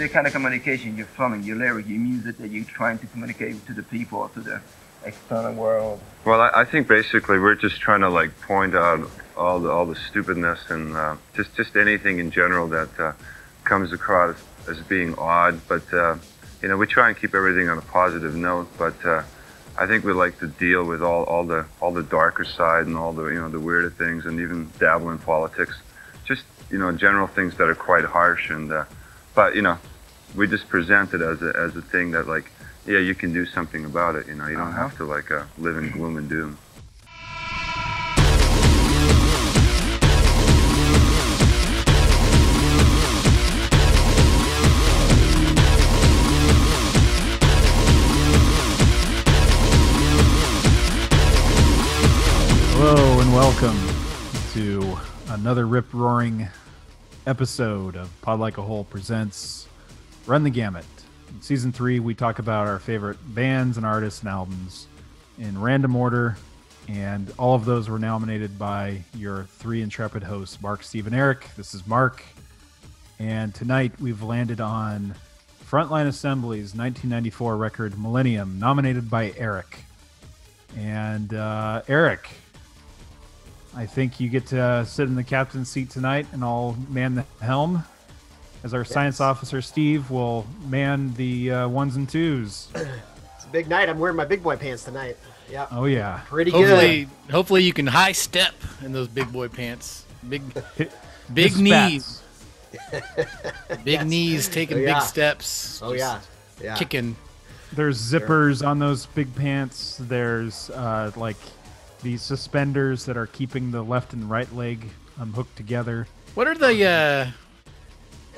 the kind of communication you're filming, your lyric, your music that you're trying to communicate to the people, to the external world? Well, I, I think basically we're just trying to like point out all the all the stupidness and uh, just just anything in general that uh, comes across as being odd. But uh, you know, we try and keep everything on a positive note. But uh, I think we like to deal with all, all the all the darker side and all the you know the weirder things and even dabble in politics. Just you know, general things that are quite harsh and. Uh, but you know, we just present it as a as a thing that like, yeah, you can do something about it. You know, you don't Uh-huh. have to like uh, live in gloom and doom. Hello and welcome to another rip roaring episode of Pod Like a Hole presents Run the Gamut. In season three, we talk about our favorite bands and artists and albums in random order, and all of those were nominated by your three intrepid hosts, Mark, Steve, and Eric. This is Mark, and tonight we've landed on Frontline Assembly's 1994 record Millennium, nominated by Eric. And uh, Eric, I think you get to sit in the captain's seat tonight, and I'll man the helm. As our science officer Steve will man the uh, ones and twos. It's a big night. I'm wearing my big boy pants tonight. Yeah, Oh yeah, pretty Hopefully, hopefully you can high step in those big boy pants. Big, big knees, spats. big knees, taking Oh, yeah. big steps. Oh yeah, yeah. kicking. There's zippers on those big pants. There's uh, like these suspenders that are keeping the left and right leg um, hooked together. What are the? uh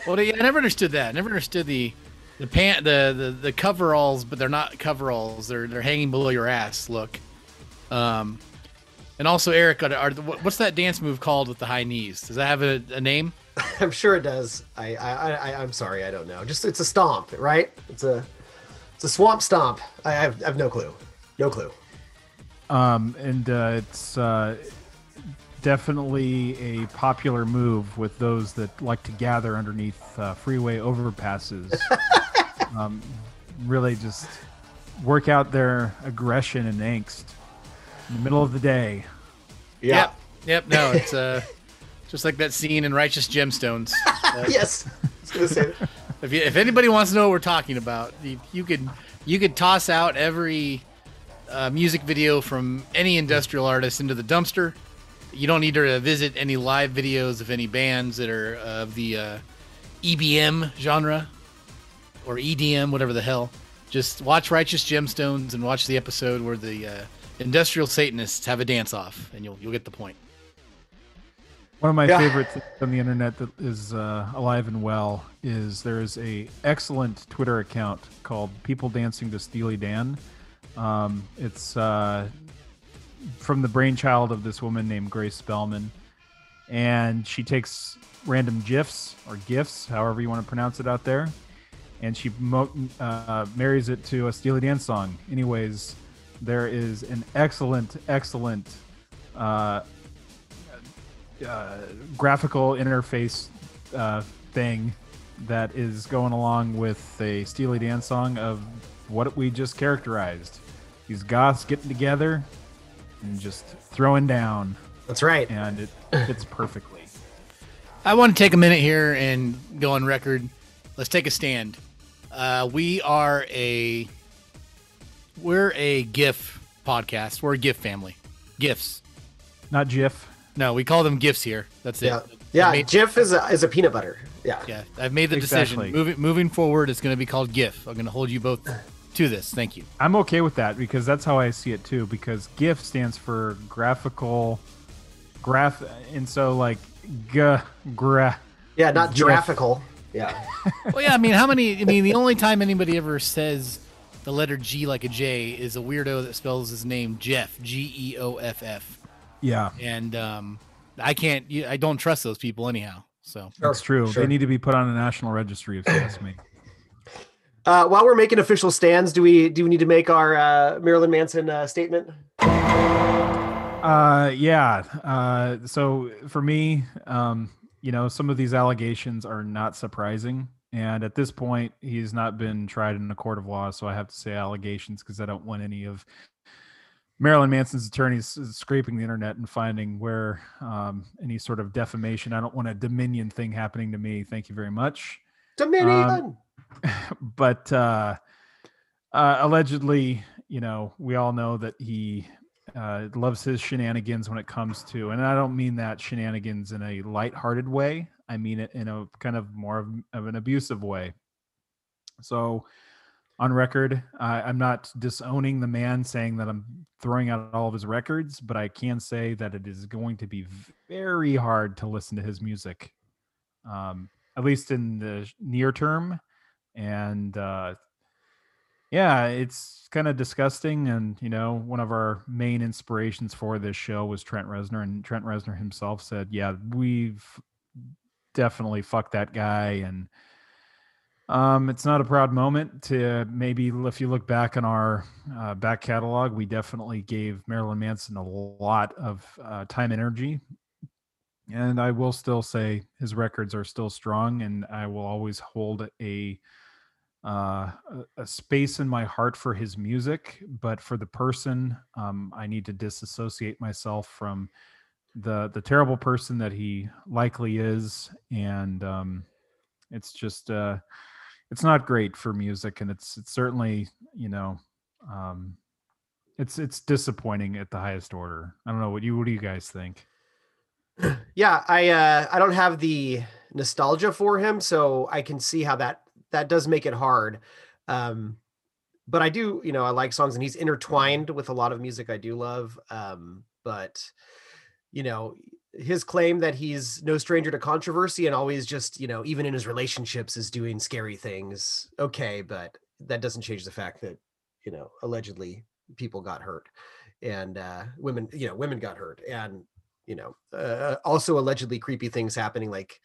Well, yeah, I never understood that. I never understood the the pant the the, the coveralls, but they're not coveralls. They're they're hanging below your ass. Look. Um, and also Eric, are, are the, what's that dance move called with the high knees? Does that have a, a name? I'm sure it does. I, I, I, I'm sorry, I don't know. Just it's a stomp, right? It's a, it's a swamp stomp. I have, I have no clue, no clue. Um, and uh, it's uh, definitely a popular move with those that like to gather underneath uh, freeway overpasses. um, really just work out their aggression and angst in the middle of the day. Yeah. Yep. Yep. No, it's uh, just like that scene in Righteous Gemstones. Uh, Yes. I was gonna say. that. If, you, if anybody wants to know what we're talking about, you, you could you could toss out every uh, music video from any industrial artist into the dumpster. You don't need to visit any live videos of any bands that are of the uh, EBM genre or EDM, whatever the hell. Just watch Righteous Gemstones and watch the episode where the uh, industrial Satanists have a dance off, and you'll you'll get the point. One of my Yeah. favorite things on the internet that is uh, alive and well is there is a excellent Twitter account called People Dancing to Steely Dan. Um, it's uh, from the brainchild of this woman named Grace Spellman, and she takes random gifs or gifs, however you want to pronounce it out there, and she mo- uh, marries it to a Steely Dan song. Anyways, there is an excellent, excellent. Uh, uh, graphical interface uh, thing that is going along with a Steely Dan song of what we just characterized. These goths getting together and just throwing down, That's right. and it fits perfectly. I want to take a minute here and go on record. Let's take a stand. Uh, we are a we're a GIF podcast. We're a GIF family. GIFs. Not GIF. No, we call them GIFs here. That's it. Yeah. I Yeah. made- Jif is a is a peanut butter. Yeah. yeah. I've made the Exactly. decision. Moving moving forward, it's going to be called GIF. I'm going to hold you both to this. Thank you. I'm okay with that because that's how I see it too. Because GIF stands for graphical, graph, and so like g gra. Yeah. Not Jif. giraffical. Yeah. Well, yeah. I mean, how many? I mean, the only time anybody ever says the letter G like a J is a weirdo that spells his name Jeff. G E O F F. Yeah, And um, I can't. I don't trust those people anyhow. So. that's true. Sure. They need to be put on a national registry if you ask me. Uh, while we're making official stands, do we do we need to make our uh, Marilyn Manson uh, statement? Uh, yeah. Uh, so for me, um, you know, some of these allegations are not surprising. And at this point, he's not been tried in a court of law, so I have to say allegations because I don't want any of Marilyn Manson's attorneys scraping the internet and finding where um, any sort of defamation. I don't want a Dominion thing happening to me. Thank you very much. Dominion. Um, but uh, uh, allegedly, you know, we all know that he uh, loves his shenanigans when it comes to, and I don't mean that shenanigans in a lighthearted way. I mean it in a kind of more of, of an abusive way. So, on record, I'm not disowning the man, saying that I'm throwing out all of his records, but I can say that it is going to be very hard to listen to his music, um, at least in the near term. And uh, yeah, it's kind of disgusting. And, you know, one of our main inspirations for this show was Trent Reznor. And Trent Reznor himself said, yeah, we've definitely fucked that guy. And um, it's not a proud moment to maybe if you look back on our uh, back catalog, we definitely gave Marilyn Manson a lot of uh, time and energy. And I will still say his records are still strong, and I will always hold a uh, a, a space in my heart for his music. But for the person, um, I need to disassociate myself from the the terrible person that he likely is, and um, it's just uh, it's not great for music, and it's it's certainly you know um, it's it's disappointing at the highest order. I don't know what you what do you guys think? yeah, I uh, I don't have the nostalgia for him, so I can see how that that does make it hard. Um, but I do, you know, I like songs, and he's intertwined with a lot of music I do love. Um, but you know, his claim that he's no stranger to controversy and always just, you know, even in his relationships is doing scary things. Okay, but that doesn't change the fact that, you know, allegedly people got hurt and uh women, you know, women got hurt and, you know, uh, also allegedly creepy things happening like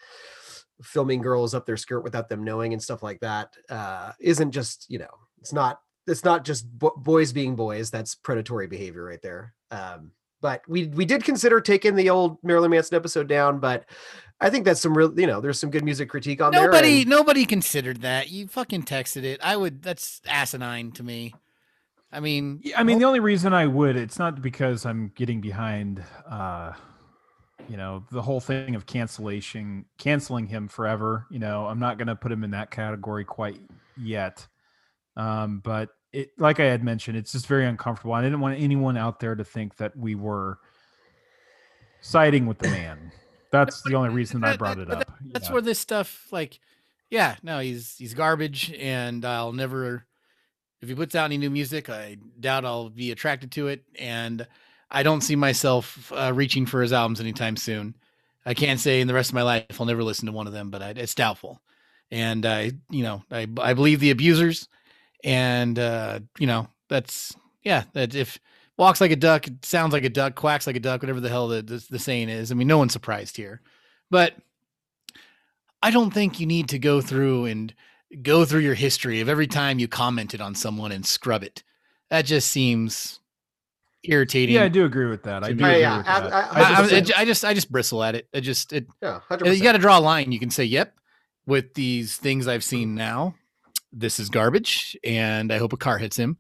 filming girls up their skirt without them knowing and stuff like that uh isn't just, you know, it's not it's not just bo- boys being boys, that's predatory behavior right there. Um but we we did consider taking the old Marilyn Manson episode down, but I think that's some real, you know, there's some good music critique on nobody, there. and- nobody considered that. You fucking texted it. I would. That's asinine to me. I mean, Yeah, I mean, the only reason I would, it's not because I'm getting behind, uh, you know, the whole thing of cancellation, canceling him forever. You know, I'm not going to put him in that category quite yet. Um, but it, like I had mentioned, it's just very uncomfortable. I didn't want anyone out there to think that we were siding with the man. That's the only reason I brought it up. that's Yeah. where this stuff, like, yeah, no, he's he's garbage, and I'll never. If he puts out any new music, I doubt I'll be attracted to it, and I don't see myself uh, reaching for his albums anytime soon. I can't say in the rest of my life I'll never listen to one of them, but I, it's doubtful. And I, you know, I I believe the abusers, and uh, you know that's yeah that if walks like a duck, sounds like a duck, quacks like a duck, whatever the hell the, the, the saying is. I mean, no one's surprised here, but I don't think you need to go through and go through your history of every time you commented on someone and scrub it. That just seems irritating. Yeah, I do agree with that. I do me. agree Yeah, with I- that. I- I I, I, just- I just I just bristle at it. I just it yeah, you 100%. got to draw a line. You can say, "Yep, with these things I've seen now, this is garbage," and I hope a car hits him.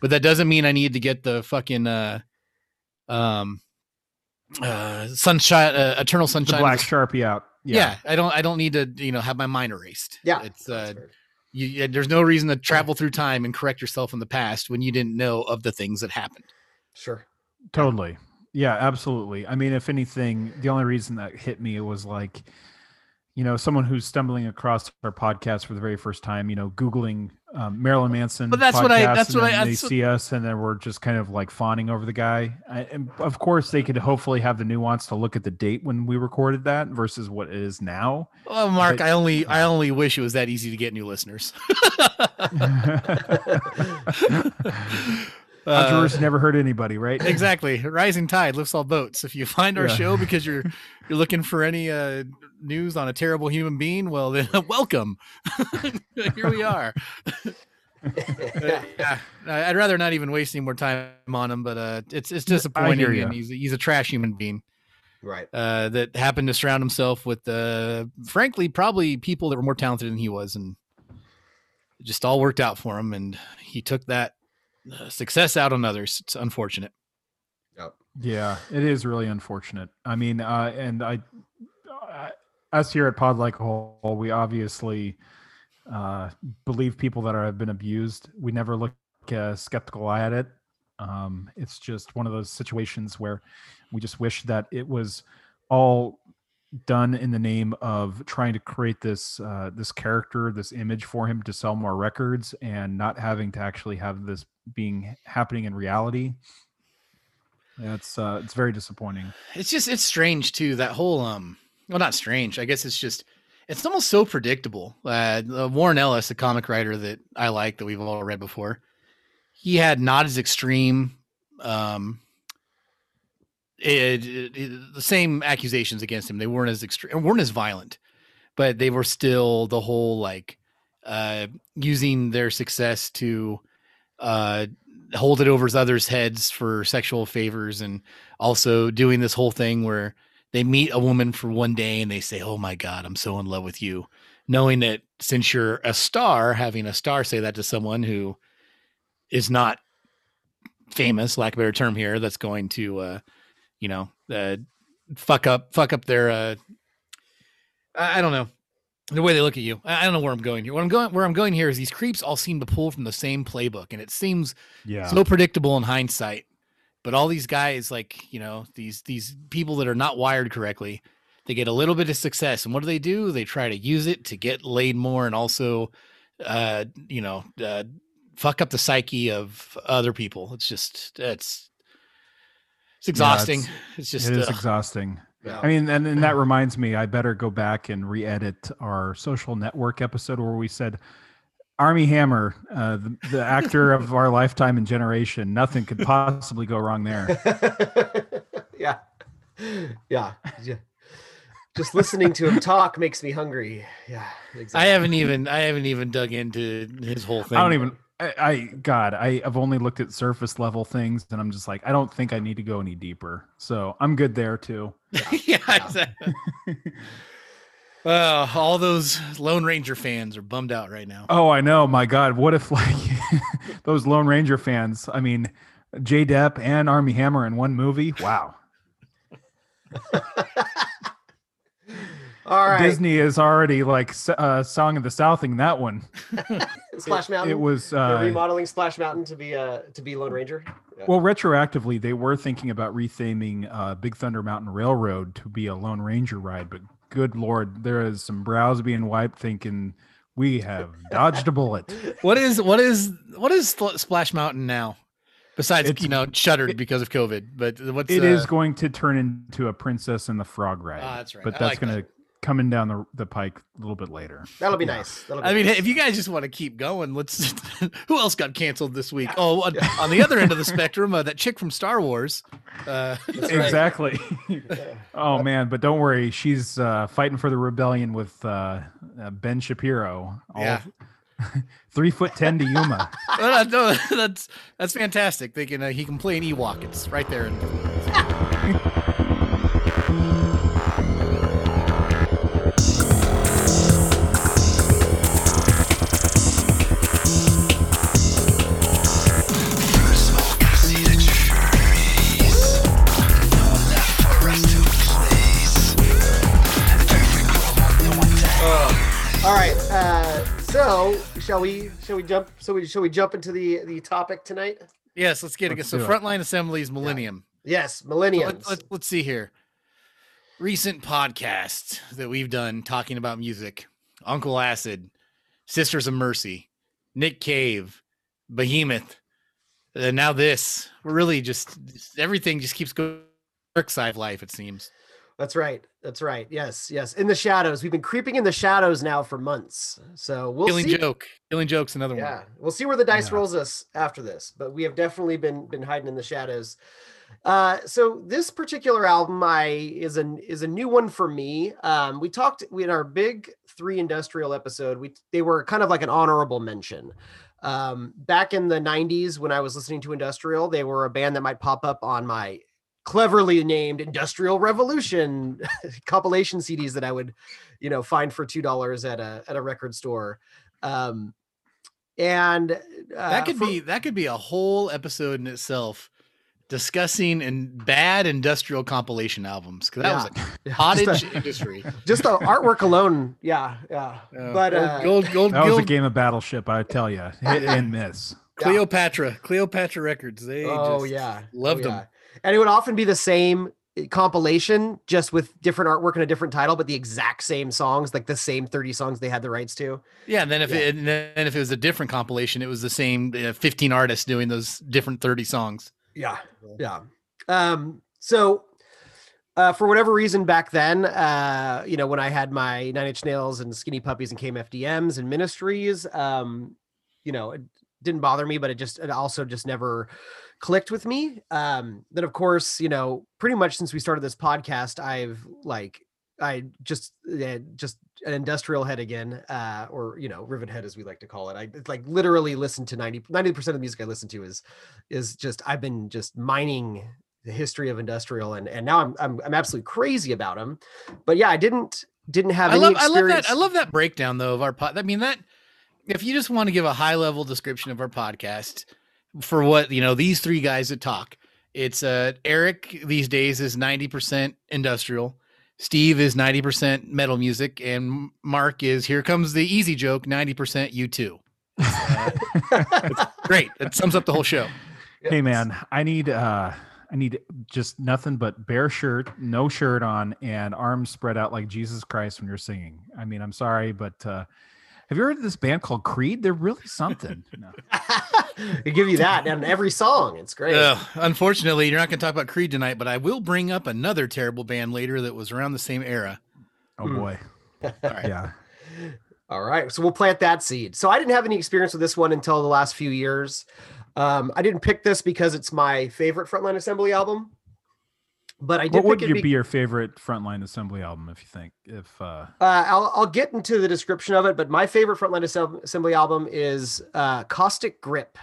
But that doesn't mean I need to get the fucking uh, um, uh, sunshine, uh, eternal sunshine. of black sharpie out. yeah. I don't. I don't need to, you know, have my mind erased. yeah, it's uh, you, there's no reason to travel through time and correct yourself in the past when you didn't know of the things that happened. Sure. Totally. Yeah, absolutely. I mean, if anything, the only reason that hit me was like, you know, someone who's stumbling across our podcast for the very first time, you know, Googling um, Marilyn Manson. But that's what I- podcast, that's and what I- then They that's what- see us and then we're just kind of like fawning over the guy. I, and of course, they could hopefully have the nuance to look at the date when we recorded that versus what it is now. Well, Mark, But- I only I only wish it was that easy to get new listeners. Uh, Controversy never hurt anybody, right? exactly. Rising tide lifts all boats. If you find our Yeah. show because you're you're looking for any uh, news on a terrible human being, well then welcome. Here we are. Uh, yeah, I- I'd rather not even waste any more time on him, but uh, it's it's disappointing, ya. and he's he's a trash human being. Right. uh, that happened to surround himself with, uh, frankly, probably people that were more talented than he was, and it just all worked out for him. And he took that uh, success out on others. It's unfortunate. Yeah, it is really unfortunate. I mean, uh, and I, I, us here at Pod Like a Hole, we obviously uh, believe people that are, have been abused. We never look a skeptical eye at it. Um, it's just one of those situations where we just wish that it was all done in the name of trying to create this uh, this character, this image for him to sell more records, and not having to actually have this being happening in reality. It's uh, it's very disappointing. It's just it's strange too. That whole um, well, not strange. I guess it's just it's almost so predictable. Uh, Warren Ellis, a comic writer that I like that we've all read before, he had not as extreme um it, it- it- the same accusations against him. They weren't as extreme, weren't as violent, but they were still the whole like uh, using their success to uh, hold it over others' heads for sexual favors, and also doing this whole thing where they meet a woman for one day and they say, "Oh my God, I'm so in love with you," knowing that since you're a star, having a star say that to someone who is not famous, lack of a better term here, that's going to uh, you know, uh, fuck up, fuck up their, uh, I, don't know, the way they look at you. I, I don't know where I'm going here. What I'm going, where I'm going here is these creeps all seem to pull from the same playbook, and it seems Yeah, so predictable in hindsight. But all these guys, like you know, these these people that are not wired correctly, they get a little bit of success, and what do they do? They try to use it to get laid more, and also, uh, you know, uh, fuck up the psyche of other people. It's just it's it's exhausting. it's- It's, just it is ugh. exhausting. Yeah. I mean, and, and that reminds me, I better go back and re-edit our social network episode where we said Armie Hammer, uh, the, the actor of our lifetime and generation. Nothing could possibly go wrong there. yeah. Yeah. Yeah. Just listening to him talk makes me hungry. Yeah. Exactly. I haven't even I haven't even dug into his whole thing. I don't even. I, I God, I have only looked at surface level things, and I'm just like, I don't think I need to go any deeper. So I'm good there too. yeah, exactly. Uh, all those Lone Ranger fans are bummed out right now. Oh, I know. My God, what if like those Lone Ranger fans? I mean, J. Depp and Armie Hammer in one movie. Wow. All right. Disney is already like s- uh, Song of the Southing that one. Splash Mountain. It was uh, remodeling Splash Mountain to be uh to be Lone Ranger. Yeah. well retroactively. They were thinking about retheming uh, Big Thunder Mountain Railroad to be a Lone Ranger ride, but good lord, there is some brows being wiped, thinking we have dodged a bullet. What is what is what is Splash Mountain now? Besides, It's- you know, shuttered it- because of COVID. But what's It uh, is going to turn into a Princess and the Frog ride. Ah, that's right. But I that's like going to coming down the, the pike a little bit later. That'll be Yeah. nice. That'll be I mean, nice. if you guys just want to keep going, let's. who else got canceled this week? Oh, on, on the other end of the spectrum, uh, that chick from Star Wars. Uh, right. Exactly. oh man, but don't worry, she's uh, fighting for the rebellion with uh, uh, Ben Shapiro. All Yeah. three foot ten to Yuma. no, no, that's that's fantastic. They can uh, he can play an Ewok. It's right there. In, so shall we? Shall we jump? So we shall we jump into the the topic tonight? yes, let's get it. Let's So do it. Frontline Assemblies Millennium. Yes, So millenniums. Let, us see here. Recent podcasts that we've done talking about music Uncle Acid, Sisters of Mercy, Nick Cave, Behemoth. And now this. We're really just, everything just keeps going. Dark side of life, it seems. That's right. That's right. Yes, yes. In the shadows. We've been creeping in the shadows now for months. So we'll Killing see. Joke. Killing Joke's another Yeah, one. we'll see where the dice Yeah. rolls us after this, but we have definitely been been hiding in the shadows. Uh, so this particular album, I is an is a new one for me. Um, we talked in our big three industrial episode. We they were kind of like an honorable mention. Um, back in the '90s when I was listening to industrial, they were a band that might pop up on my cleverly named Industrial Revolution compilation CDs that I would, you know, find for two dollars at a at a record store. Um, and uh, that could for- be that could be a whole episode in itself discussing and bad industrial compilation albums because that was a yeah, cottage just, a- industry. just the artwork alone. Yeah, yeah. Uh, but gold, uh, gold, gold, That was a game of Battleship, I tell you. Hit and miss. Cleopatra, Cleopatra Records. They oh just yeah, loved oh, them. Yeah. and it would often be the same eh, compilation, just with different artwork and a different title, but the exact same songs, like the same thirty songs they had the rights to. Yeah, and then if Yeah. it and then if it was a different compilation, it was the same uh, 15 artists doing those different 30 songs. Yeah, yeah. Um, so uh, for whatever reason back then, uh, you know, when I had my Nine Inch Nails and Skinny Puppies and KMFDMs and Ministries, um, you know, it didn't bother me, but it just it also just never clicked with me. Um, then of course, you know, pretty much since we started this podcast, I've like I just uh, just an industrial head again, uh, or you know, rivet head as we like to call it. I it's like literally listen to 90 percent of the music I listen to is is just I've been just mining the history of industrial and and now I'm I'm I'm absolutely crazy about them. But yeah, I didn't didn't have I love I love that I love that breakdown though of our pod. I mean that if you just want to give a high level description of our podcast for what you know these three guys that talk, it's uh Eric these days is 90% industrial. Steve is 90% metal music and Mark is here comes the easy joke 90% U2. Great. It sums up the whole show. Hey man, I need uh I need just nothing but bare shirt, no shirt on, and arms spread out like Jesus Christ when you're singing. I mean, I'm sorry, but uh have you heard of this band called Creed? They're really something. No. they give you that in every song. It's great. Ugh, unfortunately, you're not going to talk about Creed tonight, but I will bring up another terrible band later that was around the same era. Oh Hmm. boy. All right. Yeah. All right, so we'll plant that seed. So I didn't have any experience with this one until the last few years. Um, I didn't pick this because it's my favorite Frontline Assembly album, but I did What would your, be- be your favorite frontline assembly album if you think if uh uh, I'll, I'll get into the description of it, but my favorite Frontline Assembly album is uh, Caustic Grip.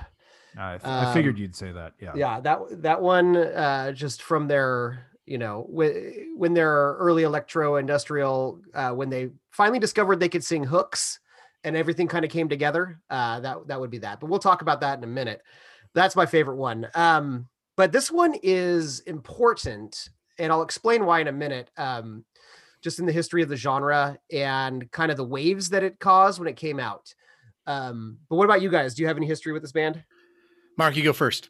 I, I figured Um, you'd say that. Yeah. Yeah, that that one uh, just from their you know when when their early electro industrial uh, when they finally discovered they could sing hooks and everything kind of came together. Uh, that that would be that. But we'll talk about that in a minute. That's my favorite one. Um, but this one is important, and I'll explain why in a minute. Um, just in the history of the genre and kind of the waves that it caused when it came out. Um, but what about you guys? Do you have any history with this band? Mark, you go first.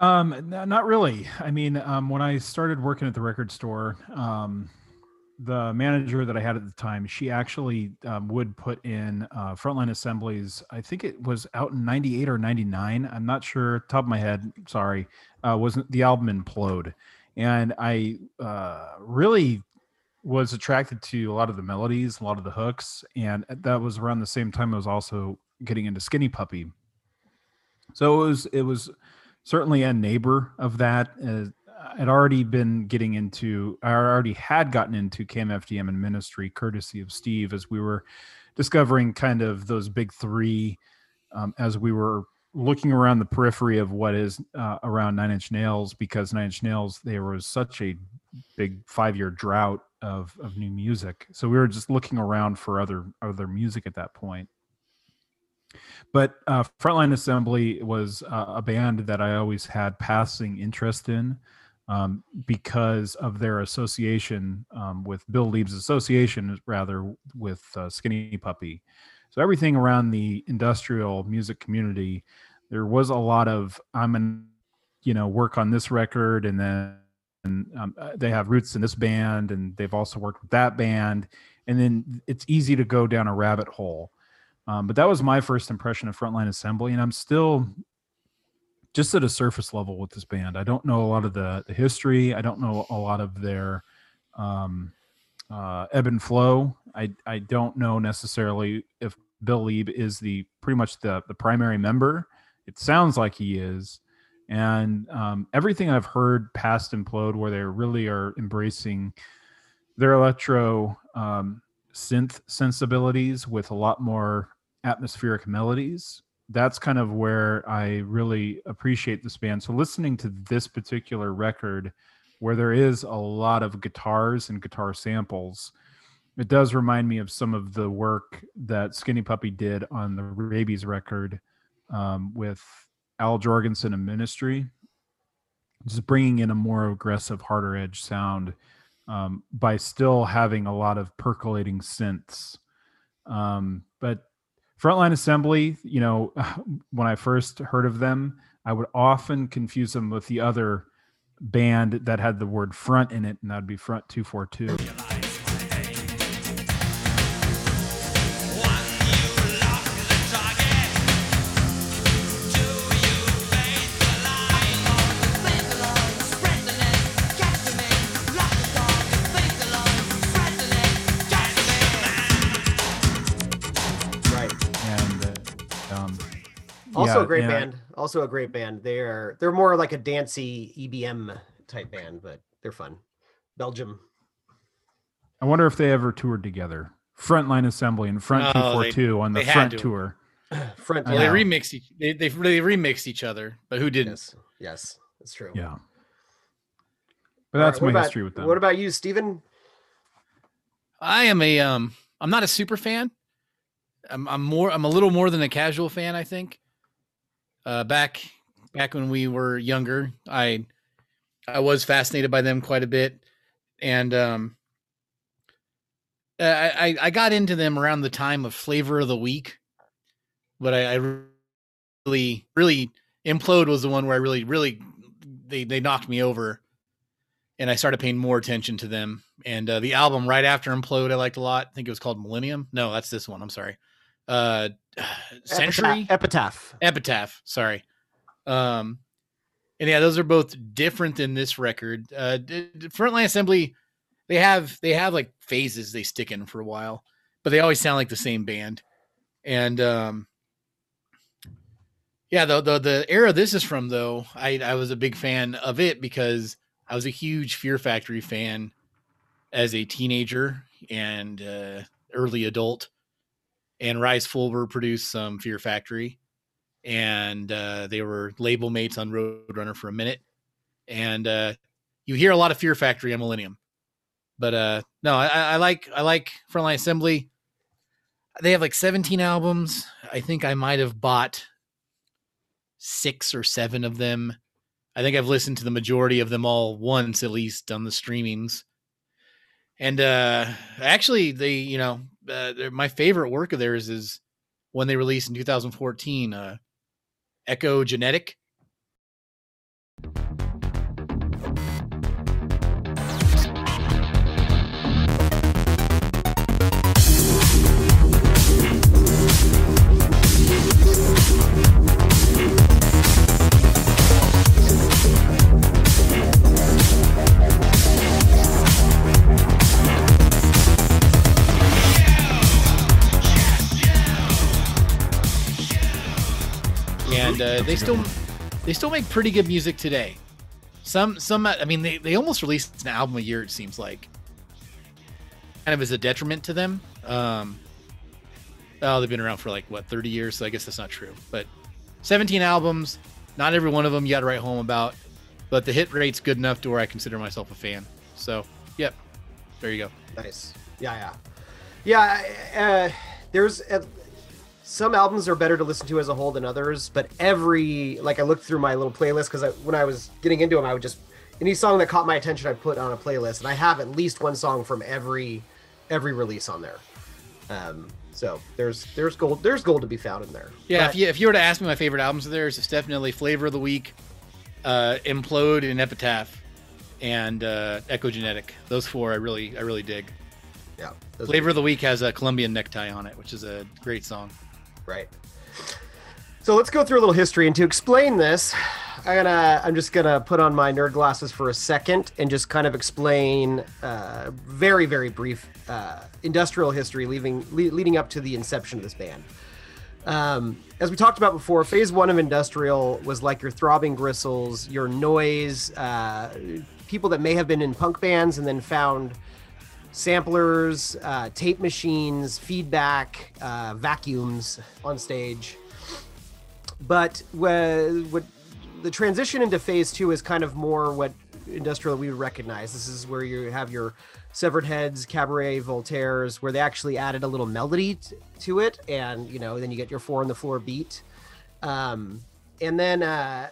Um, not really. I mean, um, when I started working at the record store, um, the manager that I had at the time, she actually um, would put in uh, frontline assemblies. I think it was out in '98 or '99. I'm not sure, top of my head. Sorry, uh, wasn't the album implode, and I uh, really was attracted to a lot of the melodies, a lot of the hooks, and that was around the same time I was also getting into Skinny Puppy. So it was it was certainly a neighbor of that. I'd already been getting into, I already had gotten into KMFDM and ministry, courtesy of Steve, as we were discovering kind of those big three um, as we were looking around the periphery of what is uh, around Nine Inch Nails, because Nine Inch Nails, there was such a big five year drought of, of new music. So we were just looking around for other other music at that point but uh, Frontline Assembly was uh, a band that I always had passing interest in um, because of their association um, with Bill Leeb's association, rather with uh, Skinny Puppy. So everything around the industrial music community, there was a lot of I'm an, you know, work on this record, and then and um, uh, they have roots in this band, and they've also worked with that band, and then it's easy to go down a rabbit hole. Um, but that was my first impression of Frontline Assembly, and I'm still just at a surface level with this band. I don't know a lot of the, the history. I don't know a lot of their um, uh, ebb and flow. I I don't know necessarily if Bill Leeb is the pretty much the the primary member. It sounds like he is, and um, everything I've heard past Implode, where they really are embracing their electro um, synth sensibilities with a lot more atmospheric melodies that's kind of where I really appreciate this band. So listening to this particular record, where there is a lot of guitars and guitar samples, it does remind me of some of the work that Skinny Puppy did on the Rabies record um, with Al Jourgensen and Ministry, just bringing in a more aggressive, harder edge sound um, by still having a lot of percolating synths. Um, but Frontline Assembly, you know, when I first heard of them, I would often confuse them with the other band that had the word front in it, and that'd be Front 242. Also yeah, a great and I- band. Also a great band. They're they're more like a dancey EBM type band, but they're fun. Belgium. I wonder if they ever toured together. Frontline Assembly and Front Oh, they- 242 on the front to. tour. Front. I Well, they remixed each, they, they they remixed each other, but who didn't? Yes. Yes. That's true. Yeah. But All that's right, my about- history with them. What about you, Steven? I am a um I'm not a super fan. I'm I'm more I'm a little more than a casual fan, I think. Uh back back when we were younger, I I was fascinated by them quite a bit. And um I I, got into them around the time of flavor of the week. But I, I really really implode was the one where I really really they they knocked me over and I started paying more attention to them. And uh, the album right after Implode, I liked a lot. I think it was called Millennium. No, that's this one. I'm sorry. Uh, Century Epitaph. Epitaph. Sorry. Um, and yeah, those are both different than this record. Uh, Frontline Assembly, they have they have like phases they stick in for a while, but they always sound like the same band. And um, yeah, the the the era this is from though, I I was a big fan of it because I was a huge Fear Factory fan as a teenager and uh, early adult. And Rise Fulber produced some Fear Factory, and uh, they were label mates on Roadrunner for a minute. And uh, you hear a lot of Fear Factory on Millennium, but uh, no, I, I like I like Frontline Assembly. They have like 17 albums. I think I might have bought six or seven of them. I think I've listened to the majority of them all once at least on the streamings. And uh actually they, you know, uh, my favorite work of theirs is when they released in 2014 uh Echogenetic. And uh, they still they still make pretty good music today. Some some I mean they they almost release an album a year it seems like. Kind of as a detriment to them. Um, oh, they've been around for like what 30 years, so I guess that's not true. But 17 albums, not every one of them you got to write home about, but the hit rate's good enough to where I consider myself a fan. So, yep, there you go. Nice. Yeah, yeah, yeah. Uh, there's uh, some albums are better to listen to as a whole than others, but every like I looked through my little playlist because I, when I was getting into them, I would just any song that caught my attention, I put on a playlist, and I have at least one song from every every release on there. Um, so there's there's gold there's gold to be found in there. Yeah, But- if you if you were to ask me my favorite albums of theirs, it's definitely Flavor of the Week, uh, Implode, and Epitaph, and uh, Echogenetic. Those four I really I really dig. yeah, Flavor of the Week has a Colombian necktie on it, which is a great song. Right. So let's go through a little history, and to explain this, I'm gonna I'm just gonna put on my nerd glasses for a second and just kind of explain uh, very very brief uh, industrial history, leaving le- leading up to the inception of this band. Um, as we talked about before, phase one of industrial was like your throbbing gristles, your noise, uh, people that may have been in punk bands and then found samplers, uh, tape machines, feedback, uh, vacuums on stage. but what the transition into phase two is kind of more what industrial we would recognize. This is where you have your severed heads, cabaret, Voltaires, where they actually added a little melody t- to it, and you know, then you get your four on the floor beat. Um, and then uh,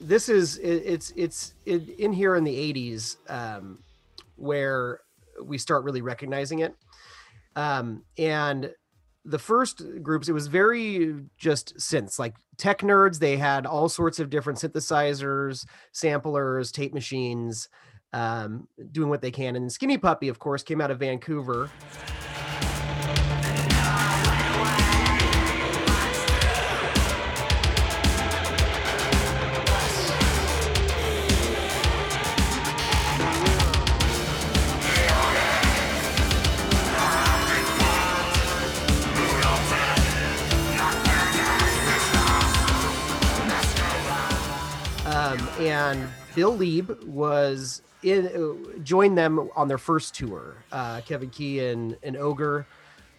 this is it, it's it's it, in here in the 80s um, where we start really recognizing it. Um, and the first groups it was very just synths like tech nerds. They had all sorts of different synthesizers samplers tape machines um, doing what they can. And skinny puppy of course came out of vancouver um, and Bill Leeb was in uh, joined them on their first tour. Uh, Kevin Key and, and Ogre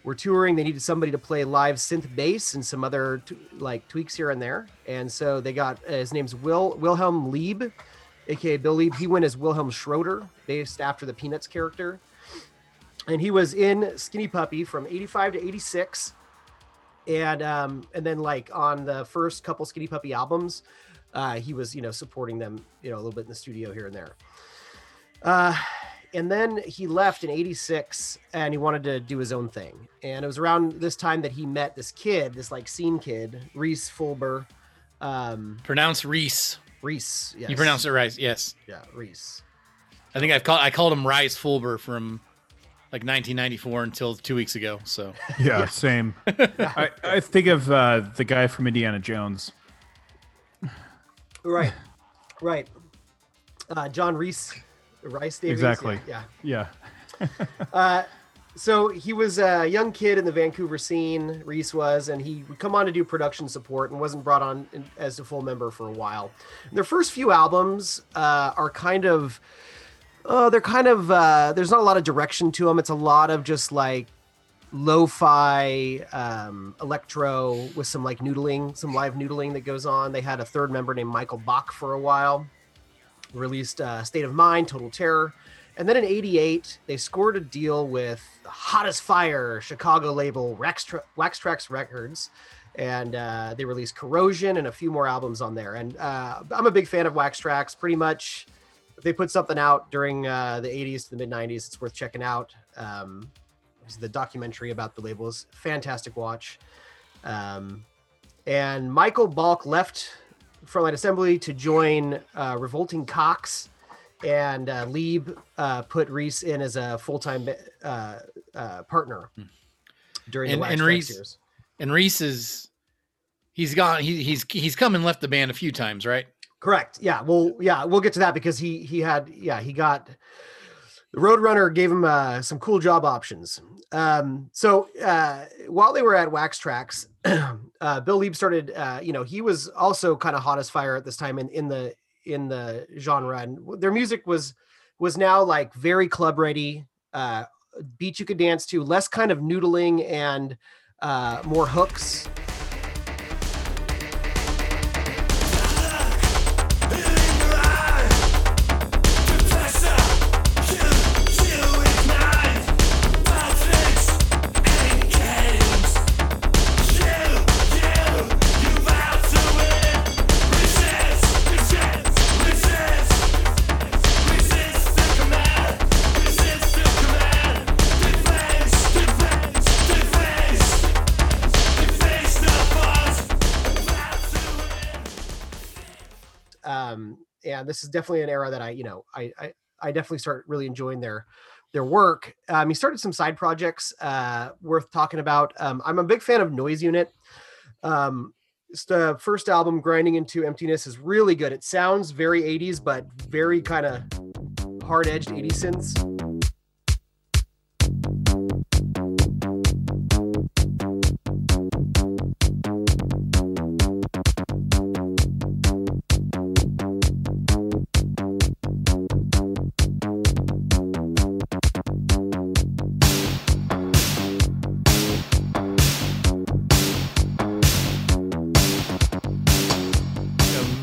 were touring. They needed somebody to play live synth bass and some other t- like tweaks here and there. And so they got uh, his name's Will Wilhelm Leeb, aka Bill Leeb. He went as Wilhelm Schroeder, based after the Peanuts character. And he was in Skinny Puppy from 85 to 86. And um, and then like on the first couple Skinny Puppy albums, uh, he was you know supporting them you know a little bit in the studio here and there uh, and then he left in 86 and he wanted to do his own thing and it was around this time that he met this kid this like scene kid reese fulber um Pronounce Reese. reese yes. You pronounce it right. Yes. yeah reese I think I've called I called him Rice Fulber from like 1994 until two weeks ago. So Yeah, same. I, I think of uh, the guy from Indiana Jones. Right right uh john reese rice Davies, Exactly. yeah, Yeah. yeah. Uh, so he was a young kid in the Vancouver scene, Reese was, and he would come on to do production support and wasn't brought on as a full member for a while. Their first few albums uh, are kind of, oh, they're kind of, uh, there's not a lot of direction to them. It's a lot of just like lo-fi um, electro with some like noodling, some live noodling that goes on. They had a third member named Michael Balch for a while. Released uh, State of Mind, Total Terror. And then in 88, they scored a deal with the hottest fire Chicago label Wax, Tra- Wax Trax Records. And uh, they released Corrosion and a few more albums on there. And uh, I'm a big fan of Wax Trax. Pretty much, if they put something out during uh, the 80s to the mid 90s, it's worth checking out. Um, the documentary about the labels. fantastic watch. Um, and Michael Balch left Frontline Assembly to join uh, Revolting Cocks and uh, Leeb uh, put Reese in as a full time uh, uh, partner during And- the and Reese- years. and Reese is he's gone. He, he's he's come and left the band a few times, right? Correct. Yeah. Well, yeah, we'll get to that because he he had yeah he got the Roadrunner gave him uh, some cool job options. Um, so uh, while they were at Wax Trax, uh, Bill Leeb started. Uh, you know, he was also kind of hot as fire at this time in in the in the genre, and their music was was now like very club ready, uh, beat you could dance to, less kind of noodling and uh, more hooks. This is definitely an era that I, you know, I, I, I definitely start really enjoying their, their work. Um, he started some side projects uh, worth talking about. Um, I'm a big fan of Noise Unit. Um, the first album, Grinding into Emptiness, is really good. It sounds very 80s, but very kind of hard edged 80s synths.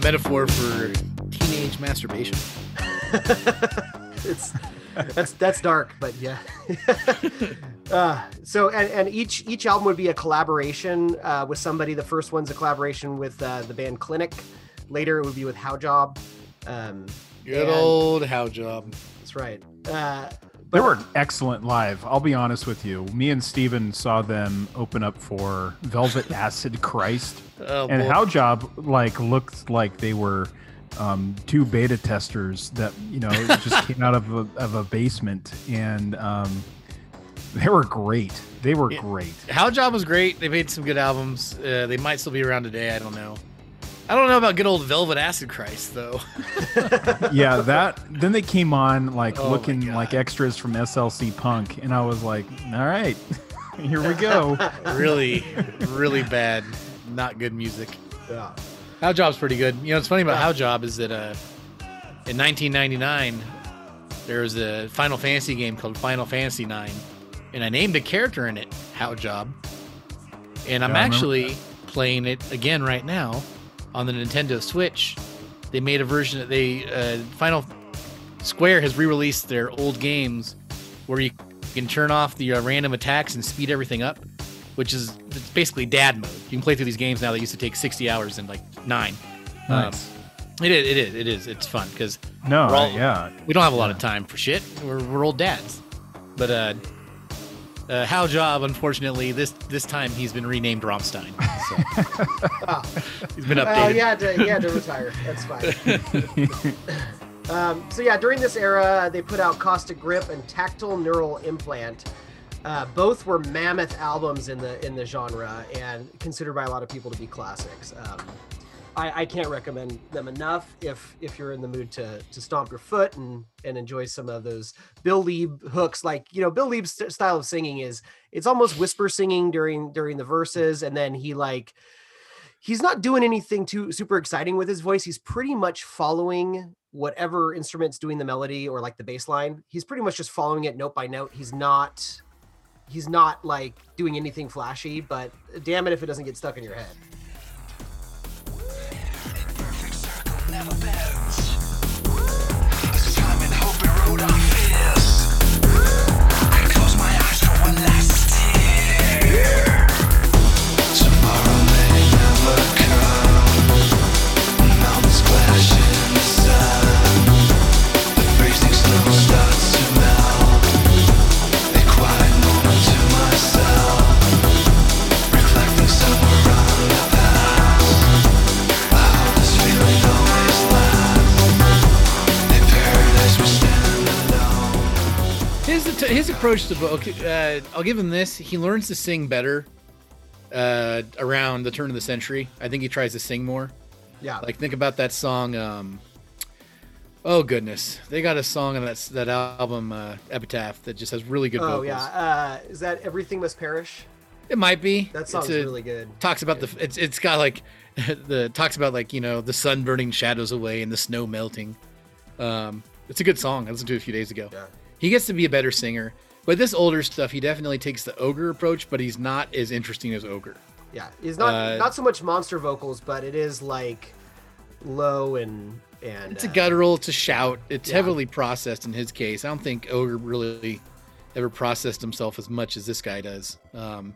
Metaphor for teenage masturbation. it's that's that's dark, but yeah. uh, so and, and each each album would be a collaboration uh, with somebody. The first one's a collaboration with uh, the band Klinik. Later, it would be with Haujobb. Um, Good and- old Haujobb. That's right. They were excellent live. I'll be honest with you. Me and Steven saw them open up for Velvet Acid Christ. Oh, and boy. Haujobb like looked like they were um, two beta testers that you know just came out of a, of a basement, and um, they were great. They were Yeah. great. Haujobb was great. They made some good albums. Uh, they might still be around today. I don't know. I don't know about good old Velvet Acid Christ though. Yeah, that. Then they came on like Oh looking like extras from SLC Punk, and I was like, all right, here we go. really, really bad. Not good music. yeah. Haujobb's pretty good. You know, it's funny about Haujobb is that uh, in 1999 there was a Final Fantasy game called Final Fantasy 9, and I named a character in it Haujobb, and I'm Yeah, actually playing it again right now on the Nintendo Switch. They made a version that they uh, Final Square has re-released their old games where you can turn off the uh, random attacks and speed everything up, which is it's basically dad mode. You can play through these games now that used to take 60 hours in like nine. Nice. Um, it is, it is, it is. It's fun because no, all- yeah, we don't have a lot of time for shit. We're, we're old dads. But uh, uh, Haujobb, unfortunately, this this time he's been renamed Romstein. So he's been Oh, updated. he had to he had to retire. That's fine. um, so yeah, during this era, they put out Caustic Grip and Tactile Neural Implant. Uh, both were mammoth albums in the in the genre and considered by a lot of people to be classics. Um, I, I can't recommend them enough if if you're in the mood to to stomp your foot and and enjoy some of those Bill Leeb hooks. Like you know, Bill Leeb's st- style of singing is it's almost whisper singing during during the verses, and then he like he's not doing anything too super exciting with his voice. He's pretty much following whatever instrument's doing the melody or like the bass line. He's pretty much just following it note by note. He's not he's not like doing anything flashy, but damn it if it doesn't get stuck in your head. Yeah. His his approach to the book, uh, I'll give him this. He learns to sing better uh, around the turn of the century. I think he tries to sing more. Yeah. Like think about that song. Um, oh goodness, they got a song on that that album uh, Epitaph that just has really good oh vocals. yeah. Uh, is that Everything Must Perish? It might be. That song's a- really good. talks about the it's it's got like the talks about like you know the sun burning shadows away and the snow melting. Um, it's a good song. I listened to it a few days ago. Yeah. He gets to be a better singer, but this older stuff he definitely takes the ogre approach, but he's not as interesting as ogre. Yeah. He's not Uh, not so much monster vocals, but it is like low and and It's a uh, guttural, it's a shout. It's Yeah. heavily processed in his case. I don't think ogre really ever processed himself as much as this guy does. Um,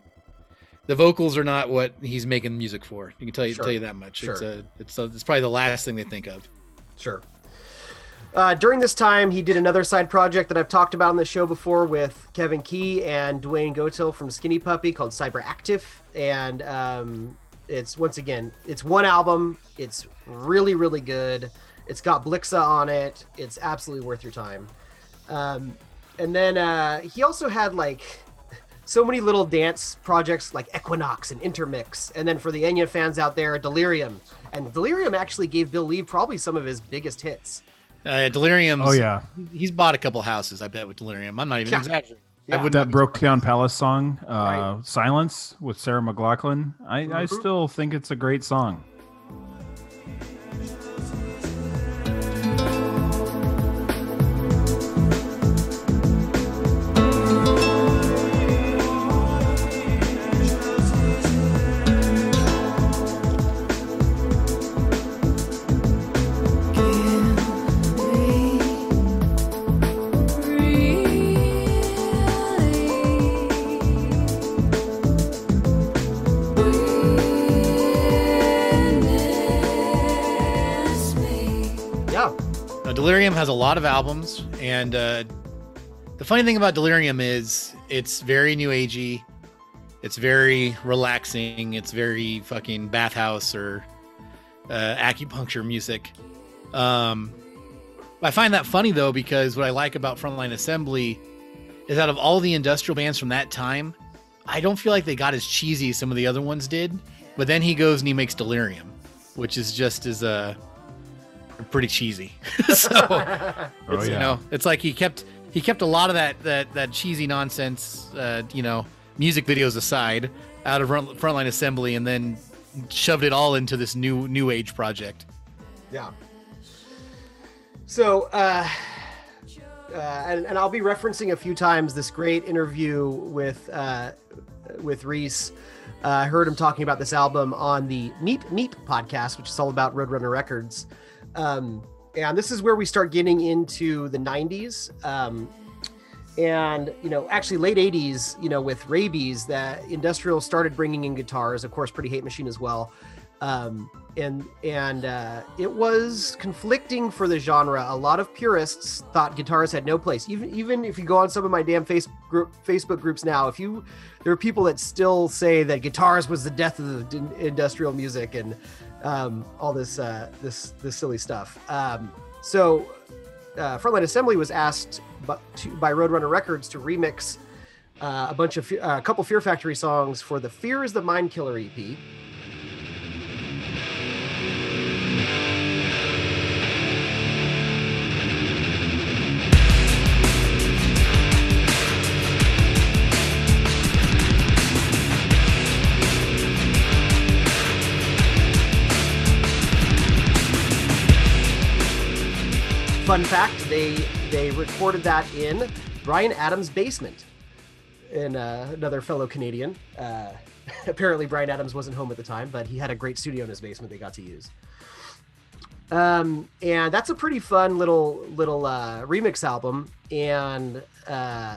the vocals are not what he's making music for. You can tell you Sure. tell you that much. It's Sure. a, it's a, it's probably the last thing they think of. Sure. Uh, during this time, he did another side project that I've talked about on the show before with Kevin Key and Dwayne Goettel from Skinny Puppy called Cyberaktif. And um, it's once again, it's one album. It's really, really good. It's got Blixa on it. It's absolutely worth your time. Um, and then uh, he also had like so many little dance projects like Equinoxe and Intermix. And then for the Enya fans out there, Delerium. And Delerium actually gave Bill Leeb probably some of his biggest hits. Uh, Delerium. Oh yeah, he's bought a couple houses. I bet with Delerium. I'm not even Yeah. exaggerating. Yeah. I would that broke down Palace song, uh, Right. "Silence" with Sarah McLachlan. I, I Mhm. still think it's a great song. Delerium has a lot of albums, and uh, the funny thing about Delerium is it's very new agey. It's very relaxing. It's very fucking bathhouse or uh, acupuncture music. Um, I find that funny though because what I like about Frontline Assembly is out of all the industrial bands from that time, I don't feel like they got as cheesy as some of the other ones did. But then he goes and he makes Delerium, which is just as uh, pretty cheesy. so Oh, it's, you know, it's like he kept he kept a lot of that that that cheesy nonsense, uh, you know, music videos aside, out of Front- Frontline Assembly, and then shoved it all into this new new age project. Yeah. So, uh, uh, and, and I'll be referencing a few times this great interview with uh, with Rhys. Uh, I heard him talking about this album on the Meep Meep podcast, which is all about Roadrunner Records. Um, and this is where we start getting into the 90s. Um, and you know, actually late 80s, you know, with Rabies, that industrial started bringing in guitars, of course, Pretty Hate Machine as well. Um, and and uh, it was conflicting for the genre. A lot of purists thought guitars had no place. Even even if you go on some of my damn face group, Facebook groups now, if you there are people that still say that guitars was the death of the industrial music and um, all this uh, this this silly stuff. Um, so uh, Frontline Assembly was asked by, to, by Roadrunner Records to remix uh, a bunch of uh, a couple Fear Factory songs for the Fear is the Mind Killer EP. Fun fact: they they recorded that in Bryan Adams' basement. And uh, another fellow Canadian. Uh, apparently, Bryan Adams wasn't home at the time, but he had a great studio in his basement they got to use. Um, and that's a pretty fun little little uh, remix album, and uh,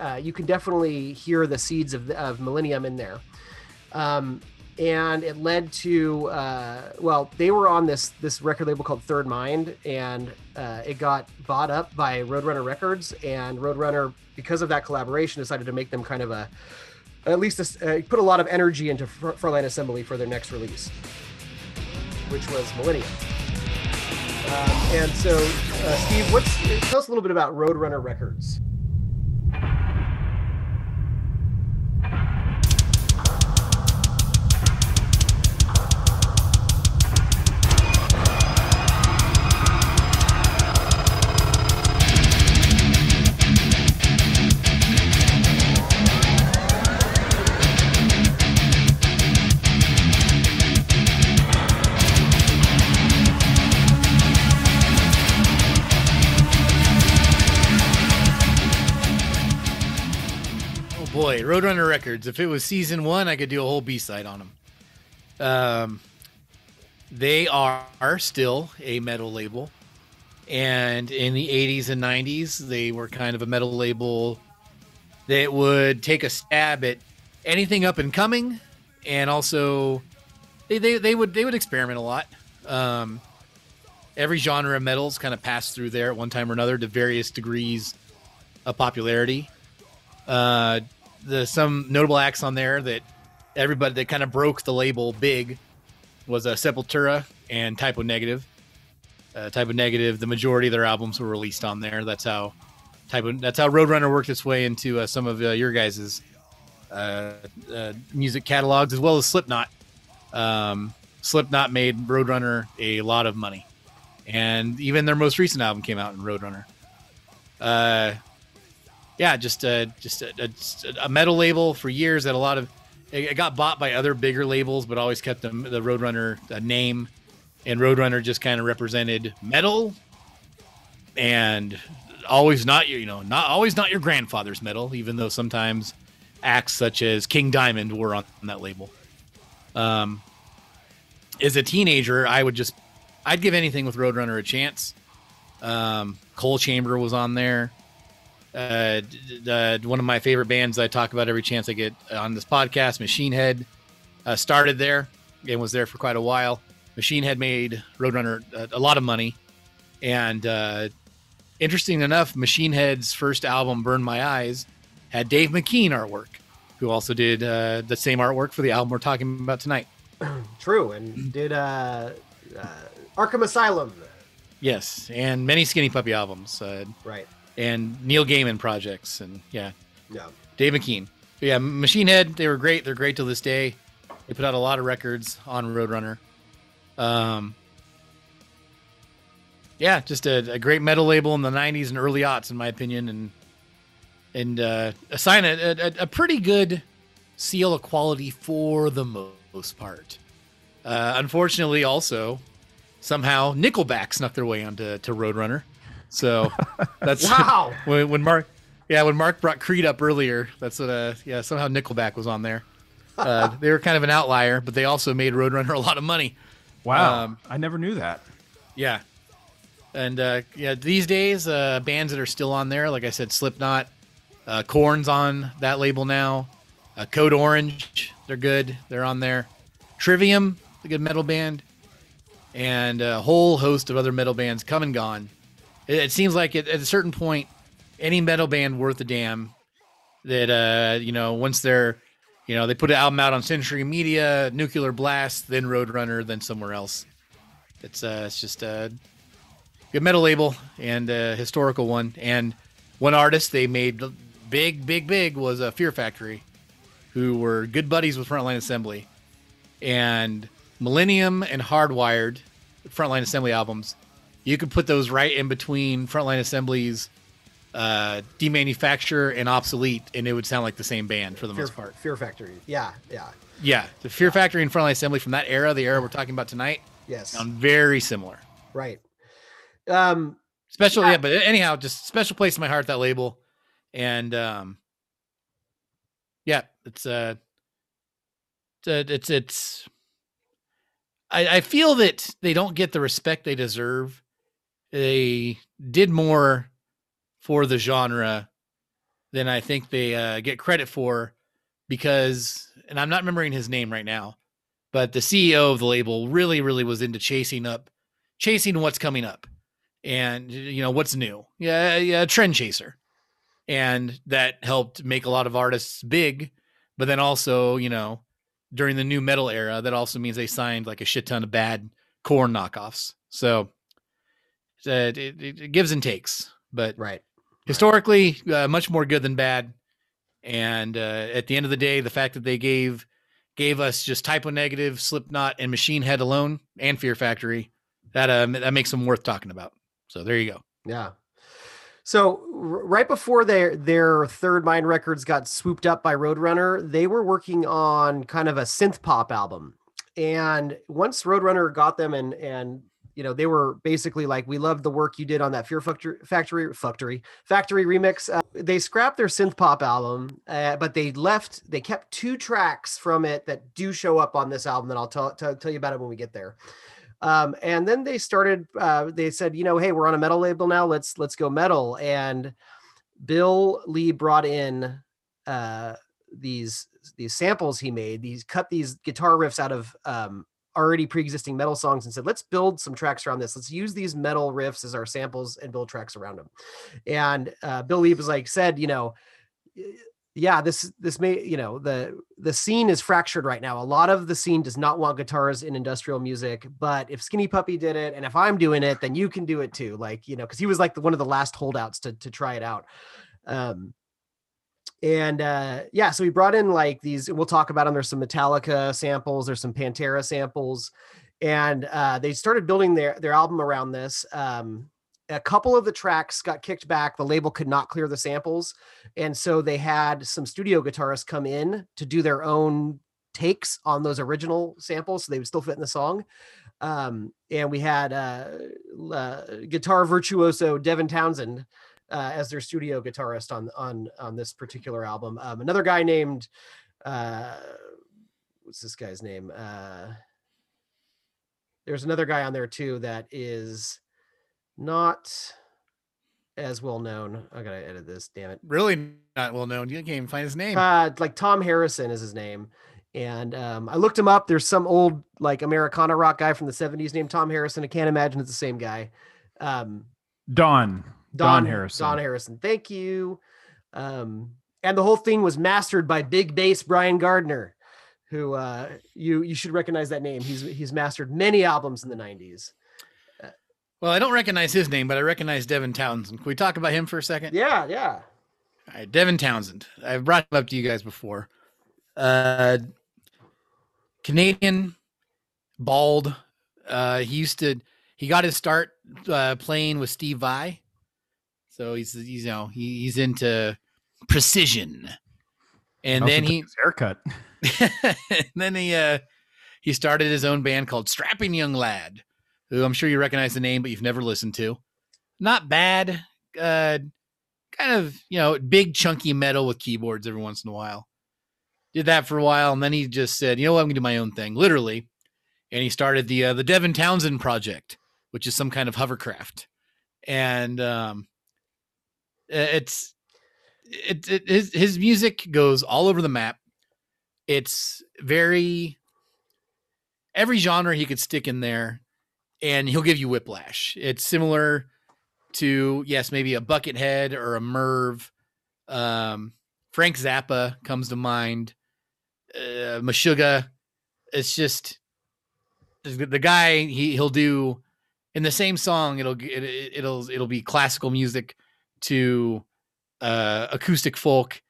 uh, you can definitely hear the seeds of, of Millennium in there. Um, and it led to uh, well, they were on this this record label called Third Mind, and uh, it got bought up by Roadrunner Records, and Roadrunner, because of that collaboration, decided to make them kind of a at least a, uh, put a lot of energy into Fr- Frontline Assembly for their next release, which was Millennium. Um, and so, uh, Steve, what's tell us a little bit about Roadrunner Records. Roadrunner Records. If it was season one, I could do a whole B side on them. Um, they are still a metal label, and in the '80s and '90s, they were kind of a metal label that would take a stab at anything up and coming, and also they they, they would they would experiment a lot. Um, every genre of metals kind of passed through there at one time or another to various degrees of popularity uh, the some notable acts on there that everybody that kind of broke the label big was uh, Sepultura and Type O Negative. Uh, Type O Negative, the majority of their albums were released on there. That's how Type O. That's how Roadrunner worked its way into uh, some of uh, your guys' uh, uh, music catalogs, as well as Slipknot. Um, Slipknot made Roadrunner a lot of money, and even their most recent album came out in Roadrunner. Yeah, just a just a, a, a metal label for years that a lot of it, got bought by other bigger labels, but always kept the, the Roadrunner name, and Roadrunner just kind of represented metal, and always not your you know not always not your grandfather's metal, even though sometimes acts such as King Diamond were on, that label. Um, as a teenager, I would just I'd give anything with Roadrunner a chance. Um, Coal Chamber was on there uh, uh, one of my favorite bands I talk about every chance I get on this podcast, Machine Head, uh, started there and was there for quite a while. Machine Head made Roadrunner a, a lot of money, And uh, interesting enough, Machine Head's first album, Burn My Eyes, had Dave McKean artwork, who also did uh, the same artwork for the album we're talking about tonight. True, and did uh, uh, Arkham Asylum. Yes, and many Skinny Puppy albums, uh, Right. And Neil Gaiman projects, and yeah, Yeah. Dave McKean. But yeah, Machine Head, they were great. They're great till this day. They put out a lot of records on Roadrunner. Um, yeah, just a, a great metal label in the '90s and early aughts, in my opinion, and and uh, a sign a, a, a pretty good seal of quality for the most part. Uh, unfortunately, also somehow Nickelback snuck their way onto to Roadrunner. So that's Wow. when, when Mark, yeah, when Mark brought Creed up earlier, that's what, uh, yeah, somehow Nickelback was on there. Uh, they were kind of an outlier, but they also made Roadrunner a lot of money. Wow, Um, I never knew that. Yeah. And uh, yeah, these days, uh, bands that are still on there, like I said, Slipknot, uh, Korn's on that label now. Uh, Code Orange, they're good. They're on there. Trivium, a good metal band, and a whole host of other metal bands come and gone. It, it seems like at, at a certain point, any metal band worth a damn that uh, you know once they're you know they put an album out on Century Media, Nuclear Blast, then Roadrunner, then somewhere else. It's uh, it's just a good metal label and a historical one. And one artist they made big, big, big was a Fear Factory, who were good buddies with Frontline Assembly, and Millennium and Hardwired, Frontline Assembly albums. You could put those right in between Frontline assemblies uh, demanufacture and obsolete, and it would sound like the same band for the Fear, most part. Fear Factory. Yeah. Yeah. Yeah, the Fear Factory and Frontline Assembly from that era, the era we're talking about tonight, Yes. sound very similar. Right. Um. Special, Yeah. yeah. But anyhow, just special place in my heart that label, and um, yeah, it's uh, it's uh, it's, it's I, I feel that they don't get the respect they deserve. They did more for the genre than I think they uh, get credit for because, and I'm not remembering his name right now, but the CEO of the label really, really was into chasing up, chasing what's coming up and you know what's new. Yeah yeah trend chaser. And that helped make a lot of artists big but then also you know during the nu metal era that also means they signed like a shit ton of bad Korn knockoffs. So uh, it, it, gives and takes but Right. historically uh, much more good than bad and uh, at the end of the day the fact that they gave gave us just type o negative slipknot and machine head alone and fear factory that uh, that makes them worth talking about so there you go Yeah. So right before their their third mind records got swooped up by Roadrunner, they were working on kind of a synth pop album. And once Roadrunner got them and and you know they were basically like we loved the work you did on that Fear Factory Factory Factory Factory remix. Uh, they scrapped their synth pop album, uh, but they left. They kept two tracks from it that do show up on this album. That I'll tell tell, tell you about it when we get there. Um, and then they started. Uh, they said, you know, hey, we're on a metal label now. Let's let's go metal. And Bill Leeb brought in uh, these these samples he made. These cut these guitar riffs out of um, already pre-existing metal songs and said, let's build some tracks around this. Let's use these metal riffs as our samples and build tracks around them. And uh, Bill Leeb was like, said, you know, yeah, this this may you know the the scene is fractured right now. A lot of the scene does not want guitars in industrial music, but if Skinny Puppy did it, and if I'm doing it, then you can do it too. Like you know, because he was like the, one of the last holdouts to to try it out. Um, and uh, yeah, so we brought in like these. We'll talk about them. There's some Metallica samples. There's some Pantera samples, and uh, they started building their their album around this. Um, a couple of the tracks got kicked back. The label could not clear the samples, and so they had some studio guitarists come in to do their own takes on those original samples, so they would still fit in the song. Um, and we had uh, uh, guitar virtuoso Devin Townsend uh, as their studio guitarist on on on this particular album. Um, another guy named uh, what's this guy's name? Uh, there's another guy on there too that is not as well known. I gotta edit this. Damn it. really not well known you can't even find his name Uh, like Tom Harrison is his name. And um, I looked him up. There's some old like Americana rock guy from the 70s named Tom Harrison. I can't imagine it's the same guy. Um, Don. Don, Harrison. Don Harrison. Thank you. Um, and the whole thing was mastered by big bass Brian Gardner, who uh, you you should recognize that name. He's he's mastered many albums in the '90s. Well, I don't recognize his name, but I recognize Devin Townsend. Can we talk about him for a second? Yeah, yeah. All right, Devin Townsend. I've brought him up to you guys before. Uh, Canadian, bald. Uh, he used to. He got his start uh, playing with Steve Vai. So he's, he's you know he, he's into precision, and Also then he haircut. and then he uh he started his own band called Strapping Young Lad, who I'm sure you recognize the name, but you've never listened to. Not bad. Uh kind of, you know, big chunky metal with keyboards every once in a while. Did that for a while, and then he just said, you know what, I'm gonna do my own thing, literally. And he started the uh, the Devin Townsend project, which is some kind of hovercraft. And um it's it, it his his music goes all over the map. It's very every genre he could stick in there, and he'll give you whiplash. It's similar to yes, maybe a Buckethead or a Merv. Um, Frank Zappa comes to mind. Uh, Meshuggah. It's just the, guy. He he'll do in the same song. It'll it, it'll it'll be classical music to uh, acoustic folk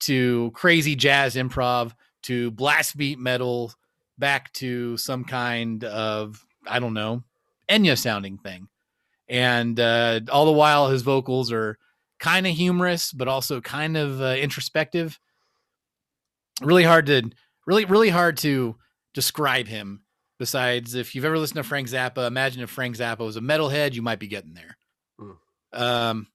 to crazy jazz improv to blast beat metal back to some kind of I don't know Enya sounding thing, and uh, all the while his vocals are kind of humorous but also kind of uh, introspective. Really hard to really really hard to describe him. Besides, if you've ever listened to Frank Zappa, imagine if Frank Zappa was a metalhead, you might be getting there. Mm. Um,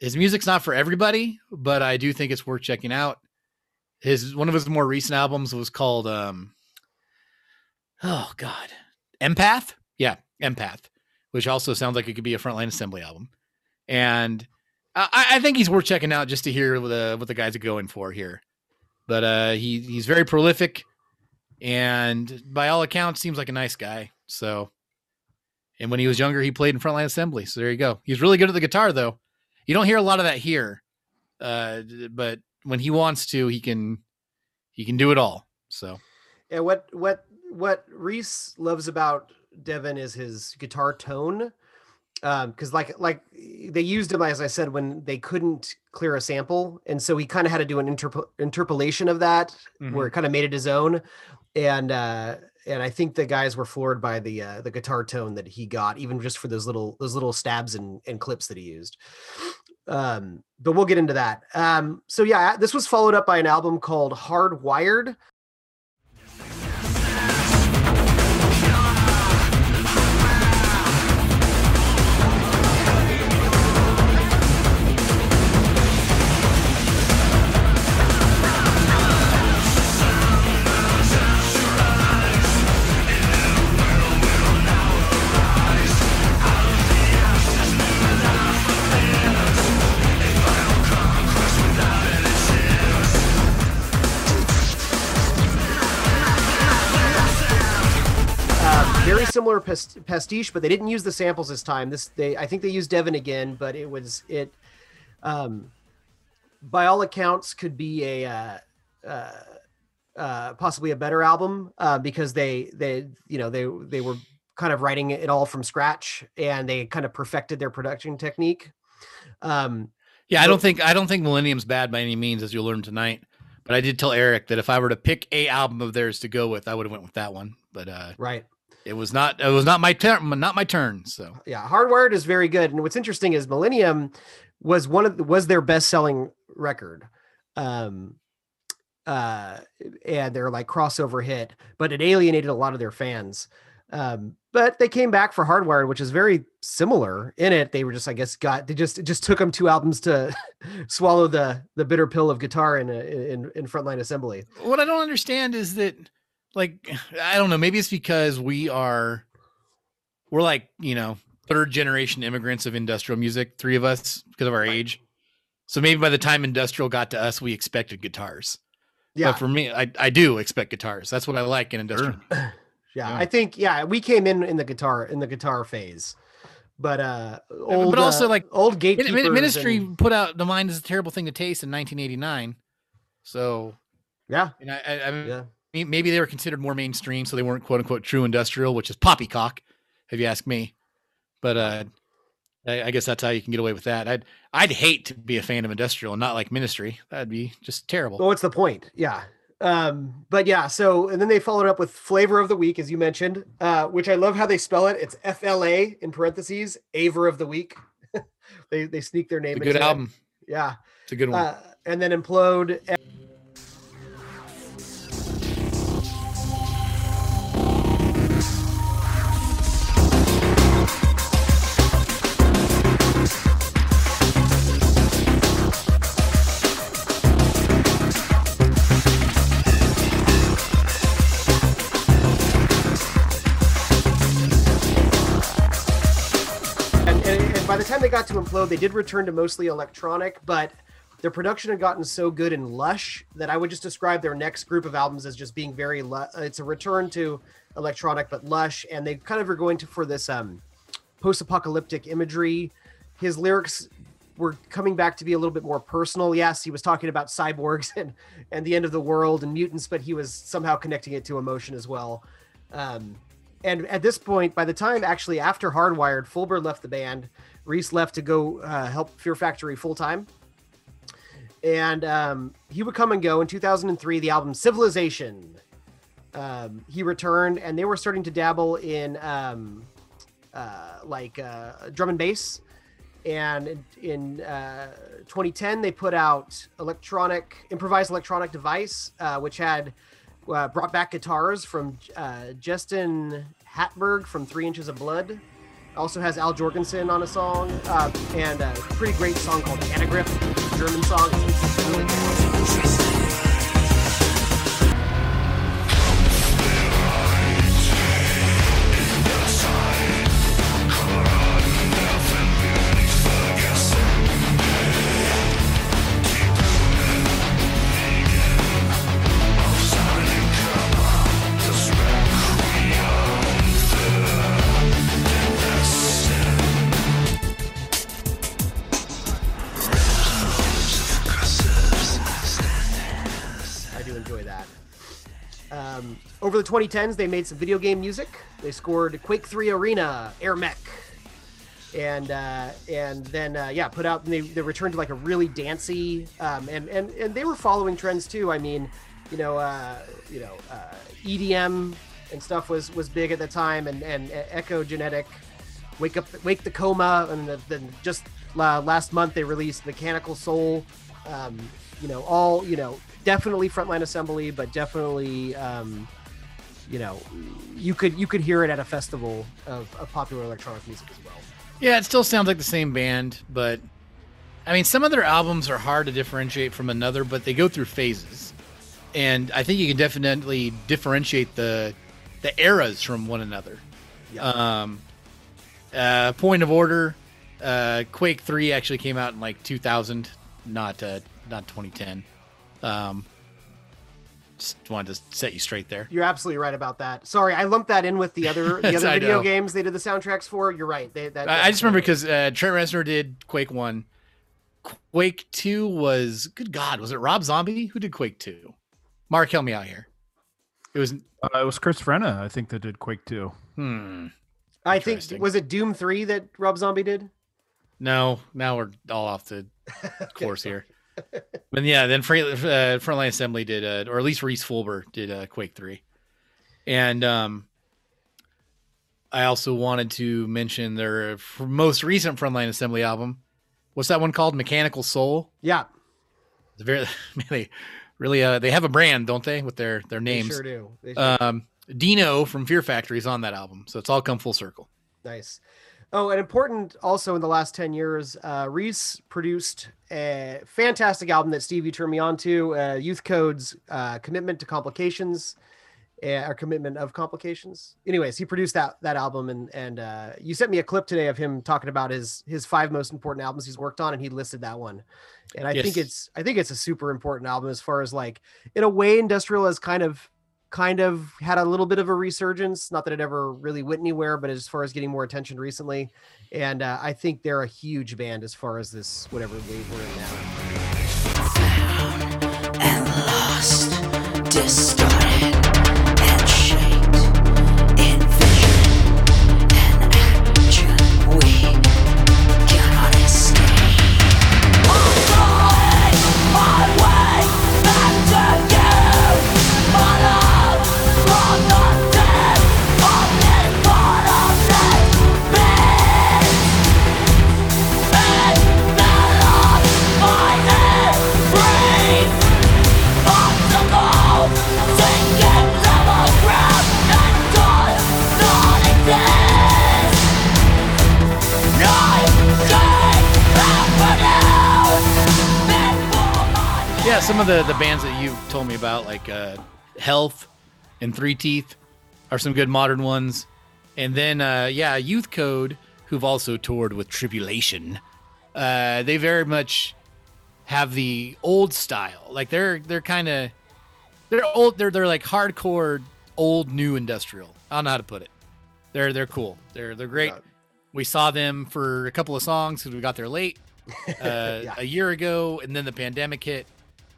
his music's not for everybody, but I do think it's worth checking out. His one of his more recent albums was called um oh god. Empath? Yeah, Empath, which also sounds like it could be a frontline assembly album. And I, I think he's worth checking out just to hear what the what the guys are going for here. But uh he he's very prolific and by all accounts seems like a nice guy. So and when he was younger, he played in frontline assembly. So there you go. He's really good at the guitar though. You don't hear a lot of that here, uh, but when he wants to, he can he can do it all. So And what what what Rhys loves about Devin is his guitar tone. Um, because like like they used him as I said when they couldn't clear a sample, and so he kind of had to do an interpol- interpolation of that, where it kind of made it his own. And uh, and I think the guys were floored by the uh, the guitar tone that he got, even just for those little those little stabs and, and clips that he used. Um, but we'll get into that. Um, so yeah, this was followed up by an album called Hardwired. Similar pastiche, but they didn't use the samples this time. This they I think they used Devin again, but it was it um by all accounts could be a uh, uh, uh, possibly a better album uh, because they they you know they they were kind of writing it all from scratch and they kind of perfected their production technique. Um, yeah, I don't think I don't think Millennium's bad by any means, as you'll learn tonight. But I did tell Eric that if I were to pick a album of theirs to go with, I would have went with that one. But uh, right. It was not it was not my turn not my turn. So. Yeah hardwired is very good and what's interesting is millennium was one of the, was their best selling record. Um uh and they're like crossover hit but it alienated a lot of their fans. Um but they came back for hardwired which is very similar in it. They were just i guess got they just it just took them two albums to swallow the the bitter pill of guitar in a, in in frontline assembly. What I don't understand is that like I don't know, maybe it's because we are we're like, you know, third generation immigrants of industrial music, three of us because of our age. So maybe by the time industrial got to us, we expected guitars. yeah But for me, I, I do expect guitars. That's what I like in industrial. yeah, Yeah. i think yeah we came in in the guitar in the guitar phase but uh, old, but also, uh, like, old gatekeepers. Ministry and- put out "The Mind Is a Terrible Thing to Taste" in 1989. So, yeah, and I, I, I mean, yeah. May- maybe they were considered more mainstream, so they weren't quote unquote true industrial, which is poppycock, if you ask me. But uh, I, I guess that's how you can get away with that. I'd I'd hate to be a fan of industrial and not like Ministry. That'd be just terrible. Well, what's the point? Yeah. Um, but yeah, so and then they followed up with flavor of the week, as you mentioned, uh, which I love how they spell it. It's F L A in parentheses, Aver of the week. they they sneak their name. It's a good it. album. Yeah. It's a good one. Uh, and then implode. They did return to mostly electronic, but their production had gotten so good and lush that I would just describe their next group of albums as just being very. Lu- uh, it's a return to electronic but lush, and they kind of are going to for this um, post-apocalyptic imagery. His lyrics were coming back to be a little bit more personal. Yes, he was talking about cyborgs and and the end of the world and mutants, but he was somehow connecting it to emotion as well. Um, and at this point, by the time actually after Hardwired, Fulber left the band. Rhys left to go uh, help Fear Factory full time. And um, he would come and go. In 2003, the album Civilization. Um, he returned, and they were starting to dabble in um, uh, like uh, drum and bass. And in, in uh, 2010, they put out electronic, improvised electronic device, uh, which had uh, brought back guitars from Justin Hagberg from Three Inches of Blood. Also has Al Jourgensen on a song, uh, and a pretty great song called Angriff, German song. It's really the 2010s, they made some video game music. They scored Quake 3 Arena, Air Mech, and uh, and then uh, yeah, put out. They, they returned to like a really dancey, um, and and and they were following trends too. I mean, you know, uh, you know, uh, EDM and stuff was was big at the time, and and Echogenetic, Wake Up, Wake the Coma, and the, then just uh, last month they released Mechanical Soul. Um, you know, all you know, definitely frontline assembly, but definitely, um, you know, you could you could hear it at a festival of, of popular electronic music as well. Yeah, it still sounds like the same band, but I mean, some of their albums are hard to differentiate from another, but they go through phases, and I think you can definitely differentiate the the eras from one another. Yeah. Um, uh, point of order, uh, Quake Three actually came out in like 2000, not uh, not 2010. Um, just wanted to set you straight there. You're absolutely right about that. Sorry, I lumped that in with the other the other video know. games they did the soundtracks for. You're right. They, that, I, I just remember because uh, Trent Reznor did Quake One. Quake Two was good. God, was it Rob Zombie who did Quake Two? Mark, help me out here. It was Uh, it was Chris Vrenna, I think, that did Quake 2. hmm. I think was it Doom Three that Rob Zombie did. No, now we're all off the course here. But yeah, then uh, Frontline Assembly did, uh, or at least Rhys Fulber did uh, Quake Three, and um, I also wanted to mention their most recent Frontline Assembly album. What's that one called? Mechanical Soul. Yeah, It's very really, really. Uh, they have a brand, don't they, with their their they names? sure do. They sure do. Um, Dino from Fear Factory is on that album, so it's all come full circle. Nice. Oh, and important also in the last 10 years, uh, Rhys produced a fantastic album that Stevie turned me on to uh, Youth Code's uh, Commitment to Complications, uh, or Commitment of Complications. Anyways, he produced that that album, and and uh, you sent me a clip today of him talking about his his five most important albums he's worked on, and he listed that one. And I think it's I think it's a super important album as far as like in a way, industrial has kind of kind of had a little bit of a resurgence. Not that it ever really went anywhere, but as far as getting more attention recently, and uh, I think they're a huge band as far as this whatever wave we're in now. Some of the the bands that you told me about, like uh, Health and Three Teeth, are some good modern ones. And then, uh, yeah, Youth Code, who've also toured with Tribulation. Uh, they very much have the old style. Like they're they're kind of they're old. They're they're like hardcore old new industrial. I don't know how to put it. They're they're cool. They're they're great. We saw them for a couple of songs because we got there late uh, Yeah. a year ago, and then the pandemic hit.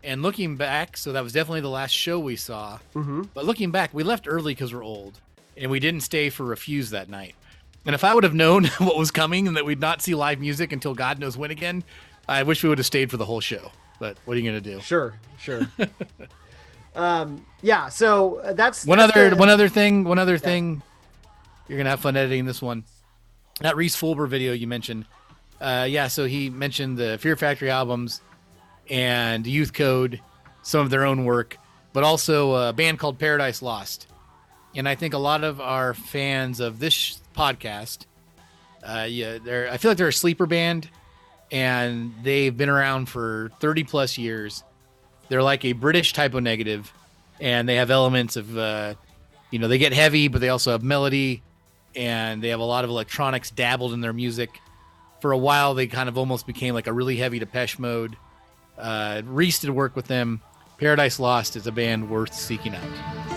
And looking back, so that was definitely the last show we saw. Mm-hmm. But looking back, we left early because we're old, and we didn't stay for Refuse that night. And if I would have known what was coming and that we'd not see live music until God knows when again, I wish we would have stayed for the whole show. But what are you gonna do? Sure, sure. um, yeah. So uh, that's One that's other the- one other thing, one other thing. You're gonna have fun editing this one. That Rhys Fulber video you mentioned. Uh, yeah, so he mentioned the Fear Factory albums and Youth Code, some of their own work, but also a band called Paradise Lost. And I think a lot of our fans of this podcast, uh, yeah, they're I feel like they're a sleeper band, and they've been around for 30 plus years. They're like a British type o negative, and they have elements of, uh, you know, they get heavy, but they also have melody, and they have a lot of electronics dabbled in their music. For a while, they kind of almost became like a really heavy Depeche Mode. Uh, Rhys did work with them. Paradise Lost is a band worth seeking out.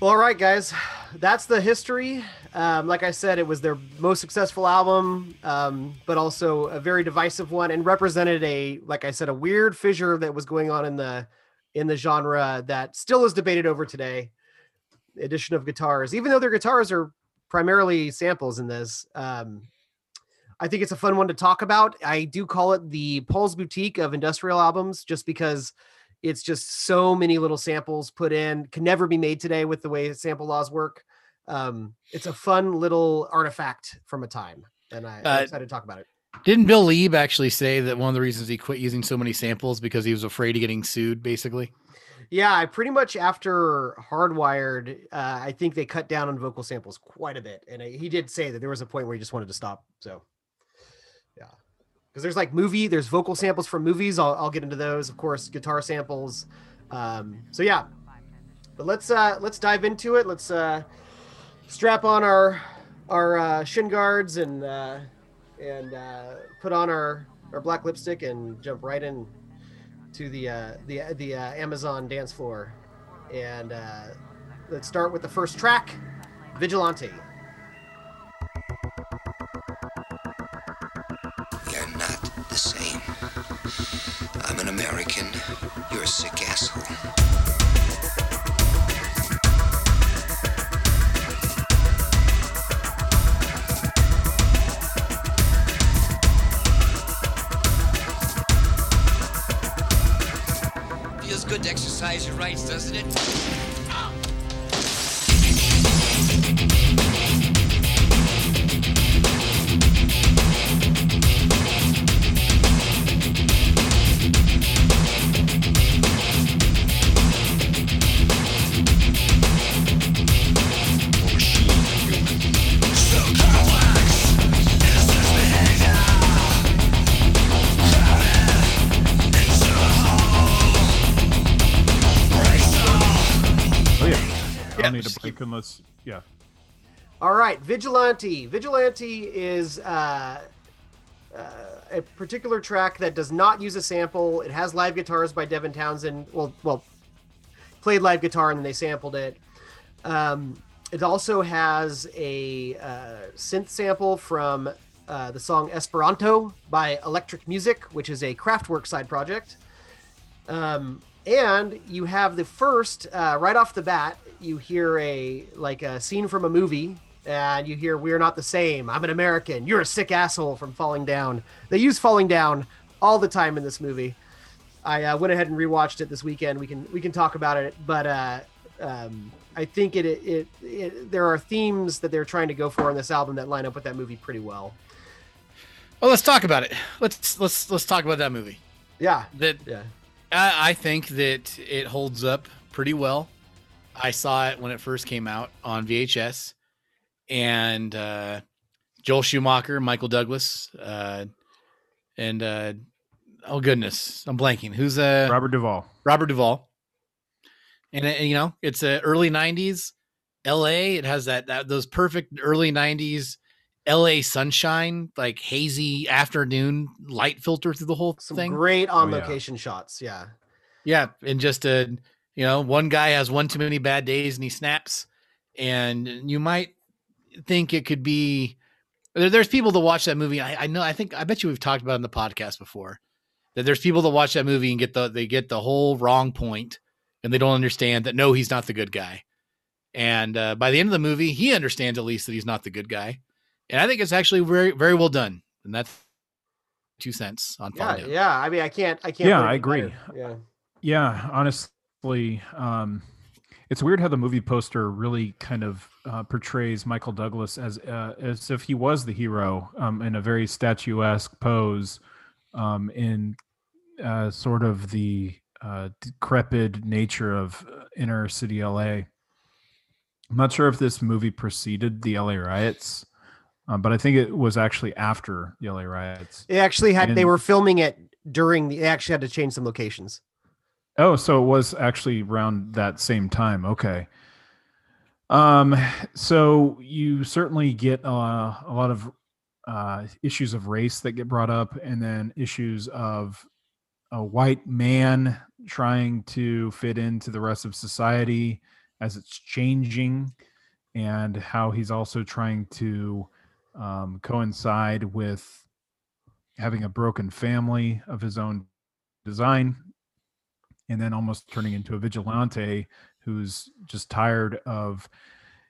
Well, all right, guys. That's the history. Um, like I said, it was their most successful album, um, but also a very divisive one, and represented a, like I said, a weird fissure that was going on in the in the genre that still is debated over today. Addition of guitars, even though their guitars are primarily samples in this. Um, I think it's a fun one to talk about. I do call it the Paul's Boutique of industrial albums, just because it's just so many little samples put in can never be made today with the way sample laws work. Um it's a fun little artifact from a time and I, Uh, i'm excited to talk about it. Didn't Bill Leeb actually say that one of the reasons he quit using so many samples because he was afraid of getting sued, basically? yeah i pretty much after hardwired uh, i think they cut down on vocal samples quite a bit and I, he did say that there was a point where he just wanted to stop so because there's like movie there's vocal samples from movies. I'll, I'll get into those of course guitar samples. Um so yeah. But let's uh let's dive into it. Let's uh strap on our our uh, shin guards and uh and uh put on our our black lipstick and jump right in to the uh the the uh, amazon dance floor. And uh let's start with the first track vigilante unless yeah. All right, Vigilante. Vigilante is uh, uh, a particular track that does not use a sample. It has live guitars by Devin Townsend. Well, well, played live guitar and then they sampled it. Um, it also has a uh, synth sample from uh, the song Esperanto by Electric Music, which is a Kraftwerk side project. Um, and you have the first uh, right off the bat you hear a like a scene from a movie and you hear we're not the same. I'm an american. You're a sick asshole from falling down. They use falling down all the time in this movie. I uh, went ahead and rewatched it this weekend. We can we can talk about it but uh um i think it, it it it there are themes that they're trying to go for in this album that line up with that movie pretty well. Well, let's talk about it. Let's let's let's talk about that movie. yeah. That yeah. I, I think that it holds up pretty well. I saw it when it first came out on VHS, and uh, Joel Schumacher, Michael Douglas, uh, and uh, oh goodness, I'm blanking. Who's uh, Robert Duvall. Robert Duvall. And, uh, you know, it's a early '90s L.A. It has that, that those perfect early '90s L.A. sunshine, like hazy afternoon light filter through the whole some thing. great on Oh, yeah. location shots yeah Yeah, and just a you know, one guy has one too many bad days and he snaps, and you might think it could be. There, there's people that watch that movie. I, I know. I think. I bet you we've talked about it in the podcast before. That there's people that watch that movie and get the they get the whole wrong point, and they don't understand that no, he's not the good guy. And uh, by the end of the movie, he understands at least that he's not the good guy, and I think it's actually very very well done. And that's two cents on yeah Falling yeah i mean i can't i can't Yeah, I agree. better. yeah Yeah, honestly, um, it's weird how the movie poster really kind of uh, portrays Michael Douglas as uh, as if he was the hero um, in a very statuesque pose, um, in uh, sort of the uh, decrepit nature of uh, inner city LA. I'm not sure if this movie preceded the LA riots, um, but I think it was actually after the LA riots. They actually had they were filming it during the they actually had to change some locations. Oh, so it was actually around that same time. Okay. Um, so you certainly get uh, a lot of uh, issues of race that get brought up, and then issues of a white man trying to fit into the rest of society as it's changing, and how he's also trying to um, coincide with having a broken family of his own design and then almost turning into a vigilante who's just tired of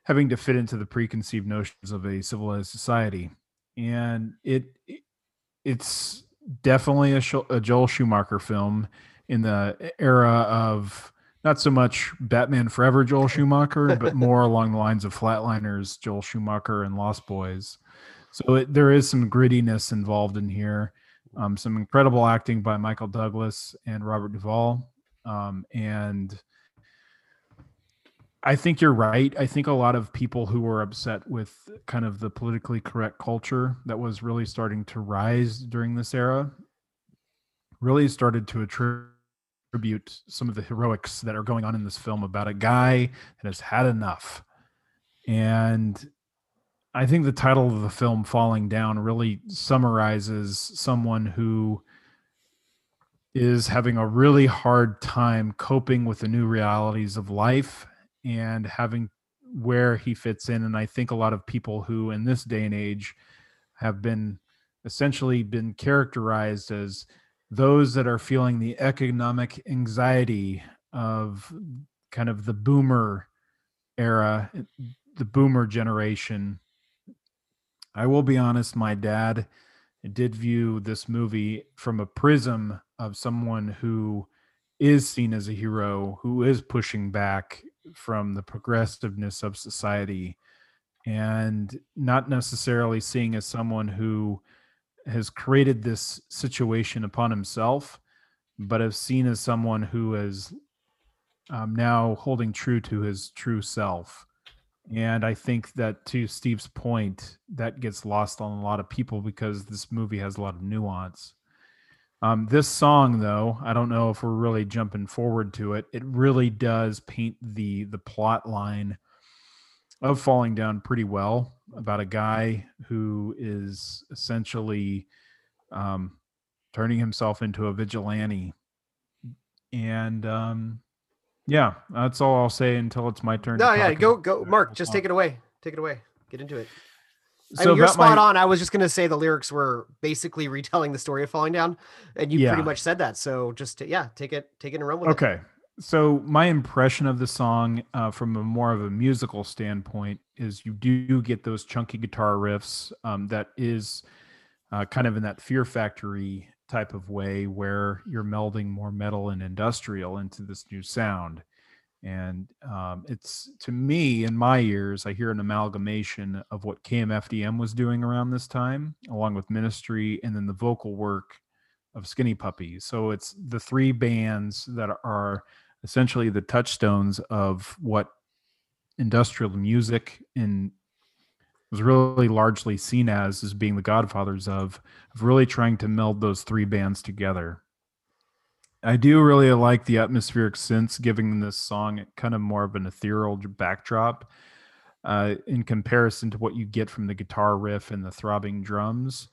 having to fit into the preconceived notions of a civilized society. And it it- it's definitely a, a Joel Schumacher film in the era of not so much Batman Forever Joel Schumacher, but more along the lines of Flatliners Joel Schumacher and Lost Boys. So it, there is some grittiness involved in here, um, some incredible acting by Michael Douglas and Robert Duvall, um, and I think you're right. I think a lot of people who were upset with kind of the politically correct culture that was really starting to rise during this era really started to attribute some of the heroics that are going on in this film about a guy that has had enough. And I think the title of the film, Falling Down, really summarizes someone who is having a really hard time coping with the new realities of life and having where he fits in. And i think a lot of people who in this day and age have been essentially been characterized as those that are feeling the economic anxiety of kind of the boomer era the boomer generation. I will be honest my dad did view this movie from a prism of someone who is seen as a hero who is pushing back from the progressiveness of society and not necessarily seeing as someone who has created this situation upon himself but is seen as someone who is um, now holding true to his true self and i think that to steve's point that gets lost on a lot of people because this movie has a lot of nuance um, this song, though, I don't know if we're really jumping forward to it. It really does paint the the plot line of falling down pretty well about a guy who is essentially um, turning himself into a vigilante. And um, yeah, that's all I'll say until it's my turn. No, yeah, go go, Mark. Just take it away. Take it away. Get into it. I So mean, you're spot my- on. I was just gonna say the lyrics were basically retelling the story of falling down, and you Yeah. pretty much said that. So just yeah, take it, take it and run with it. Okay. So my impression of the song, uh, from a more of a musical standpoint, is you do get those chunky guitar riffs. Um, that is uh, kind of in that Fear Factory type of way, where you're melding more metal and industrial into this new sound. And um, it's to me, in my ears, I hear an amalgamation of what KMFDM was doing around this time, along with Ministry, and then the vocal work of Skinny Puppy. So it's the three bands that are essentially the touchstones of what industrial music in was really largely seen as as being the godfathers of of really trying to meld those three bands together. I do really like the atmospheric synths giving this song kind of more of an ethereal backdrop uh, in comparison to what you get from the guitar riff and the throbbing drums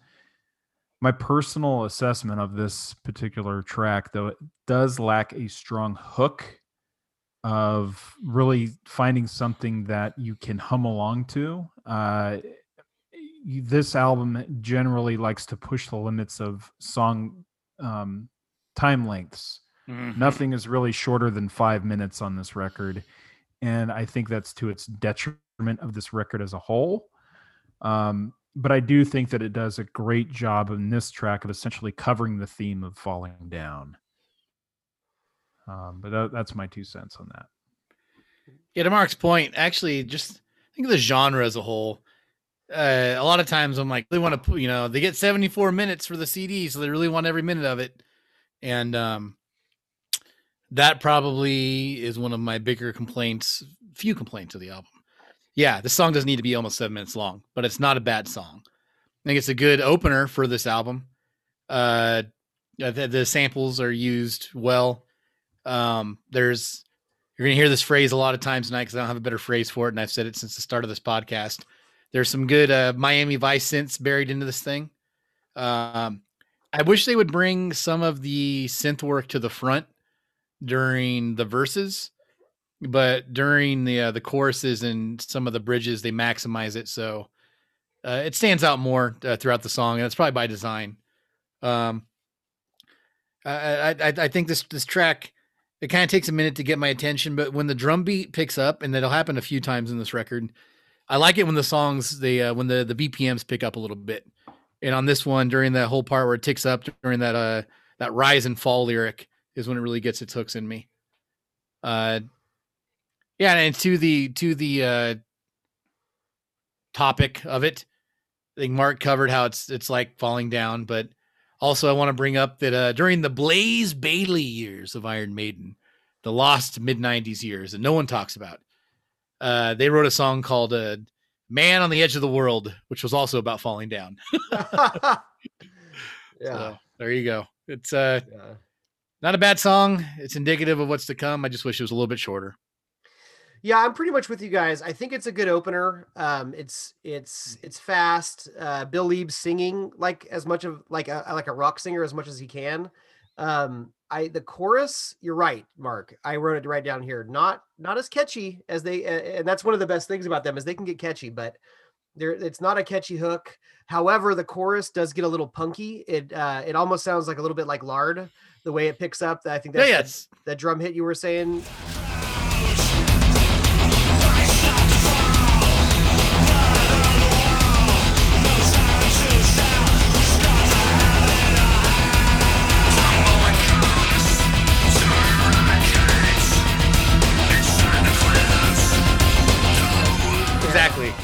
my personal assessment of this particular track though it does lack a strong hook of really finding something that you can hum along to uh, this album generally likes to push the limits of song um, time lengths. Mhm. nothing is really shorter than five minutes on this record and i think that's to its detriment of this record as a whole. Um, but i do think that it does a great job in this track of essentially covering the theme of falling down um, but that, that's my two cents on that Yeah, to Mark's point, actually, just think of the genre as a whole. Uh, a lot of times I'm like, they want to you know, they get 74 minutes for the CD, so they really want every minute of it. And um, that probably is one of my bigger complaints, few complaints of the album. Yeah, the song doesn't need to be almost seven minutes long, but it's not a bad song. I think it's a good opener for this album. Uh, the, the samples are used well. Um, there's you're going to hear this phrase a lot of times tonight because I don't have a better phrase for it, and I've said it since the start of this podcast. There's some good uh, Miami Vice synths buried into this thing. Um, I wish they would bring some of the synth work to the front during the verses, but during the uh, the choruses and some of the bridges, they maximize it so uh, it stands out more uh, throughout the song, and it's probably by design. Um, I, I I I think this this track it kind of takes a minute to get my attention, but when the drum beat picks up, and that'll happen a few times in this record, I like it when the songs they uh, when the the BPMs pick up a little bit. And on this one, during that whole part where it ticks up during that uh that rise and fall lyric is when it really gets its hooks in me. Uh, yeah, and to the to the uh topic of it, I think Mark covered how it's it's like falling down, but also I want to bring up that uh, during the Blaze Bayley years of Iron Maiden, the lost mid '90s years that no one talks about, uh, they wrote a song called uh, "Man on the Edge of the World," which was also about falling down. yeah. So, there you go. It's uh, yeah. not a bad song. It's indicative of what's to come. I just wish it was a little bit shorter. Yeah, I'm pretty much with you guys. I think it's a good opener. Um, it's it's it's fast. Uh, Bill Leeb's singing like as much of like a like a rock singer as much as he can. Um, I the chorus. You're right, Mark. I wrote it right down here. Not not as catchy as they, uh, and that's one of the best things about them is they can get catchy, but there it's not a catchy hook. However, the chorus does get a little punky. It uh, it almost sounds like a little bit like Lard, the way it picks up. I think that's yeah, that- it's- that drum hit you were saying.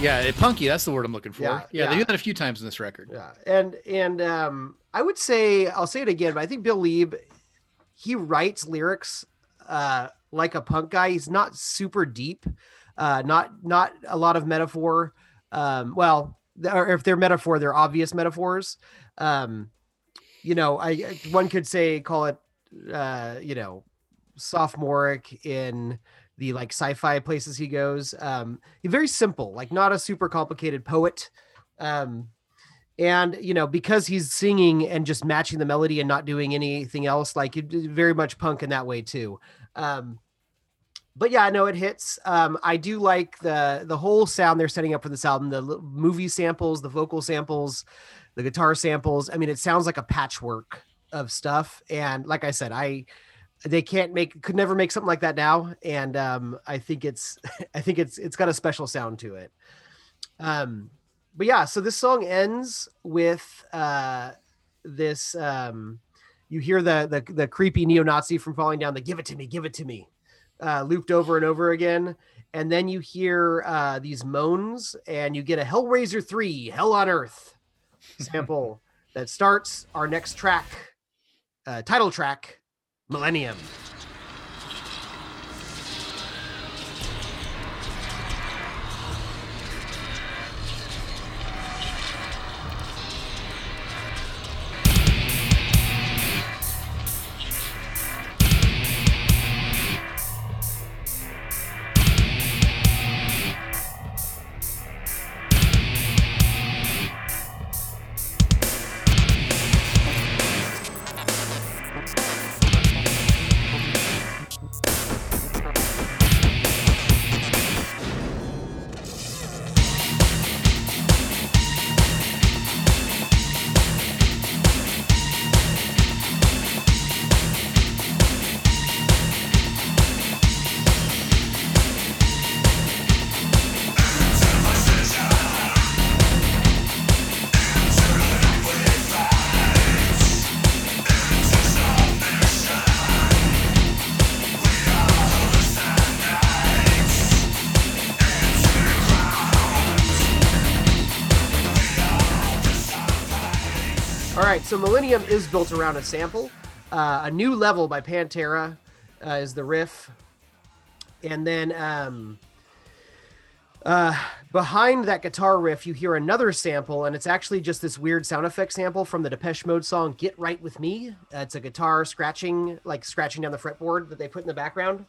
Yeah, it, punky. That's the word I'm looking for. Yeah, Yeah, they do that a few times in this record. Yeah, and and um, I would say I'll say it again, but I think Bill Leeb, he writes lyrics uh, like a punk guy. He's not super deep, uh, not not a lot of metaphor. Um, well, or if they're metaphor, they're obvious metaphors. Um, you know, I I- one could say call it, uh, you know, sophomoric in the like sci-fi places he goes. Um, very simple, like not a super complicated poet. Um, and you know because he's singing and just matching the melody and not doing anything else, like very much punk in that way too. Um, but yeah, no, it hits. Um, I do like the the whole sound they're setting up for this album. The movie samples, the vocal samples, the guitar samples. I mean, it sounds like a patchwork of stuff. And like I said, I they can't make could never make something like that now. And um, I think it's I think it's it's got a special sound to it. Um, but yeah, so this song ends with uh, this. Um, you hear the the the creepy neo-Nazi from falling down. The give it to me, give it to me uh, looped over and over again. And then you hear uh, these moans, and you get a Hellraiser 3 Hell on Earth sample that starts our next track, uh, title track, Millennium. So Millennium is built around a sample. Uh, a new level by Pantera uh, is the riff, and then um, uh, behind that guitar riff, you hear another sample, and it's actually just this weird sound effect sample from the Depeche Mode song "Get Right with Me." Uh, it's a guitar scratching, like scratching down the fretboard that they put in the background.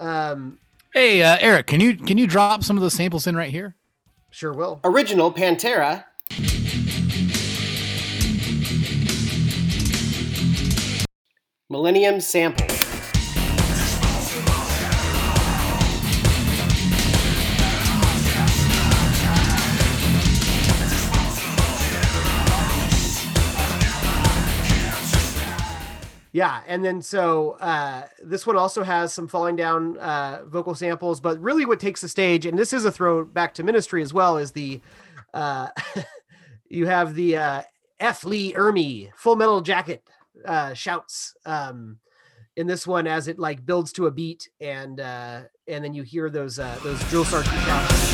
Um, Hey, uh, Eric, can you can you drop some of those samples in right here? Sure will. Original Pantera. Millennium Sample. Yeah, and then so uh, this one also has some falling down uh, vocal samples, but really what takes the stage, and this is a throwback to Ministry as well, is the uh, you have the uh, F. Lee Ermey Full Metal Jacket uh, shouts um, in this one as it like builds to a beat, and uh, and then you hear those uh, those drill sergeant shouts.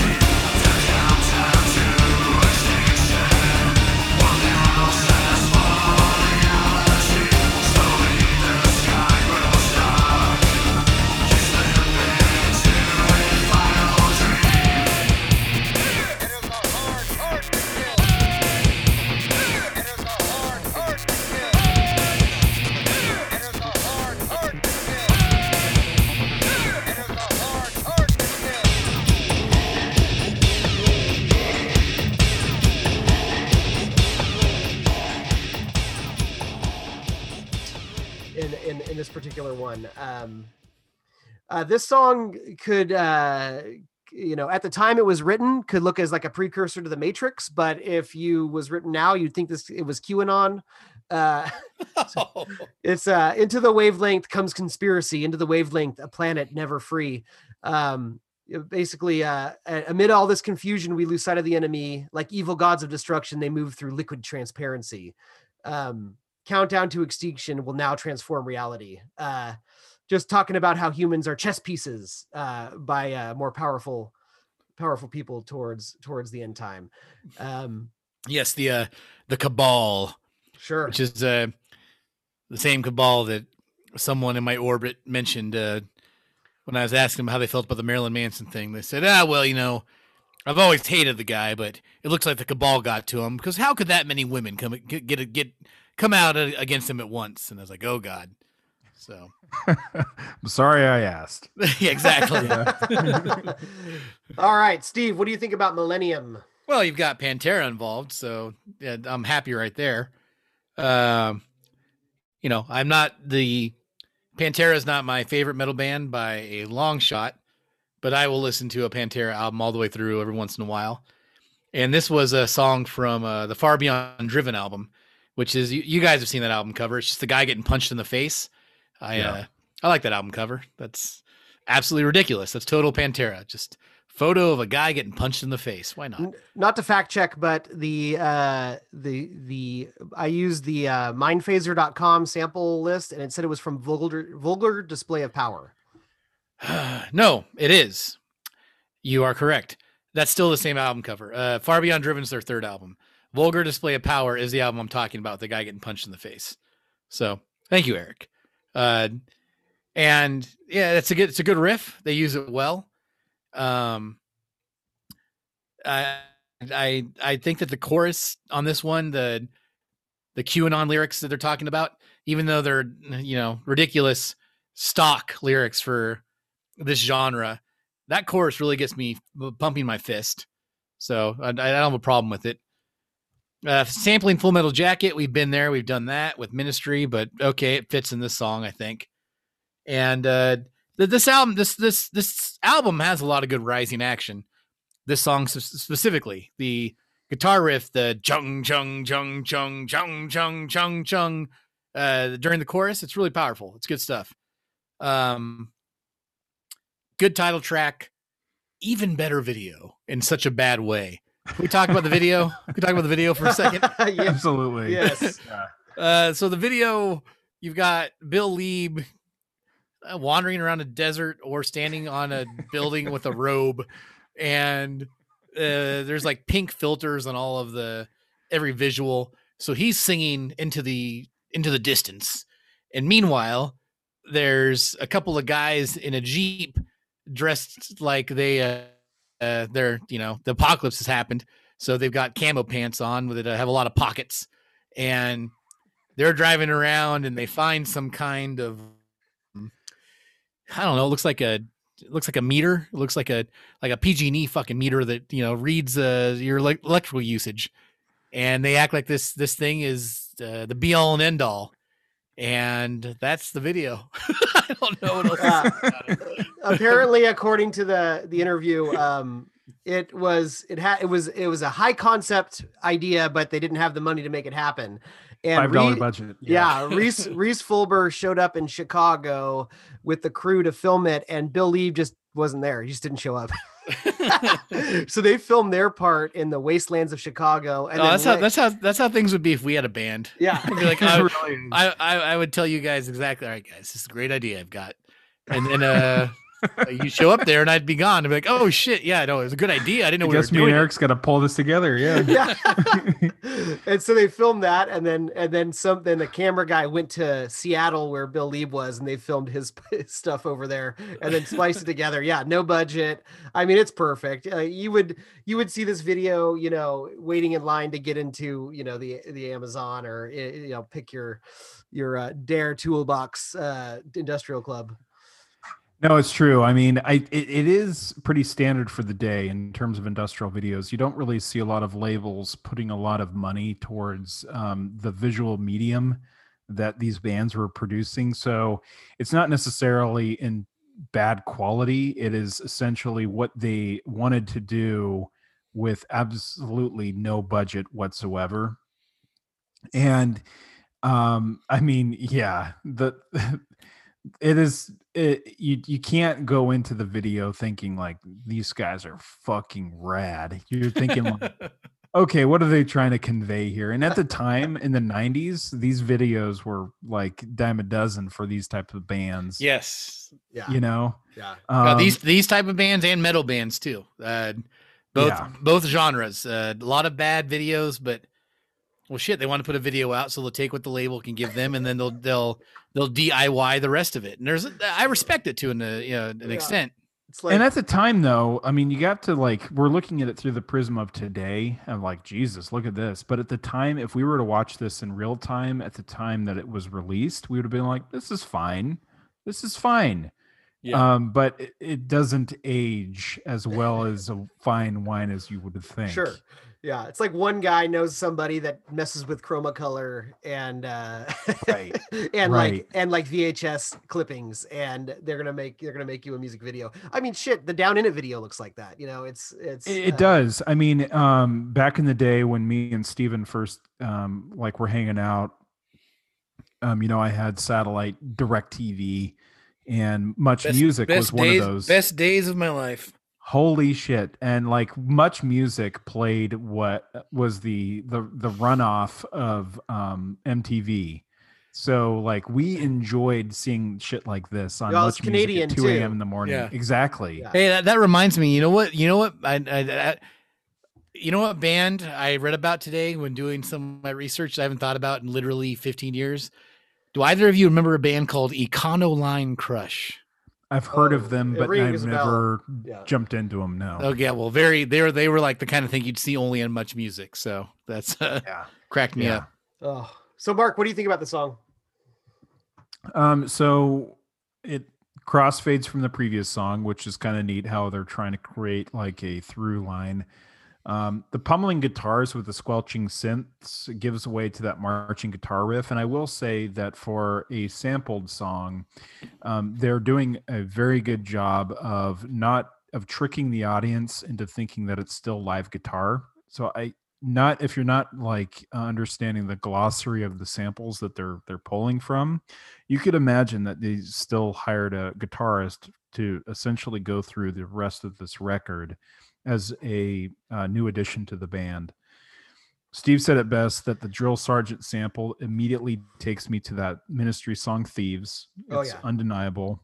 One. Um, uh, this song could, uh, you know, at the time it was written, could look as like a precursor to the Matrix. But if you was written now, you'd think this it was QAnon. Uh, it's uh, into the wavelength comes conspiracy. Into the wavelength, a planet never free. Um, basically, uh, amid all this confusion, we lose sight of the enemy. Like evil gods of destruction, they move through liquid transparency. Um, countdown to extinction will now transform reality. Uh, just talking about how humans are chess pieces uh, by uh, more powerful, powerful people towards towards the end time. Um, Yes, the uh, the cabal, sure. which is uh, the same cabal that someone in my orbit mentioned uh, when I was asking them how they felt about the Marilyn Manson thing. They said, "Ah, well, you know, I've always hated the guy, but it looks like the cabal got to him because how could that many women come get get, get come out against him at once?" And I was like, "Oh God." So I'm sorry I asked. yeah, exactly. All right, Steve, what do you think about Millennium? Well, you've got Pantera involved, so yeah, I'm happy right there. Um, you know, I'm not the Pantera is not my favorite metal band by a long shot, but I will listen to a Pantera album all the way through every once in a while. And this was a song from uh, the Far Beyond Driven album, which is you, you guys have seen that album cover. It's just the guy getting punched in the face. I Yeah. uh, I like that album cover. That's absolutely ridiculous. That's total Pantera. Just photo of a guy getting punched in the face. Why not? Not to fact check, but the uh the the I used the uh mindphaser.com sample list and it said it was from vulgar vulgar display of power. no, it is. You are correct. That's still the same album cover. Uh, Far Beyond Driven is their third album. Vulgar Display of Power is the album I'm talking about. The guy getting punched in the face. So thank you, Eric. Uh, and yeah, it's a good it's a good riff. They use it well. Um, I I I think that the chorus on this one, the the QAnon lyrics that they're talking about, even though they're you know ridiculous stock lyrics for this genre, that chorus really gets me pumping my fist. So I, I don't have a problem with it. Uh, sampling Full Metal Jacket, we've been there, we've done that with Ministry, but okay, it fits in this song, I think. And uh, th- this album, this this this album has a lot of good rising action. This song specifically, the guitar riff, the chung chung chung chung chung chung chung chung, uh, during the chorus, it's really powerful. It's good stuff. Um, good title track, even better video in such a bad way. Can we talk about the video? Can we talk about the video for a second? yeah. Absolutely. Yes. Uh, so the video, you've got Bill Leeb uh, wandering around a desert or standing on a building with a robe, and uh, there's like pink filters on all of the every visual. So he's singing into the into the distance, and meanwhile, there's a couple of guys in a jeep dressed like they uh, they're you know the apocalypse has happened so they've got camo pants on with it uh, have a lot of pockets. And they're driving around and they find some kind of mm, i don't know it looks like a it looks like a meter. It looks like a like a pg&e fucking meter that you know reads uh your elec- electrical usage. And they act like this this thing is uh, the be all and end all and that's the video i don't know what else to say about it. Apparently, according to the the interview, um it was it had it was it was a high concept idea, but they didn't have the money to make it happen. And Five dollar Ree- budget. Yeah, Rhys Rhys Fulber showed up in Chicago with the crew to film it, and Bill Lee just wasn't there. He just didn't show up. so they filmed their part in the wastelands of Chicago. And Oh, then that's how that's how that's how things would be if we had a band. yeah. I'd be like, I, really. I, I, I would tell you guys exactly. All right, guys, this is a great idea I've got, and then uh, you show up there and I'd be gone. I'd be like, oh shit, yeah, no, it was a good idea. I didn't know I we were guess me and doing it. Eric's got to pull this together. Yeah. yeah. and so they filmed that, and then and then some. Then the camera guy went to Seattle where Bill Leeb was, and they filmed his, his stuff over there, and then spliced it together. Yeah, no budget. I mean, it's perfect. Uh, you would you would see this video, you know, waiting in line to get into you know the the Amazon or eh, you know pick your your uh, Dare Toolbox uh, Industrial Club. No, it's true. I mean, I it, it is pretty standard for the day in terms of industrial videos. You don't really see a lot of labels putting a lot of money towards um, the visual medium that these bands were producing. So it's not necessarily in bad quality. It is essentially what they wanted to do with absolutely no budget whatsoever. And um, I mean, yeah, the it is it, you you can't go into the video thinking like these guys are fucking rad. You're thinking like, okay, what are they trying to convey here? And at the time in the 90s, these videos were like dime a dozen for these types of bands. Yes, Yeah, You know? yeah. Uh, Um, these these type of bands and metal bands too. Uh, both Yeah. both genres. Uh, a lot of bad videos, but well, shit, they want to put a video out, so they'll take what the label can give them, and then they'll they'll they'll DIY the rest of it. And there's I respect it to an uh, you know an Yeah. extent. It's like and at the time though i mean you got to like we're looking at it through the prism of today i'm like jesus look at this but at the time if we were to watch this in real time at the time that it was released we would have been like this is fine this is fine Yeah. um but it, it doesn't age as well as a fine wine as you would think Sure. Yeah, it's like one guy knows somebody that messes with chroma color and uh Right, and right. like and like VHS clippings and they're going to make they're going to make you a music video. I mean shit, the down in it video looks like that. You know, it's it's It, it uh, does. I mean, um, back in the day when me and Steven first um, like were hanging out, um, you know, I had satellite direct TV and much Best, music best was one days, of those. best days of my life. Holy shit. And like much music played what was the the the runoff of um MTV. So like we enjoyed seeing shit like this on Well, it's much music at 2 a.m. in the morning. Yeah. Exactly. Yeah. Hey, that, that reminds me. You know what? You know what? I, I, I you know what band I read about today when doing some of my research that I haven't thought about in literally 15 years. Do either of you remember a band called Econoline Crush? I've heard Oh, of them, but I've never Yeah. jumped into them. No. Oh yeah, well, very they were they were like the kind of thing you'd see only on Much Music. So that's uh, Yeah. cracked me Yeah. up. Oh. So Mark, what do you think about the song? Um, so it crossfades from the previous song, which is kind of neat how they're trying to create like a through line. Um, the pummeling guitars with the squelching synths gives way to that marching guitar riff. And I will say that for a sampled song, um, they're doing a very good job of not of tricking the audience into thinking that it's still live guitar. So I not if you're not like uh, understanding the glossary of the samples that they're they're pulling from, you could imagine that they still hired a guitarist to essentially go through the rest of this record as a uh, new addition to the band. Steve said it best that the drill sergeant sample immediately takes me to that ministry song Thieves. Oh, It's yeah. undeniable.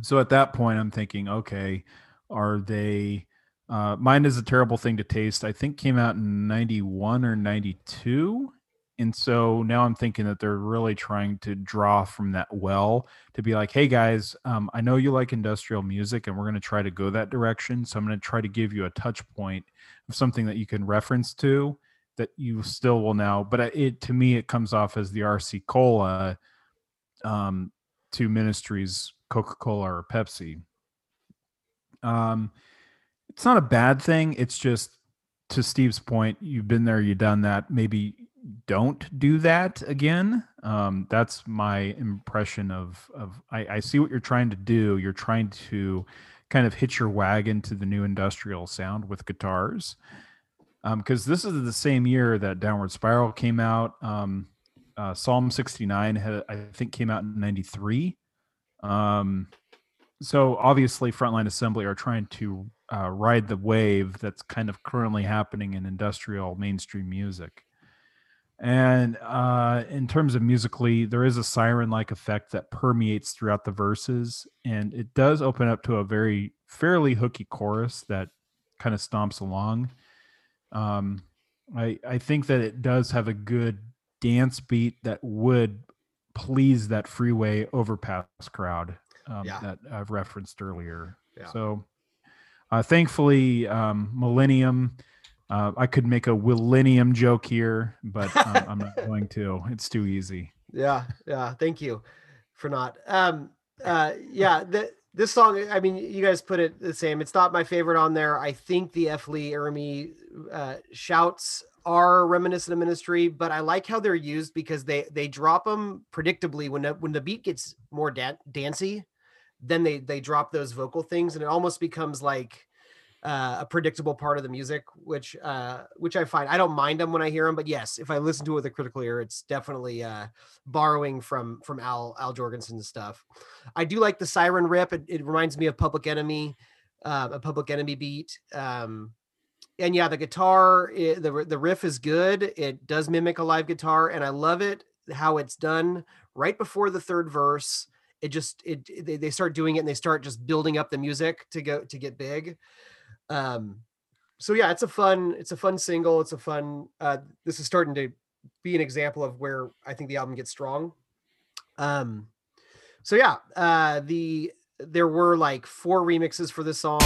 So at that point, I'm thinking, okay, are they? Uh, Mind is a terrible thing to taste. I think came out in 91 or 92. And so now I'm thinking that they're really trying to draw from that well to be like, hey guys, um, I know you like industrial music and we're going to try to go that direction. So I'm going to try to give you a touch point of something that you can reference to that you still will now. But it to me, it comes off as the RC Cola um, to Ministry's, Coca Cola or Pepsi. Um, it's not a bad thing. It's just to Steve's point, you've been there, you've done that. Maybe don't do that again. Um, that's my impression of of I, I see what you're trying to do. You're trying to kind of hitch your wagon to the new industrial sound with guitars. Um, because this is the same year that Downward Spiral came out. Um, uh, Psalm 69 had, I think came out in 93. Um, so obviously Frontline Assembly are trying to uh, ride the wave that's kind of currently happening in industrial mainstream music. And uh, in terms of musically, there is a siren like effect that permeates throughout the verses. And it does open up to a very fairly hooky chorus that kind of stomps along. Um, I, I think that it does have a good dance beat that would please that freeway overpass crowd um, Yeah. that I've referenced earlier. Yeah. So uh, thankfully, um, Millennium. Uh, I could make a Millennium joke here, but um, I'm not going to. It's too easy. Yeah, yeah. Thank you for not. Um, uh, yeah. The, this song, I mean, you guys put it the same. It's not my favorite on there. I think the F. Lee Ermey uh, shouts are reminiscent of Ministry, but I like how they're used because they they drop them predictably when the, when the beat gets more dan- dancey, then they they drop those vocal things, and it almost becomes like uh, a predictable part of the music, which uh, which I find I don't mind them when I hear them, but yes, if I listen to it with a critical ear, it's definitely uh, borrowing from from Al Al Jourgensen's stuff. I do like the siren rip. It, it reminds me of Public Enemy, uh, a Public Enemy beat. Um, and yeah, the guitar, i the the riff is good. It does mimic a live guitar, and I love it how it's done right before the third verse. It just it they, they start doing it and they start just building up the music to go to get big. Um, so yeah, it's a fun it's a fun single. It's a fun. Uh, this is starting to be an example of where I think the album gets strong. Um, so yeah, uh, the there were like four remixes for this song.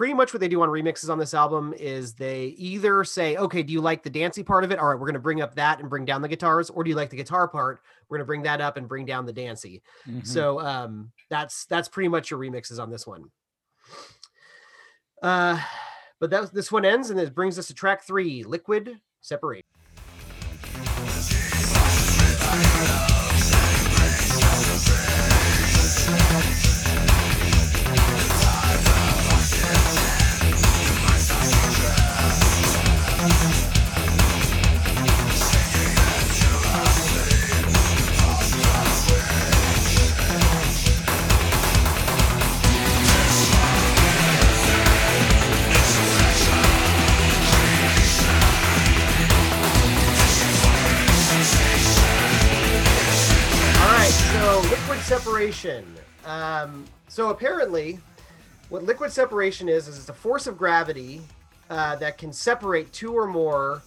Pretty much what they do on remixes on this album is they either say, okay, do you like the dancey part of it? All right, we're going to bring up that and bring down the guitars, or do you like the guitar part? We're going to bring that up and bring down the dancey. Mhm. So um, that's that's pretty much your remixes on this one. Uh, but that this one ends, and it brings us to track three, "Liquid Separate." Separation. Um, so apparently, what liquid separation is is it's a force of gravity uh, that can separate two or more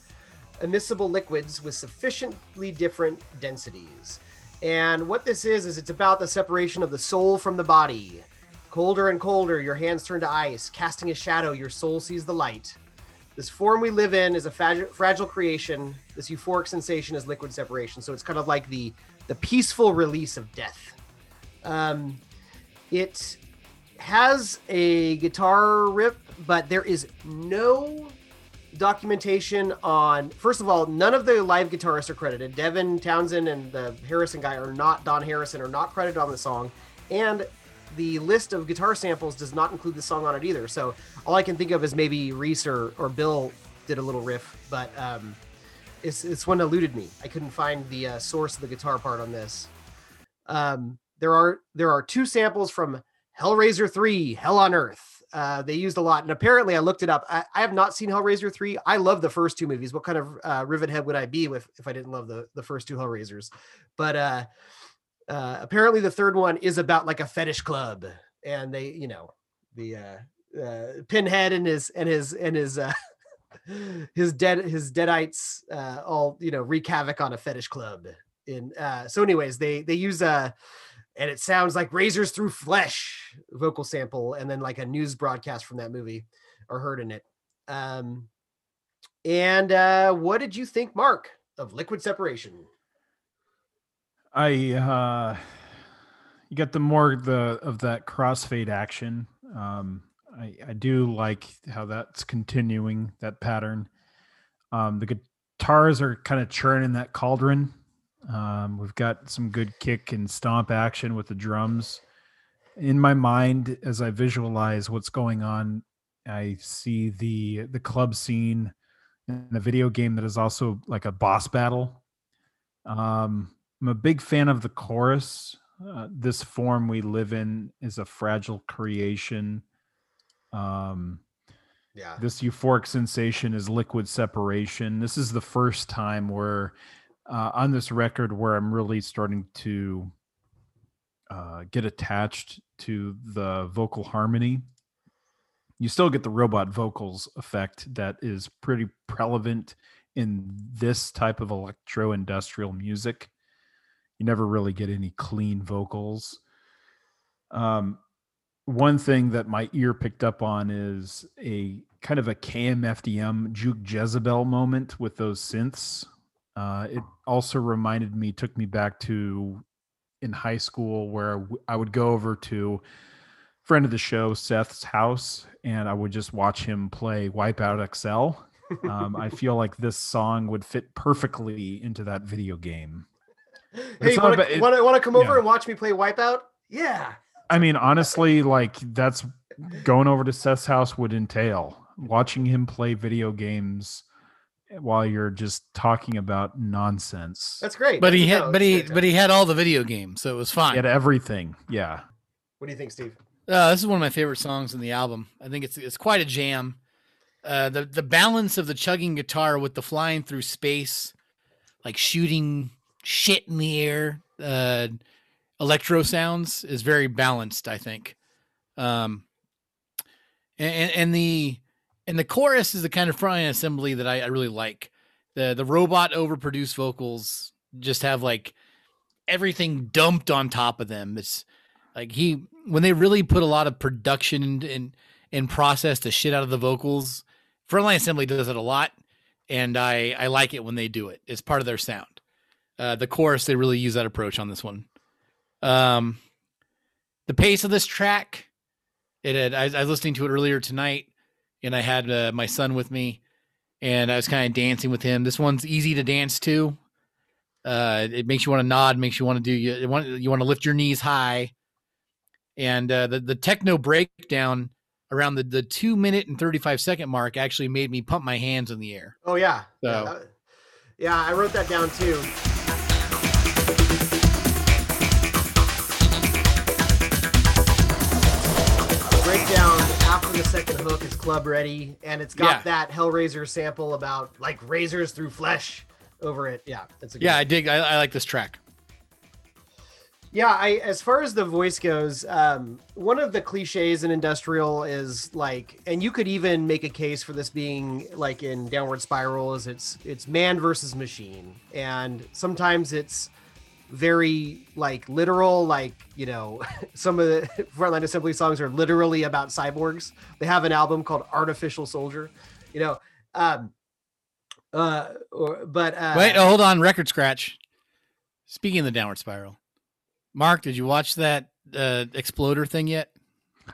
immiscible liquids with sufficiently different densities. And what this is is it's about the separation of the soul from the body. Colder and colder, your hands turn to ice. Casting a shadow, your soul sees the light. This form we live in is a fragile, fragile creation. This euphoric sensation is liquid separation. So it's kind of like the the peaceful release of death. Um, it has a guitar rip, but there is no documentation on. First of all, none of the live guitarists are credited. Devin Townsend and the Harrison guy are not. Don Harrison are not credited on the song, and the list of guitar samples does not include the song on it either. So all I can think of is maybe Rhys or, or Bill did a little riff, but um, it's it's one eluded me. I couldn't find the uh, source of the guitar part on this. Um, there are there are two samples from Hellraiser 3, Hell on Earth. Uh, they used a lot, and apparently I looked it up. I, I have not seen Hellraiser 3. I love the first two movies. What kind of uh, rivet head would I be with if I didn't love the the first two Hellraisers? But uh, uh, apparently the third one is about like a fetish club, and they, you know, the uh, uh, Pinhead and his and his and his uh, his dead his deadites uh, all you know wreak havoc on a fetish club. In uh, so, anyways, they they use a and it sounds like razors through flesh vocal sample, and then like a news broadcast from that movie are heard in it. Um, and uh, what did you think, Mark, of liquid separation? I uh you get the more the of that crossfade action. Um I I do like how that's continuing that pattern. Um the guitars are kind of churning that cauldron. Um we've got some good kick and stomp action with the drums. In my mind as I visualize what's going on, I see the the club scene in the video game that is also like a boss battle. Um I'm a big fan of the chorus. Uh, this form we live in is a fragile creation. Um, Yeah. this euphoric sensation is liquid separation. This is the first time where, uh, on this record, where I'm really starting to uh, get attached to the vocal harmony. You still get the robot vocals effect that is pretty prevalent in this type of electro industrial music you never really get any clean vocals. Um, one thing that my ear picked up on is a kind of a KMFDM Juke Jezebel moment with those synths. Uh, it also reminded me, took me back to in high school where I would go over to friend of the show Seth's house and I would just watch him play Wipeout XL. Um, I feel like this song would fit perfectly into that video game. Hey, want to want to come over yeah. and watch me play Wipeout? Yeah. I mean, honestly, like that's going over to Seth's house would entail watching him play video games while you're just talking about nonsense. That's great. But he That's- had, but he, great but he had all the video games, so it was fine. He had everything. Yeah. What do you think, Steve? Uh, this is one of my favorite songs in the album. I think it's it's quite a jam. Uh, the the balance of the chugging guitar with the flying through space, like shooting shit in the air, uh, electro sounds is very balanced. I think. Um, and, and the and the chorus is the kind of frontline assembly that I, I really like. The the robot overproduced vocals just have like everything dumped on top of them. It's like he when they really put a lot of production and and, and process the shit out of the vocals. Frontline Assembly does it a lot, and I I like it when they do it. It's part of their sound. Uh, the chorus they really use that approach on this one. Um, the pace of this track, it had I, I was listening to it earlier tonight, and I had uh, my son with me, and I was kind of dancing with him. This one's easy to dance to. Uh, it makes you want to nod, makes you want to do you want you want to lift your knees high, and uh, the the techno breakdown around the the two minute and thirty five second mark actually made me pump my hands in the air. Oh yeah. Yeah, So- that- yeah, I wrote that down too. After the second hook is club ready, and it's got Yeah. that Hellraiser sample about like razors through flesh over it. Yeah, that's a good Yeah, I dig. I, I like this track. Yeah, I as far as the voice goes, um, one of the cliches in industrial is like, and you could even make a case for this being like in Downward Spiral, is it's it's man versus machine, and sometimes it's very like literal, like you know, some of the Frontline Assembly songs are literally about cyborgs. They have an album called Artificial Soldier, you know, um, uh, or, but uh, Wait, oh, hold on. Record scratch. Speaking of the downward spiral, Mark, did you watch that uh, exploder thing yet?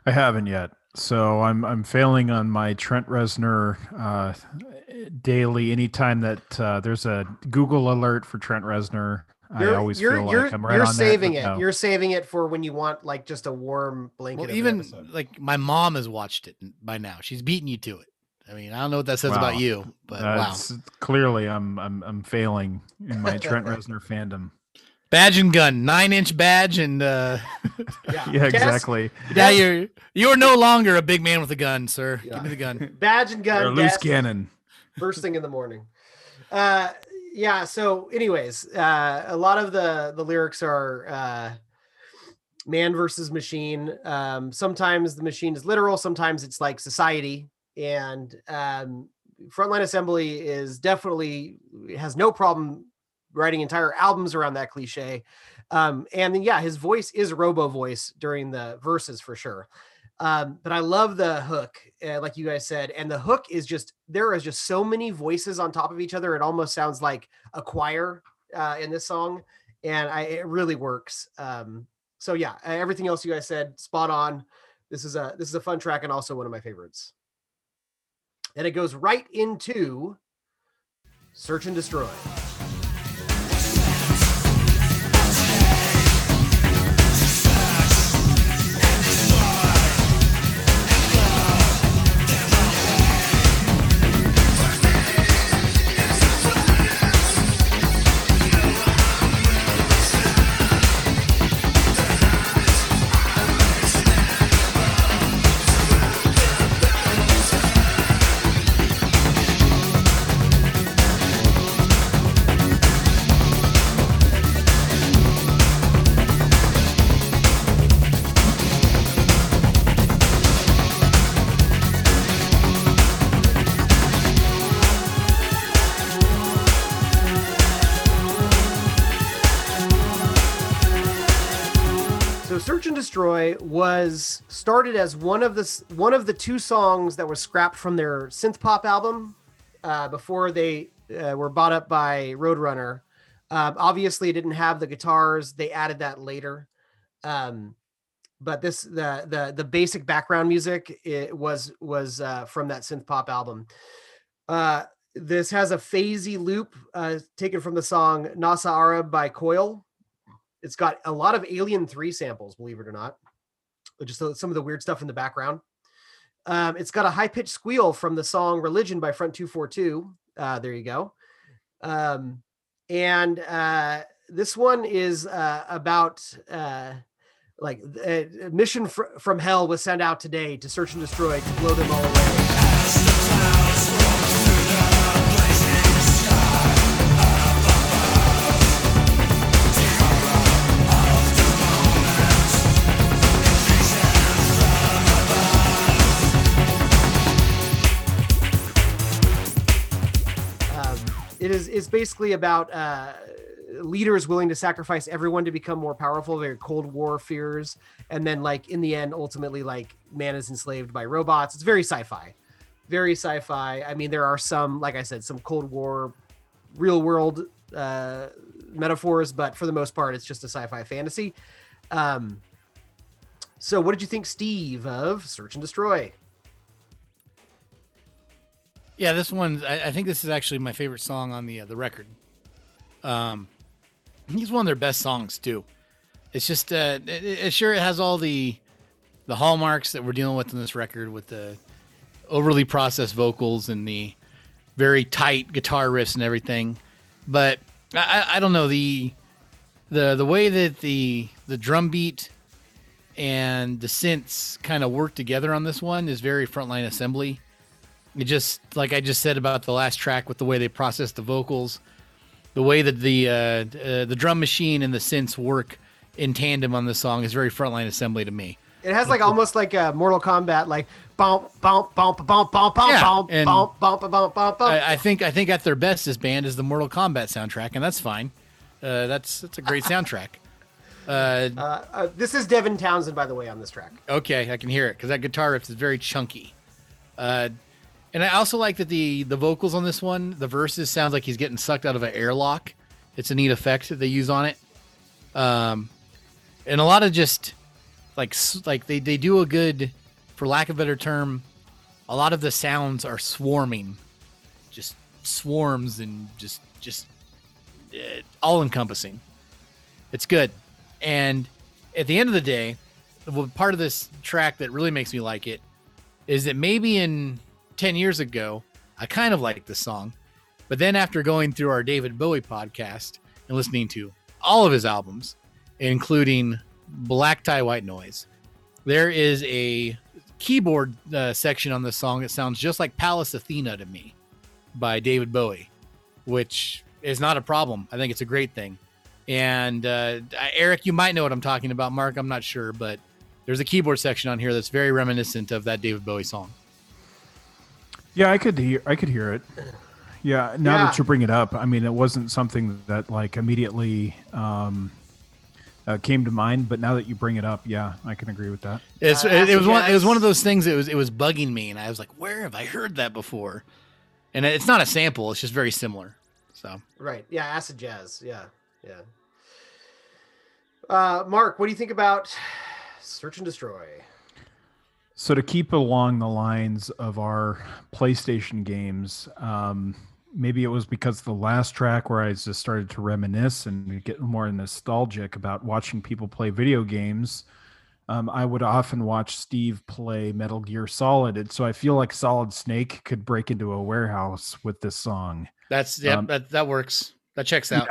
I haven't yet. So I'm I'm failing on my Trent Reznor uh, daily. Anytime that uh, there's a Google alert for Trent Reznor, I you're, always you're, feel you're, like I'm right you're on saving that. it. no. You're saving it for when you want like just a warm blanket. Well, even like my mom has watched it by now. She's beaten you to it. I mean, I don't know what that says about you, but Uh, wow. clearly, I'm I'm I'm failing in my Trent Reznor fandom. Badge and gun, nine inch badge, and uh, yeah, Yeah, exactly. now you're you're no longer a big man with a gun, sir. Yeah. Give me the gun. badge and Or gun, a loose cannon. first thing in the morning. Uh, yeah. So, anyways, uh, a lot of the the lyrics are uh, man versus machine. Um, sometimes the machine is literal. Sometimes it's like society. And um, Frontline Assembly is definitely has no problem writing entire albums around that cliche. Um, and then, yeah, his voice is robo voice during the verses for sure. Um, but I love the hook, uh, like you guys said, and the hook is just there is just so many voices on top of each other. It almost sounds like a choir uh, in this song, and I, it really works. Um, so yeah, everything else you guys said, spot on. This is a this is a fun track and also one of my favorites. And it goes right into Search and Destroy. Was started as one of the one of the two songs that was scrapped from their synth pop album uh, before they uh, were bought up by Roadrunner. Um, obviously, it didn't have the guitars; they added that later. Um, but this the the the basic background music it was was uh, from that synth pop album. Uh, this has a phasey loop uh, taken from the song Nasa Arab by Coil. It's got a lot of Alien 3 samples, believe it or not. Just uh, some of the weird stuff in the background. Um, it's got a high pitched squeal from the song Religion by Front 242. Uh, there you go. Um, and uh, this one is uh, about uh, like a mission fr- from hell was sent out today to search and destroy to blow them all away. It is it's basically about uh, leaders willing to sacrifice everyone to become more powerful. Their Cold War fears, and then like in the end, ultimately, like man is enslaved by robots. It's very sci-fi, very sci-fi. I mean, there are some, like I said, some Cold War, real world uh, metaphors, but for the most part, it's just a sci-fi fantasy. Um, so, what did you think, Steve, of Search and Destroy? Yeah, this one I, I think this is actually my favorite song on the uh, the record. Um, he's one of their best songs too. It's just uh, it, it, sure it has all the the hallmarks that we're dealing with in this record with the overly processed vocals and the very tight guitar riffs and everything. But I, I don't know the the the way that the the drum beat and the synths kind of work together on this one is very frontline assembly it just like I just said about the last track with the way they process the vocals, the way that the uh, uh, the drum machine and the synths work in tandem on this song is very frontline assembly to me. It has like almost like a Mortal Kombat, like bump, bump, bump, bump, bump, bump, Yeah, bump, bump, bump, bump, bump, bump. I, I think I think at their best, this band is the Mortal Kombat soundtrack, and that's fine. Uh, that's that's a great soundtrack. Uh, Uh, uh, this is Devin Townsend, by the way, on this track. Okay, I can hear it because that guitar riff is very chunky. Uh, and I also like that the the vocals on this one, the verses sounds like he's getting sucked out of an airlock. It's a neat effect that they use on it. Um, and a lot of just like like they they do a good, for lack of a better term, a lot of the sounds are swarming, just swarms and just just uh, all encompassing. It's good, and at the end of the day, well, part of this track that really makes me like it is that maybe in 10 years ago, I kind of liked this song. But then after going through our David Bowie podcast and listening to all of his albums, including Black Tie White Noise, there is a keyboard uh, section on this song that sounds just like Pallas Athena to me by David Bowie, which is not a problem. I think it's a great thing. And uh, Eric, you might know what I'm talking about. Mark, I'm not sure, but there's a keyboard section on here that's very reminiscent of that David Bowie song. Yeah, I could hear. I could hear it. Yeah. Now Yeah. that you bring it up, I mean, it wasn't something that like immediately um, uh, came to mind, but now that you bring it up, yeah, I can agree with that. It's, Uh, it, it was one. It was one of those things. That was it was bugging me, and I was like, "Where have I heard that before?" And it's not a sample; it's just very similar. So Right. Yeah. Acid jazz. Yeah. Yeah. Uh, Mark, what do you think about Search and Destroy? So to keep along the lines of our PlayStation games, um, maybe it was because the last track where I just started to reminisce and get more nostalgic about watching people play video games. Um, I would often watch Steve play Metal Gear Solid, and so I feel like Solid Snake could break into a warehouse with this song. that's yeah, Um, that that works. That checks out.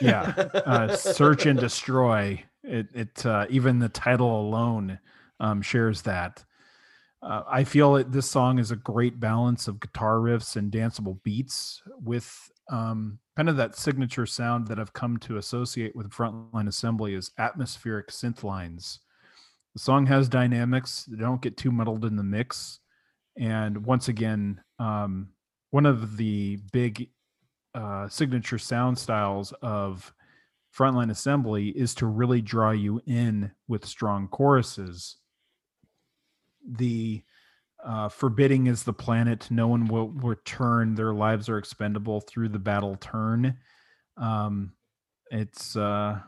Yeah, uh, search and destroy. It, it uh, even the title alone um, shares that. Uh, I feel that this song is a great balance of guitar riffs and danceable beats with um, kind of that signature sound that I've come to associate with Frontline Assembly is atmospheric synth lines. The song has dynamics; they don't get too muddled in the mix. And once again, um, one of the big uh, signature sound styles of frontline assembly is to really draw you in with strong choruses the uh, forbidding is the planet no one will return their lives are expendable through the battle turn um, it's uh,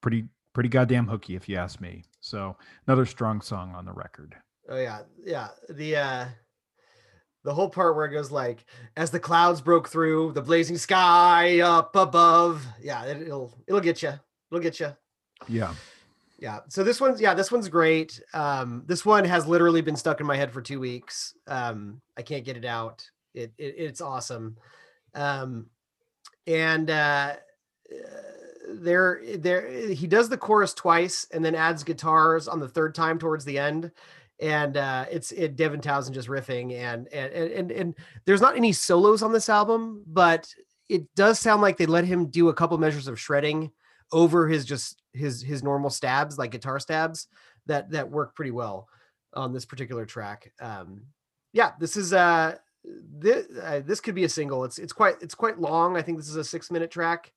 pretty pretty goddamn hooky if you ask me so another strong song on the record Oh yeah, yeah. The uh the whole part where it goes like as the clouds broke through the blazing sky up above. Yeah, it, it'll it'll get you. It'll get you. yeah Yeah. So this one's yeah, this one's great. Um this one has literally been stuck in my head for 2 weeks. Um I can't get it out. It, it it's awesome. Um and uh there there he does the chorus twice and then adds guitars on the third time towards the end and uh it's it devin townsend just riffing and and and, and there's not any solos on this album but it does sound like they let him do a couple measures of shredding over his just his his normal stabs like guitar stabs that that work pretty well on this particular track um yeah this is uh this uh, this could be a single. It's it's quite it's quite long. I think this is a six minute track.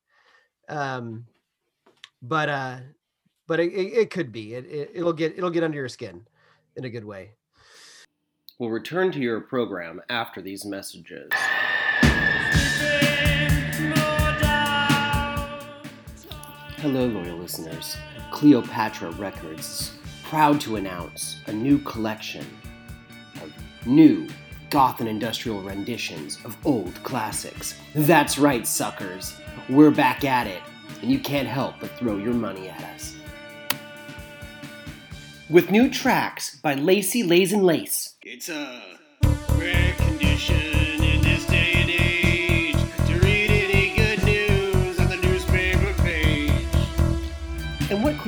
Um, but uh, but it, it, it could be. It, it it'll get it'll get under your skin in a good way. We'll return to your program after these messages. Hello, loyal listeners. Cleopatra Records is proud to announce a new collection of new goth and industrial renditions of old classics. That's right, suckers. We're back at it, and you can't help but throw your money at us. With new tracks by Lacey Lays and Lace. It's a rare condition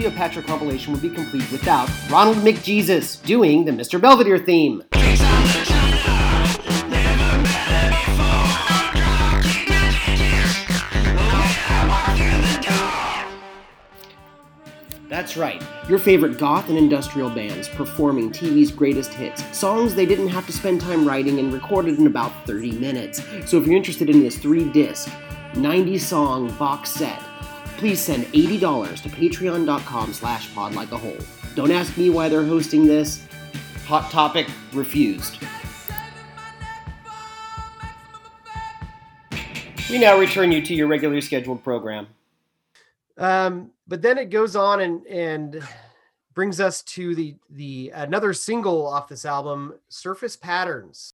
Cleopatra compilation would be complete without Ronald McJesus doing the Mr. Belvedere theme? That's right, your favorite goth and industrial bands performing TV's greatest hits, songs they didn't have to spend time writing and recorded in about 30 minutes. So if you're interested in this three disc, 90 song box set, please send $80 to patreon.com slash pod like a hole. Don't ask me why they're hosting this. Hot topic refused. We now return you to your regularly scheduled program. Um, but then it goes on and and brings us to the the another single off this album, Surface Patterns.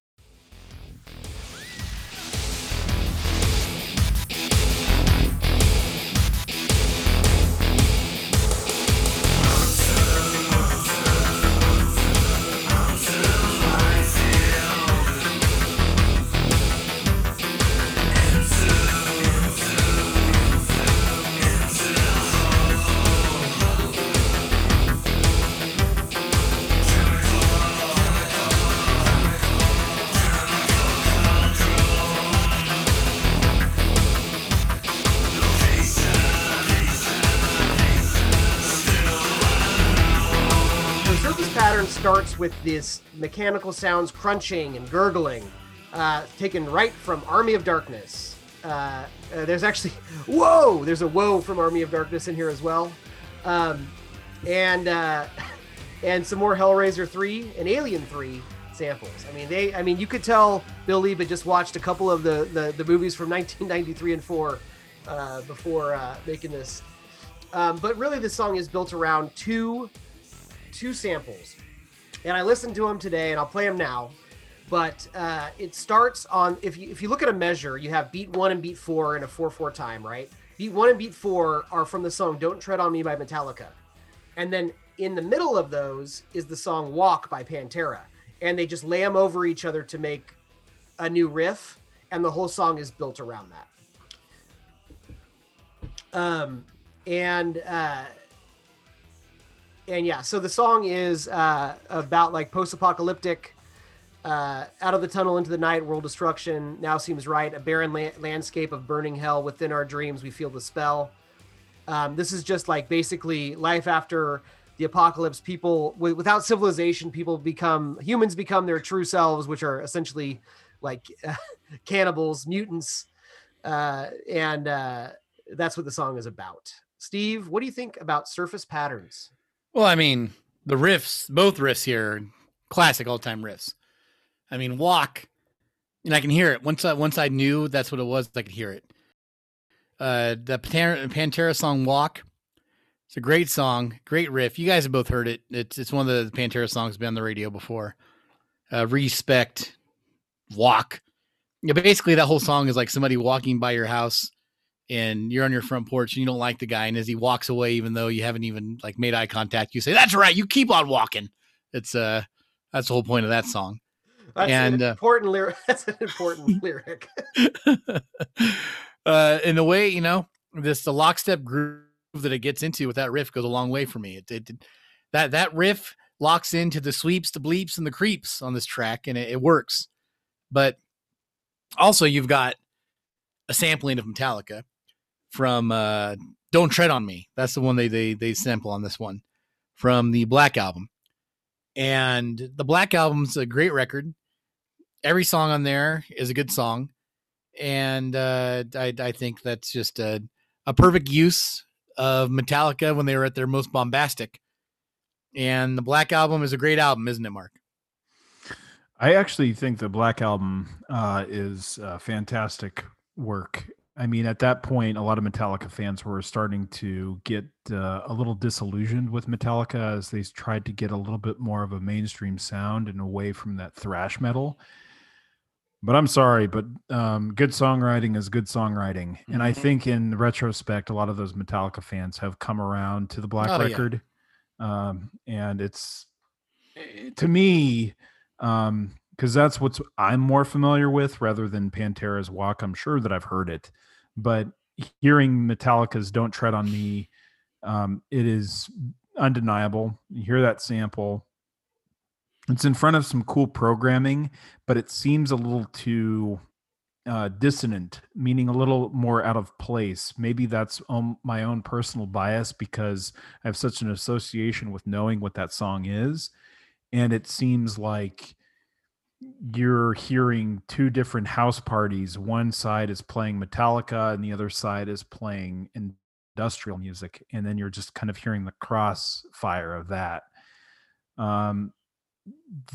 With this mechanical sounds crunching and gurgling, uh, taken right from Army of Darkness. Uh, uh, there's actually, whoa, there's a whoa from Army of Darkness in here as well. Um, and uh, and some more Hellraiser 3 and Alien 3 samples. I mean, they, I mean, you could tell Bill Leeb had just watched a couple of the, the, the movies from 1993 and 4 uh, before uh, making this. Um, but really, this song is built around two two samples, and I listened to them today, and I'll play them now. But uh, it starts on if you if you look at a measure, you have beat one and beat four in a four four time, right? Beat one and beat four are from the song "Don't Tread on Me" by Metallica, and then in the middle of those is the song "Walk" by Pantera, and they just lay them over each other to make a new riff, and the whole song is built around that. Um, and uh, and yeah, so the song is uh, about like post-apocalyptic, uh, out of the tunnel into the night, world destruction now seems right. A barren la- landscape of burning hell within our dreams. We feel the spell. Um, this is just like basically life after the apocalypse. People w- without civilization, people become humans become their true selves, which are essentially like cannibals, mutants, uh, and uh, that's what the song is about. Steve, what do you think about surface patterns? Well, I mean, the riffs, both riffs here, classic all-time riffs. I mean, walk, and I can hear it. Once I once I knew that's what it was, I could hear it. Uh, the Pantera, Pantera song "Walk." It's a great song, great riff. You guys have both heard it. It's it's one of the Pantera songs been on the radio before. Uh, respect, walk. Yeah, basically that whole song is like somebody walking by your house and you're on your front porch and you don't like the guy and as he walks away even though you haven't even like made eye contact you say that's right you keep on walking it's uh that's the whole point of that song That's and an uh, important lyric. That's an important lyric. uh in the way you know this the lockstep groove that it gets into with that riff goes a long way for me it, it that that riff locks into the sweeps the bleeps and the creeps on this track and it, it works but also you've got a sampling of metallica from uh don't tread on me that's the one they they they sample on this one from the black album and the black album's a great record every song on there is a good song, and uh, I I think that's just a a perfect use of Metallica when they were at their most bombastic. And the Black Album is a great album, isn't it, Mark? I actually think the Black Album uh, is uh, fantastic work. I mean, at that point, a lot of Metallica fans were starting to get uh, a little disillusioned with Metallica as they tried to get a little bit more of a mainstream sound and away from that thrash metal. But I'm sorry, but um, good songwriting is good songwriting, and I Mhm. think in retrospect, a lot of those Metallica fans have come around to the Black Oh, yeah. Record, um, and it's eh, to me um because that's what's i'm more familiar with rather than pantera's walk. I'm sure that i've heard it but hearing metallica's don't tread on me um it is undeniable. You hear that sample. It's in front of some cool programming but it seems a little too uh, dissonant meaning a little more out of place. Maybe that's um, my own personal bias because i have such an association with knowing what that song is and it seems like you're hearing two different house parties. One side is playing Metallica, and the other side is playing industrial music, and then you're just kind of hearing the crossfire of that. Um,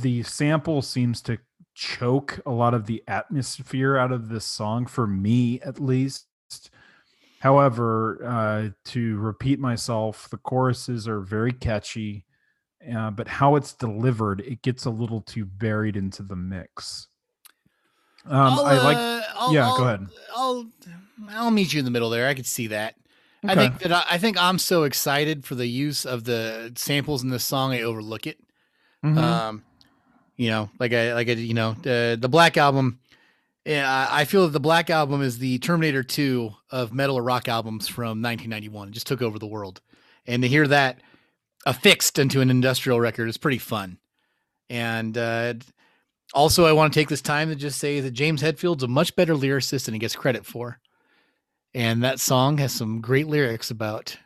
the sample seems to choke a lot of the atmosphere out of this song, for me at least. However, uh, to repeat myself, the choruses are very catchy uh, but how it's delivered, it gets a little too buried into the mix. Um, I'll, like, uh, I'll- yeah, I'll- go ahead. I'll I'll meet you in the middle there. I could see that. I think that I, I think I'm so excited for the use of the samples in this song. I overlook it. Mhm. Um, you know, like I like I you know the the Black album. Yeah, I I feel that the Black album is the Terminator 2 of metal or rock albums from 1991. It just took over the world, and to hear that affixed into an industrial record is pretty fun. And uh, also, I want to take this time to just say that James Hetfield's a much better lyricist than he gets credit for. And that song has some great lyrics about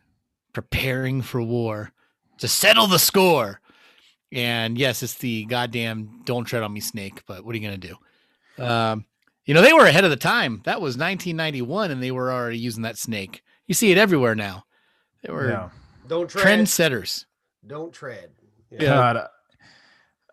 preparing for war to settle the score. And yes, it's the goddamn "Don't Tread on Me" snake. But what are you gonna do? Um, you know they were ahead of the time. That was 1991, and they were already using that snake. You see it everywhere now. They were Yeah. Don't tread. trendsetters. Don't tread. God,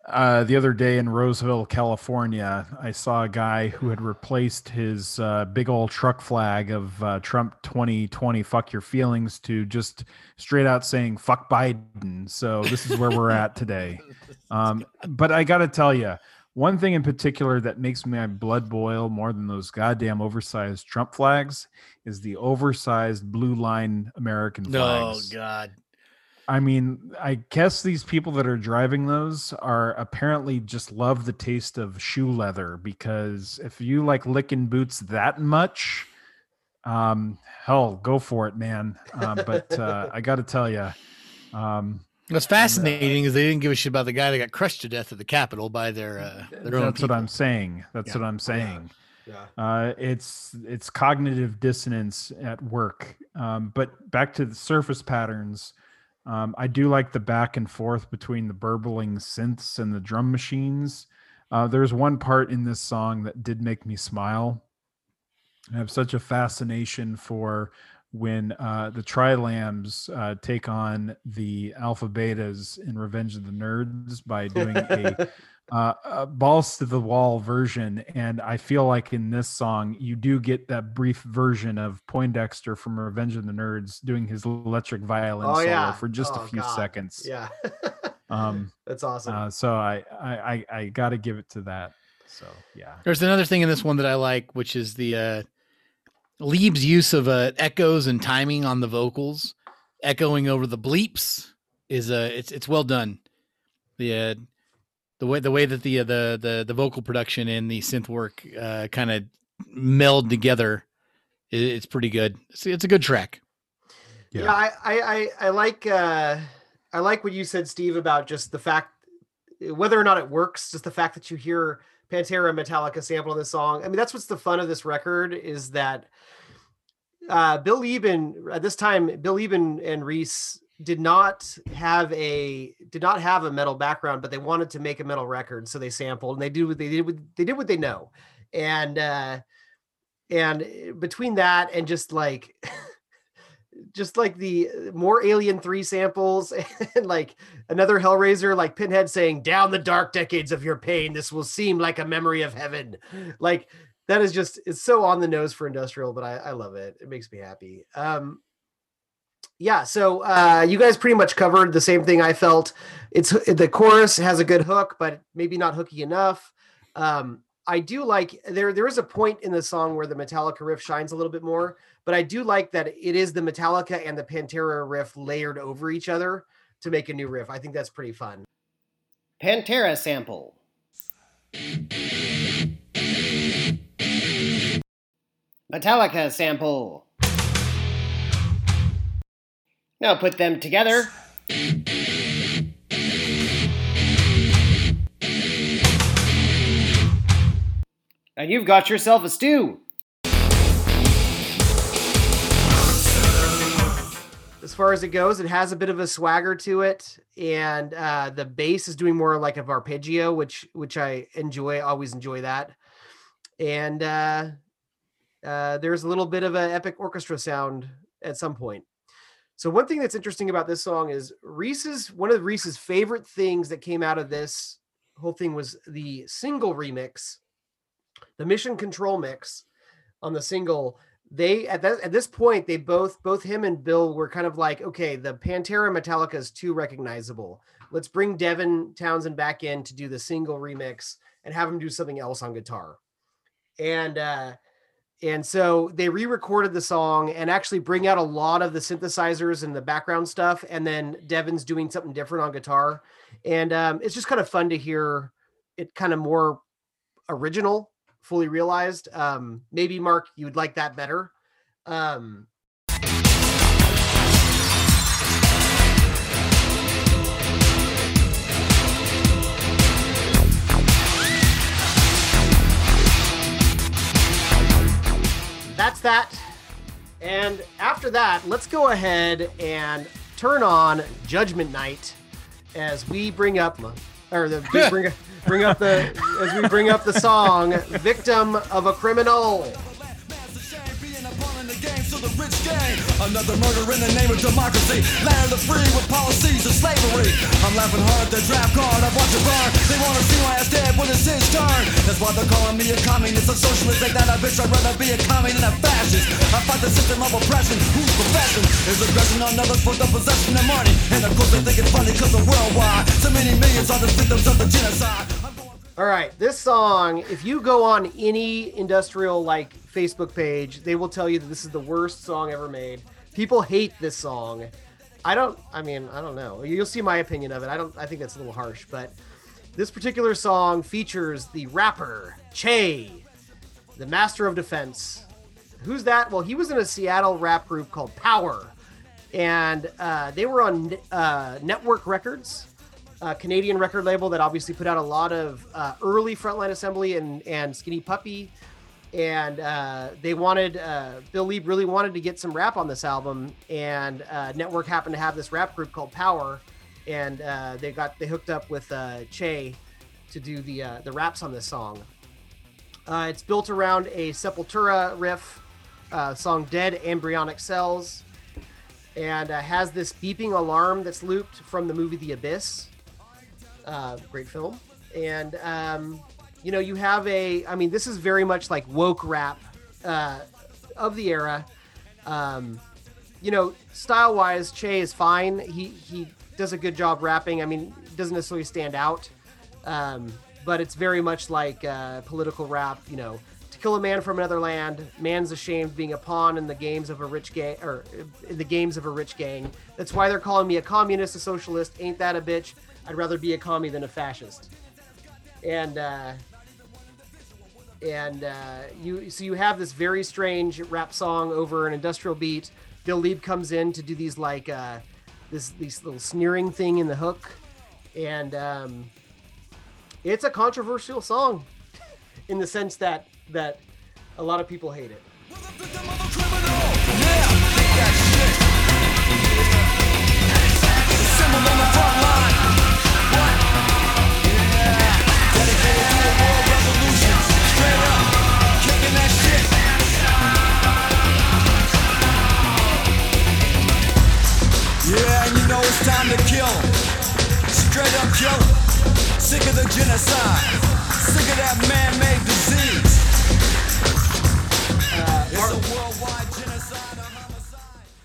uh, the other day in Roseville, California, I saw a guy who had replaced his uh, big old truck flag of uh, Trump 2020 fuck your feelings to just straight out saying fuck Biden. So this is where we're at today. Um, but I got to tell you, one thing in particular that makes my blood boil more than those goddamn oversized Trump flags is the oversized blue line American Oh flags. God. I mean, I guess these people that are driving those are apparently just love the taste of shoe leather because if you like licking boots that much, um, hell, go for it, man. Um, but uh, I got to tell you, um, What's fascinating is they didn't give a shit about the guy that got crushed to death at the Capitol by their uh, their own that's what. I'm saying. That's Yeah. what I'm saying. Yeah. Uh, it's it's cognitive dissonance at work. Um, but back to the surface patterns, um, I do like the back and forth between the burbling synths and the drum machines. Uh, there's one part in this song that did make me smile. I have such a fascination for when uh, the Tri-Lambs uh, take on the Alpha Betas in Revenge of the Nerds by doing a uh, a balls to the wall version, and I feel like in this song you do get that brief version of Poindexter from Revenge of the Nerds doing his electric violin Oh solo yeah. for just Oh, a few God. seconds. Yeah. Um, That's awesome. uh, so I I I, I got to give it to that. So yeah. There's another thing in this one that I like, which is the uh, Leeb's use of uh, echoes and timing on the vocals, echoing over the bleeps is uh, it's it's well done. The uh, the way the way that the uh, the the the vocal production and the synth work uh, kind of meld together, i it's pretty good. It's, it's a good track. Yeah, I, I, I, I like, uh, I like what you said, Steve, about just the fact, whether or not it works, just the fact that you hear Pantera and Metallica sample in this song. I mean, that's what's the fun of this record is that uh, Bill Leeb at this time, Bill Leeb and Rhys did not have a did not have a metal background, but they wanted to make a metal record, so they sampled and they do what they did. What, they did what they know, and uh, and between that and just like just like the more Alien Three samples and like another Hellraiser, like Pinhead saying, "Down the dark decades of your pain, this will seem like a memory of heaven." Like that is just it's so on the nose for industrial, but I, I love it. It makes me happy. Um, yeah, so uh, you guys pretty much covered the same thing I felt. It's the chorus has a good hook, but maybe not hooky enough. Um, I do like there. There is a point in the song where the Metallica riff shines a little bit more, but I do like that it is the Metallica and the Pantera riff layered over each other to make a new riff. I think that's pretty fun. Pantera sample. Metallica sample. Now put them together. And you've got yourself a stew. As far as it goes, it has a bit of a swagger to it, and uh, the bass is doing more like of arpeggio, which which I enjoy. Always enjoy that. And uh, uh, there's a little bit of an epic orchestra sound at some point. So one thing that's interesting about this song is Rhys's one of Rhys's favorite things that came out of this whole thing was the single remix, the Mission Control mix on the single. They at that at this point they both both him and Bill were kind of like, okay, the Pantera Metallica is too recognizable. Let's bring Devin Townsend back in to do the single remix and have him do something else on guitar. And uh and so they re-recorded the song and actually bring out a lot of the synthesizers and the background stuff and then devin's doing something different on guitar. And um, it's just kind of fun to hear it kind of more original fully realized. Um, maybe mark you would like that better. Um, that's that. And after that, let's go ahead and turn on Judgment Night as we bring up or the bring, bring up the as we bring up the song "Victim of a Criminal." The rich gang. Another murder in the name of democracy. Land of the free with policies of slavery. I'm laughing hard at the draft card. I watch it burn. They wanna see my ass dead when it's his turn. That's why they're calling me a communist, a socialist. Like that, I bitch. I'd rather be a commie than a fascist. I fight the system of oppression. Whose profession is aggression on others for the possession of money? And of course they think it's funny because of worldwide. So many millions are the victims of the genocide. All right, this song, if you go on any industrial like Facebook page, they will tell you that this is the worst song ever made. People hate this song. I don't I mean, I don't know. You'll see my opinion of it. I don't I think that's a little harsh, but this particular song features the rapper Che, the master of defense. Who's that? Well, he was in a Seattle rap group called Power, and uh, they were on uh, Nettwerk Records, a Canadian record label that obviously put out a lot of uh, early Frontline Assembly and and Skinny Puppy, and uh, they wanted uh, Bill Leeb really wanted to get some rap on this album, and uh, Nettwerk happened to have this rap group called Power, and uh, they got they hooked up with uh, Che to do the uh, the raps on this song. Uh, it's built around a Sepultura riff, uh, song "Dead Embryonic Cells," and uh, has this beeping alarm that's looped from the movie The Abyss. Uh, great film, and um, you know you have a. I mean, this is very much like woke rap uh, of the era. Um, you know, style wise, Che is fine. He he does a good job rapping. I mean, doesn't necessarily stand out, um, but it's very much like uh, political rap. You know, to kill a man from another land, man's ashamed being a pawn in the games of a rich gang or in the games of a rich gang. That's why they're calling me a communist, a socialist. Ain't that a bitch? I'd rather be a commie than a fascist. And uh, and uh, you so you have this very strange rap song over an industrial beat. Bill Leeb comes in to do these like uh, this these little sneering thing in the hook, and um, it's a controversial song in the sense that that a lot of people hate it.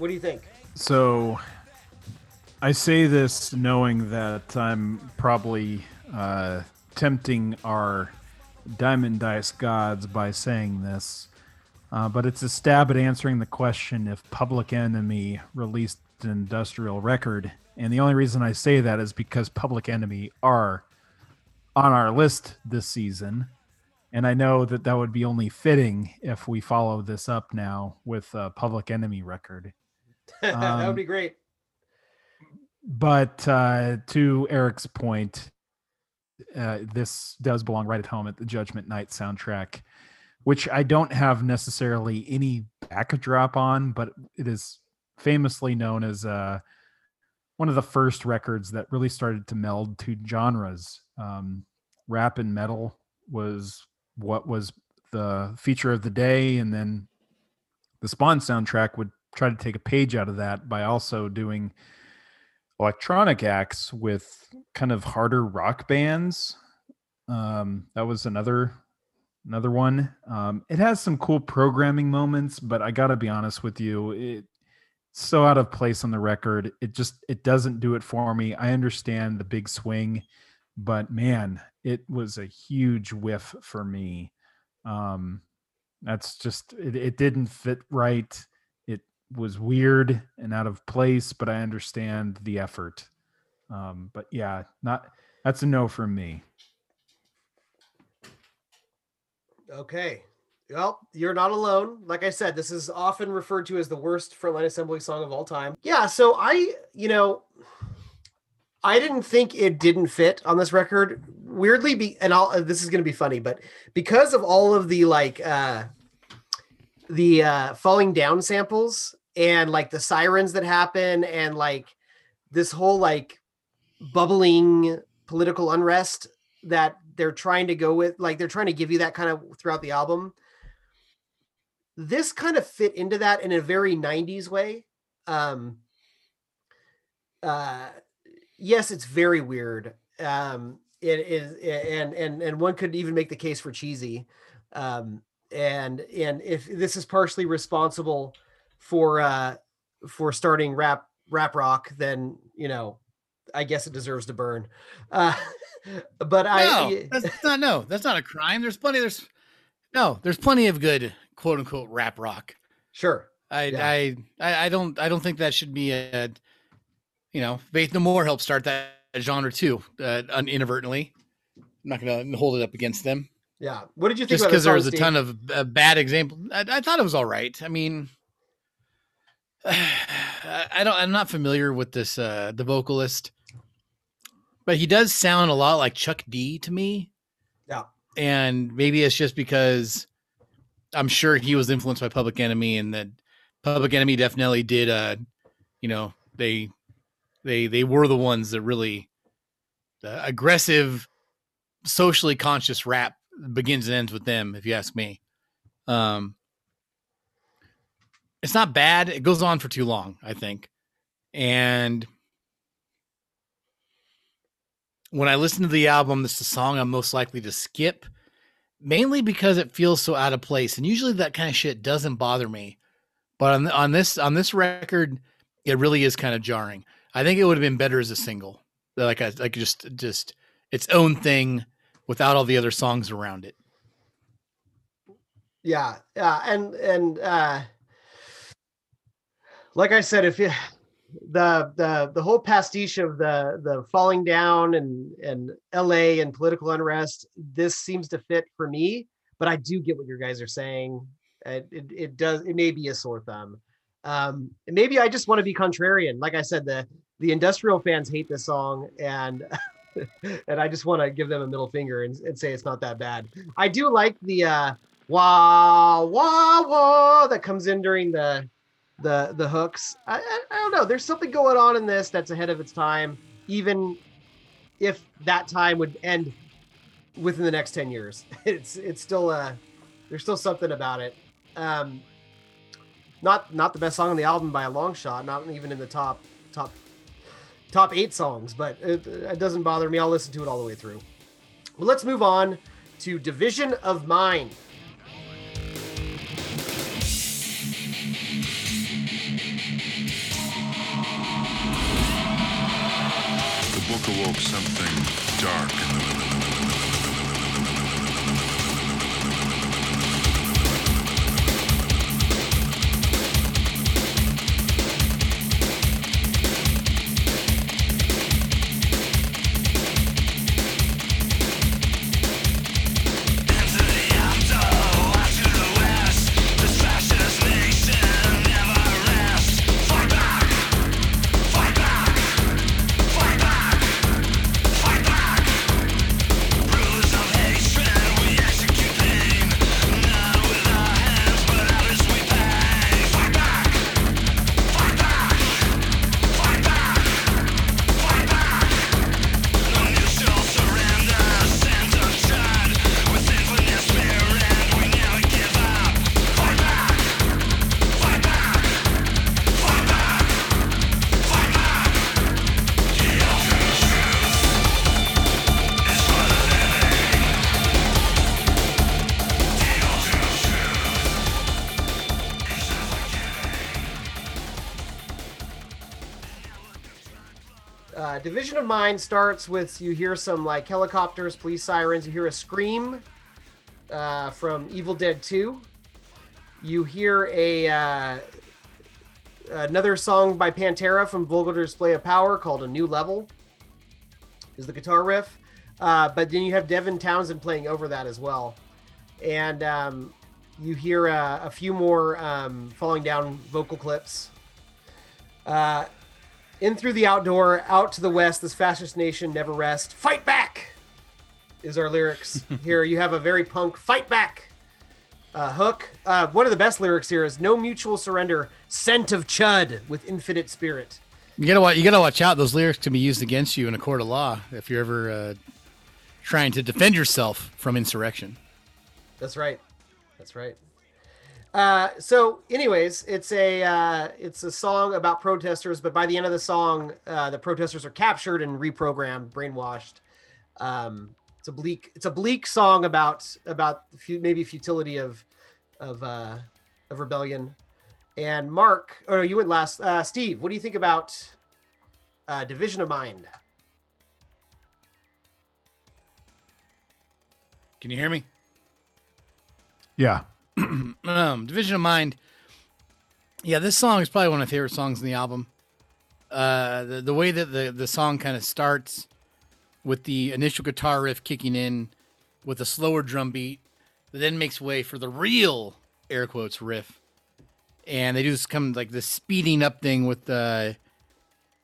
What do you think? So I say this knowing that I'm probably uh, tempting our Diamond Dice gods by saying this, uh, but it's a stab at answering the question if Public Enemy released an industrial record. And the only reason I say that is because Public Enemy are on our list this season. And I know that that would be only fitting if we follow this up now with a Public Enemy record. that Um, would be great. But uh, to Eric's point, uh, this does belong right at home at the Judgment Night soundtrack, which I don't have necessarily any backdrop on, but it is famously known as uh, one of the first records that really started to meld two genres. Um, rap and metal was what was the feature of the day, and then the Spawn soundtrack would try to take a page out of that by also doing electronic acts with kind of harder rock bands. Um, that was another another one. Um, it has some cool programming moments, but I got to be honest with you, it so out of place on the record. It just it doesn't do it for me. I understand the big swing, but man, it was a huge whiff for me. Um, that's just it, it didn't fit right. Was weird and out of place, but I understand the effort. Um, but yeah, not that's a no from me. Okay. Well, you're not alone. Like I said, this is often referred to as the worst frontline assembly song of all time. Yeah, so I, you know, I didn't think it didn't fit on this record. Weirdly, be and I'll this is gonna be funny, but because of all of the like uh the uh falling down samples and like the sirens that happen and like this whole like bubbling political unrest that they're trying to go with like they're trying to give you that kind of throughout the album. This kind of fit into that in a very 90s way. Um uh yes it's very weird. Um it is and and and one could even make the case for cheesy. Um and and if this is partially responsible for uh for starting rap rap rock then you know i guess it deserves to burn uh but i No, that's not no. That's not a crime. There's plenty. There's no. There's plenty of good quote unquote rap rock. sure I Yeah. I, I I don't I don't think that should be a you know Faith No More helped start that genre too uh, inadvertently. I'm not gonna hold it up against them yeah what did you think just because there was a Steve? ton of uh, bad example. I, I thought it was all right. I mean, I I don't. I'm not familiar with this uh, the vocalist, but he does sound a lot like Chuck D to me. Yeah. and maybe it's just because I'm sure he was influenced by Public Enemy, and that Public Enemy definitely did. Uh, you know, they they they were the ones that really the aggressive, socially conscious rap begins and ends with them. If you ask me, um, it's not bad. It goes on for too long, I think, and when I listen to the album, this is the song I'm most likely to skip, mainly because it feels so out of place. And usually that kind of shit doesn't bother me, but on on this on this record, it really is kind of jarring. I think it would have been better as a single, like a, like just just its own thing without all the other songs around it. yeah yeah and and uh like i said if you the the the whole pastiche of the the falling down and and la and political unrest this seems to fit for me but i do get what you guys are saying. It, it, it does it may be a sore thumb. Um maybe i just want to be contrarian. Like i said the the industrial fans hate this song and and i just want to give them a middle finger and, and say it's not that bad i do like the uh wah wah wah that comes in during the the the hooks. I, I, I don't know. There's something going on in this that's ahead of its time, even if that time would end within the next 10 years. It's it's still uh there's still something about it. Um not not the best song on the album by a long shot, not even in the top top top 8 songs, but it, it doesn't bother me. I'll listen to it all the way through. Well, let's move on to Division of Mind. The book awoke something dark of Mind starts with you hear some like helicopters, police sirens. You hear a scream uh, from Evil Dead 2. You hear a uh, another song by Pantera from Vulgar Display of Power called "A New Level." Is the guitar riff, uh, but then you have Devin Townsend playing over that as well, and um, you hear uh, a few more um, falling down vocal clips. Uh, in through the outdoor, out to the west, this fastest nation never rest. Fight back is our lyrics here. You have a very punk fight back uh, hook. Uh, one of the best lyrics here is no mutual surrender, scent of chud with infinite spirit. You gotta watch. You gotta watch out. Those lyrics can be used against you in a court of law if you're ever uh, trying to defend yourself from insurrection. That's right. That's right. Uh, so, anyways, it's a uh, it's a song about protesters, but by the end of the song, uh, the protesters are captured and reprogrammed, brainwashed. Um, it's a bleak it's a bleak song about about maybe futility of of uh, of rebellion. And Mark, or you went last. Uh, Steve, what do you think about uh, Division of Mind? Can you hear me? Yeah. um, Division of Mind. Yeah, this song is probably one of my favorite songs in the album. Uh, the the way that the the song kind of starts with the initial guitar riff kicking in with a slower drum beat that then makes way for the real air quotes riff, and they do this come like this speeding up thing with the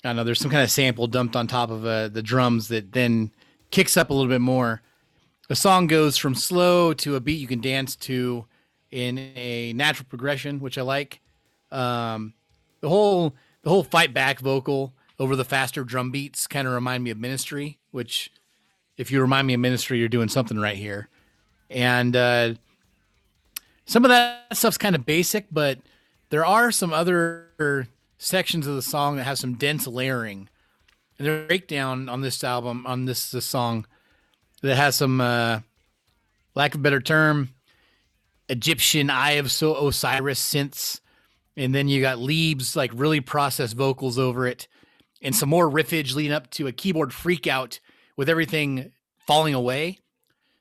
I don't know. There's some kind of sample dumped on top of uh, the drums that then kicks up a little bit more. The song goes from slow to a beat you can dance to in a natural progression, which I like. Um, the whole the whole fight back vocal over the faster drum beats kind of remind me of Ministry, which if you remind me of Ministry, you're doing something right here. And uh, some of that stuff's kind of basic, but there are some other sections of the song that have some dense layering. And the breakdown on this album, on this, this song, that has some, uh, lack of better term, Egyptian Eye of so Osiris synths, and then you got Leeb's like really processed vocals over it, and some more riffage leading up to a keyboard freakout with everything falling away.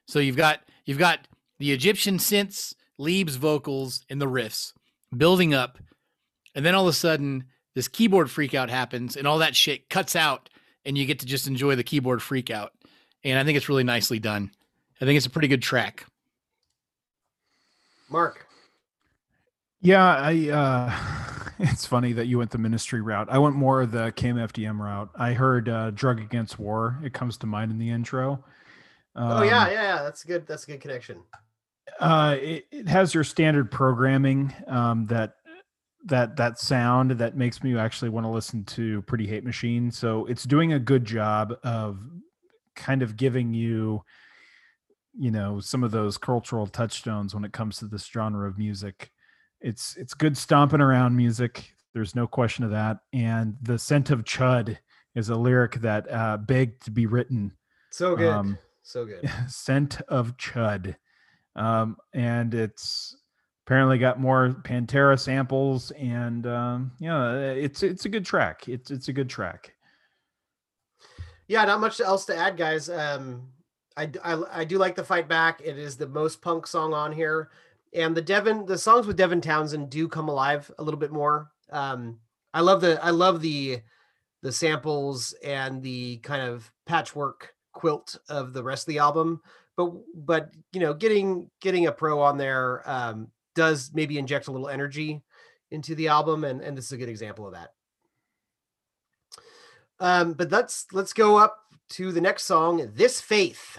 So you've got you've got the Egyptian synths, Leeb's vocals, and the riffs building up, and then all of a sudden this keyboard freakout happens, and all that shit cuts out, and you get to just enjoy the keyboard freakout. And I think it's really nicely done. I think it's a pretty good track. Mark. Yeah, I uh it's funny that you went the ministry route. I went more of the KMFDM route. I heard uh Drug Against War. It comes to mind in the intro. oh yeah, Um, yeah, yeah. That's good. That's a good connection. uh it, it has your standard programming um that that that sound that makes me actually want to listen to Pretty Hate Machine. So it's doing a good job of kind of giving you you know some of those cultural touchstones when it comes to this genre of music. It's it's good stomping around music. There's no question of that. And the scent of chud is a lyric that uh, begged to be written. So good. Um, so good. scent of chud um, and it's apparently got more pantera samples and um, yeah it's it's a good track it's it's a good track Yeah, not much else to add, guys. Um, I, I, I do like the fight back. It is the most punk song on here, and the Devin the songs with Devin Townsend do come alive a little bit more. Um, I love the I love the the samples and the kind of patchwork quilt of the rest of the album. But but you know, getting getting a pro on there um, does maybe inject a little energy into the album, and and this is a good example of that. Um, but let's let's go up to the next song, "This Faith."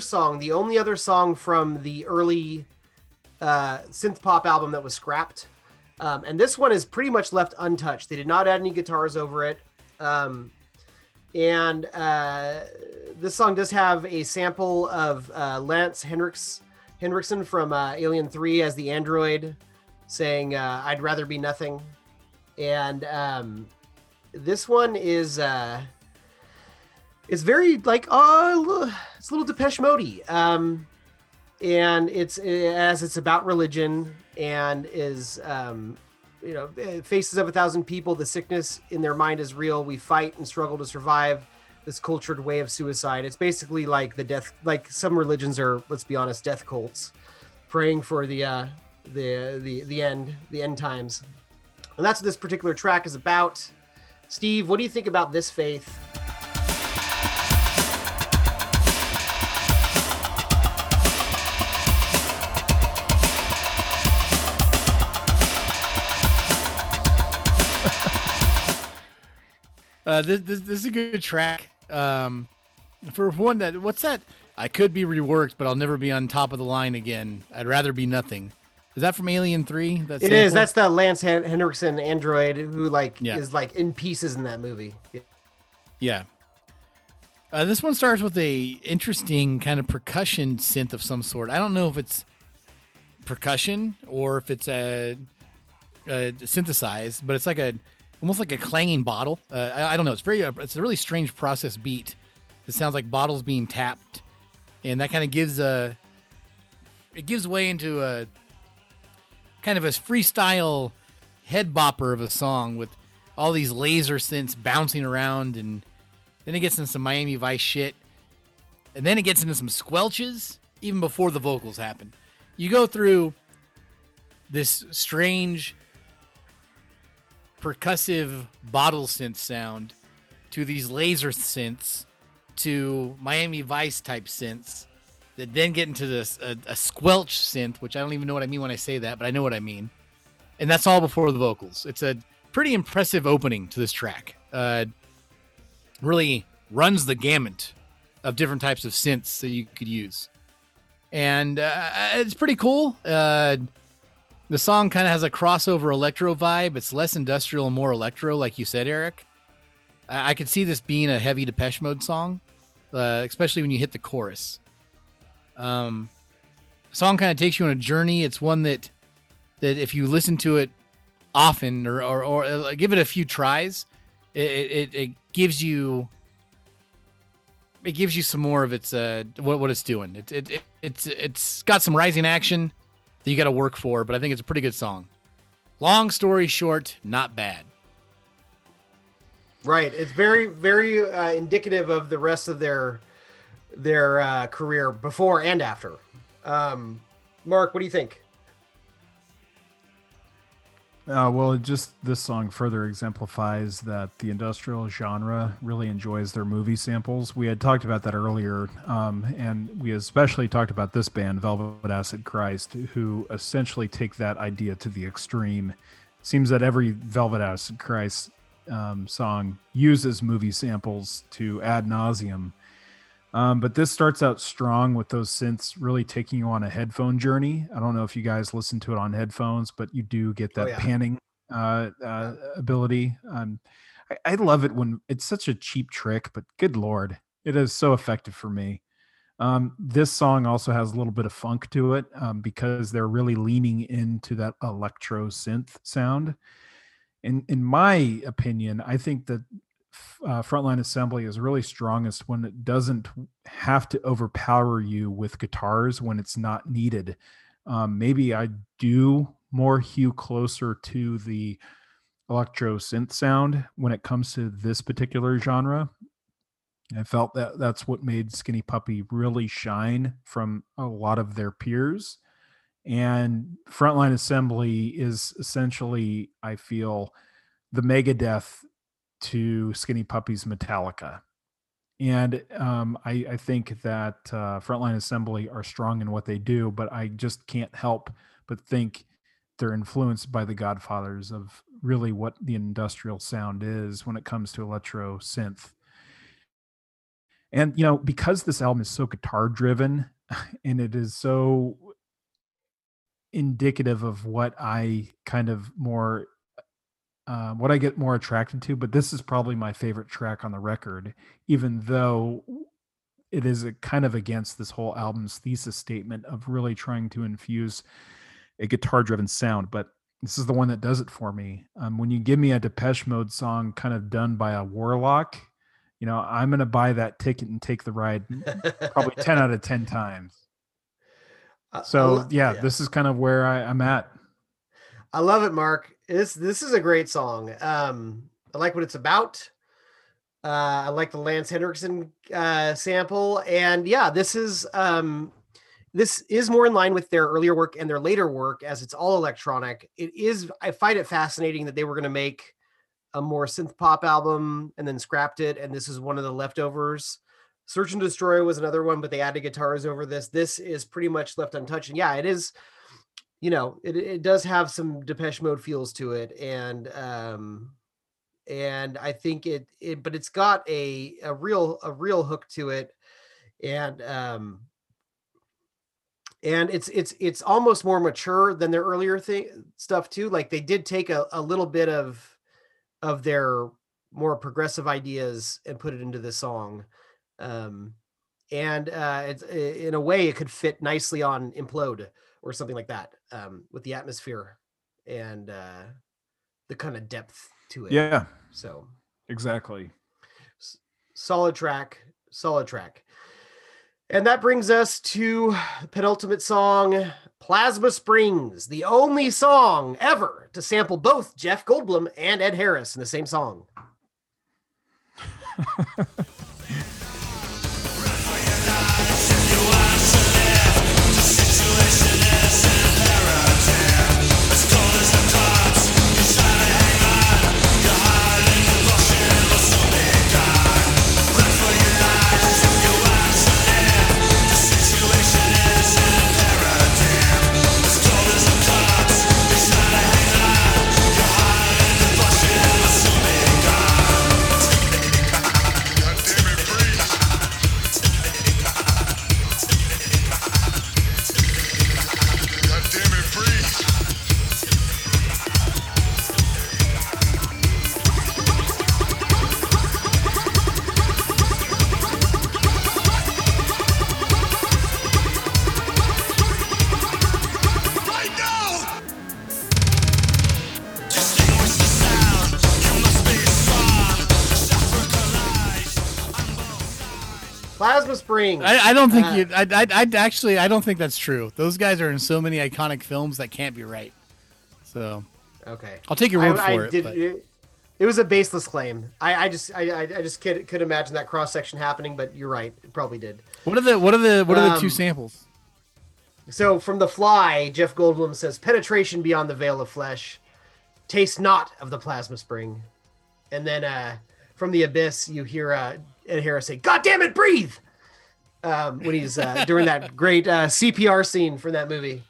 Song, the only other song from the early uh, synth pop album that was scrapped, um, and this one is pretty much left untouched. They did not add any guitars over it, um, and uh, this song does have a sample of uh, Lance Henriksen from uh, Alien Three as the android, saying uh, "I'd rather be nothing," and um, this one is. Uh, it's very like oh it's a little depeche mode um and it's as it's about religion and is um you know eh, faces of a thousand people the sickness in their mind is real. We fight and struggle to survive this cultured way of suicide. It's basically like the death like some religions are let's be honest death cults praying for the uh the the the end the end times. And that's what this particular track is about. Steve what do you think about this faith Uh, this, this this is a good track. Um, for one that what's that? I could be reworked, but I'll never be on top of the line again. I'd rather be nothing. Is that from Alien Three? That's It is. That's the Lance Hen- Henriksen android who like Yeah. is like in pieces in that movie. Yeah. Uh, this one starts with a interesting kind of percussion synth of some sort. I don't know if it's percussion or if it's a, a synthesized, but it's like a almost like a clanging bottle. Uh, I, I don't know. It's very uh, it's a really strange process beat. It sounds like bottles being tapped, and that kind of gives a it gives way into a kind of a freestyle head bopper of a song with all these laser synths bouncing around and then it gets into some Miami Vice shit. And then it gets into some squelches even before the vocals happen. You go through this strange percussive bottle synth sound to these laser synths to Miami Vice type synths that then get into this a, a squelch synth, which I don't even know what I mean when I say that, but I know what I mean. And that's all before the vocals. It's a pretty impressive opening to this track. Uh, really runs the gamut of different types of synths that you could use, and uh, it's pretty cool. Uh, the song kind of has a crossover electro vibe. It's less industrial and more electro, like you said, Eric. I, I could see this being a heavy Depeche Mode song, uh, especially when you hit the chorus. Um, the song kind of takes you on a journey. It's one that that if you listen to it often or or, or uh, give it a few tries, it, it it gives you it gives you some more of its uh what what it's doing. It, it, it it's it's got some rising action that you got to work for, but I think it's a pretty good song. Long story short, not bad. Right. It's very, very uh, indicative of the rest of their their uh, career before and after. Um, Mark, what do you think? Uh, well, just this song further exemplifies that the industrial genre really enjoys their movie samples. We had talked about that earlier, um, and we especially talked about this band, Velvet Acid Christ, who essentially take that idea to the extreme. Seems that every Velvet Acid Christ um, song uses movie samples to ad nauseum. Um, but this starts out strong with those synths really taking you on a headphone journey. I don't know if you guys listen to it on headphones, but you do get that Oh, yeah. panning uh, uh, ability. Um, I, I love it when it's such a cheap trick, but good lord, it is so effective for me. Um, this song also has a little bit of funk to it um, because they're really leaning into that electro synth sound. In in my opinion, I think that uh, frontline assembly is really strongest when it doesn't have to overpower you with guitars when it's not needed. Um, maybe I do more hew closer to the electro synth sound when it comes to this particular genre. I felt that that's what made Skinny Puppy really shine from a lot of their peers. And Frontline Assembly is essentially, I feel, the Megadeth to Skinny Puppy's Metallica. And um, I, I think that uh, Frontline Assembly are strong in what they do, but I just can't help but think they're influenced by the godfathers of really what the industrial sound is when it comes to electro synth. And, you know, because this album is so guitar driven and it is so indicative of what I kind of more uh, what I get more attracted to, but this is probably my favorite track on the record, even though it is a kind of against this whole album's thesis statement of really trying to infuse a guitar driven sound. But this is the one that does it for me. Um, when you give me a Depeche Mode song kind of done by a warlock, you know, I'm going to buy that ticket and take the ride probably 10 out of 10 times. So, lo- yeah, this is kind of where I, I'm at. I love it, Mark. This this is a great song. Um, I like what it's about. Uh, I like the Lance Henriksen uh, sample, and yeah, this is um, this is more in line with their earlier work and their later work, as it's all electronic. It is. I find it fascinating that they were going to make a more synth pop album and then scrapped it, and this is one of the leftovers. Search and Destroy was another one, but they added guitars over this. This is pretty much left untouched, and yeah, it is you know, it, it does have some Depeche Mode feels to it, and um, and I think it it, but it's got a a real a real hook to it, and um, and it's it's it's almost more mature than their earlier thing stuff too. Like they did take a, a little bit of of their more progressive ideas and put it into the song. Um, and uh, it's in a way it could fit nicely on implode or something like that um, with the atmosphere and uh, the kind of depth to it. Yeah. So Exactly. solid track, solid track. And that brings us to penultimate song, Plasma Springs, the only song ever to sample both Jeff Goldblum and Ed Harris in the same song. I, don't think Uh, you. I, I, I actually, I don't think that's true. Those guys are in so many iconic films that can't be right. So Okay. I'll take your word I, for I it. Did, it. It was a baseless claim. I, I just I, I just could, could imagine that cross section happening, but you're right. It probably did. What are the what are the what are the two Um, samples? So from The Fly, Jeff Goldblum says, "Penetration beyond the veil of flesh, taste not of the plasma spring." And then uh, from The Abyss, you hear uh, Ed Harris say, "God damn it, breathe!" Um, when he's uh, during that great uh, CPR scene from that movie.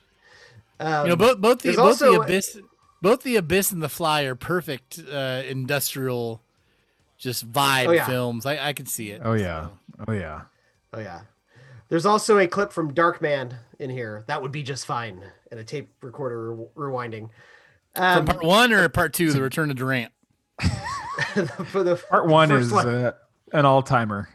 Um, you know, both both the there's both the abyss, both the abyss and the fly are perfect uh, industrial, just vibe Oh, yeah. films. I I can see it. Oh yeah. Oh yeah. Oh yeah. There's also a clip from Darkman in here. That would be just fine. And a tape recorder re- rewinding. From Um, part one or part two, the Return of Durant. for the Part one is one. uh, an all timer.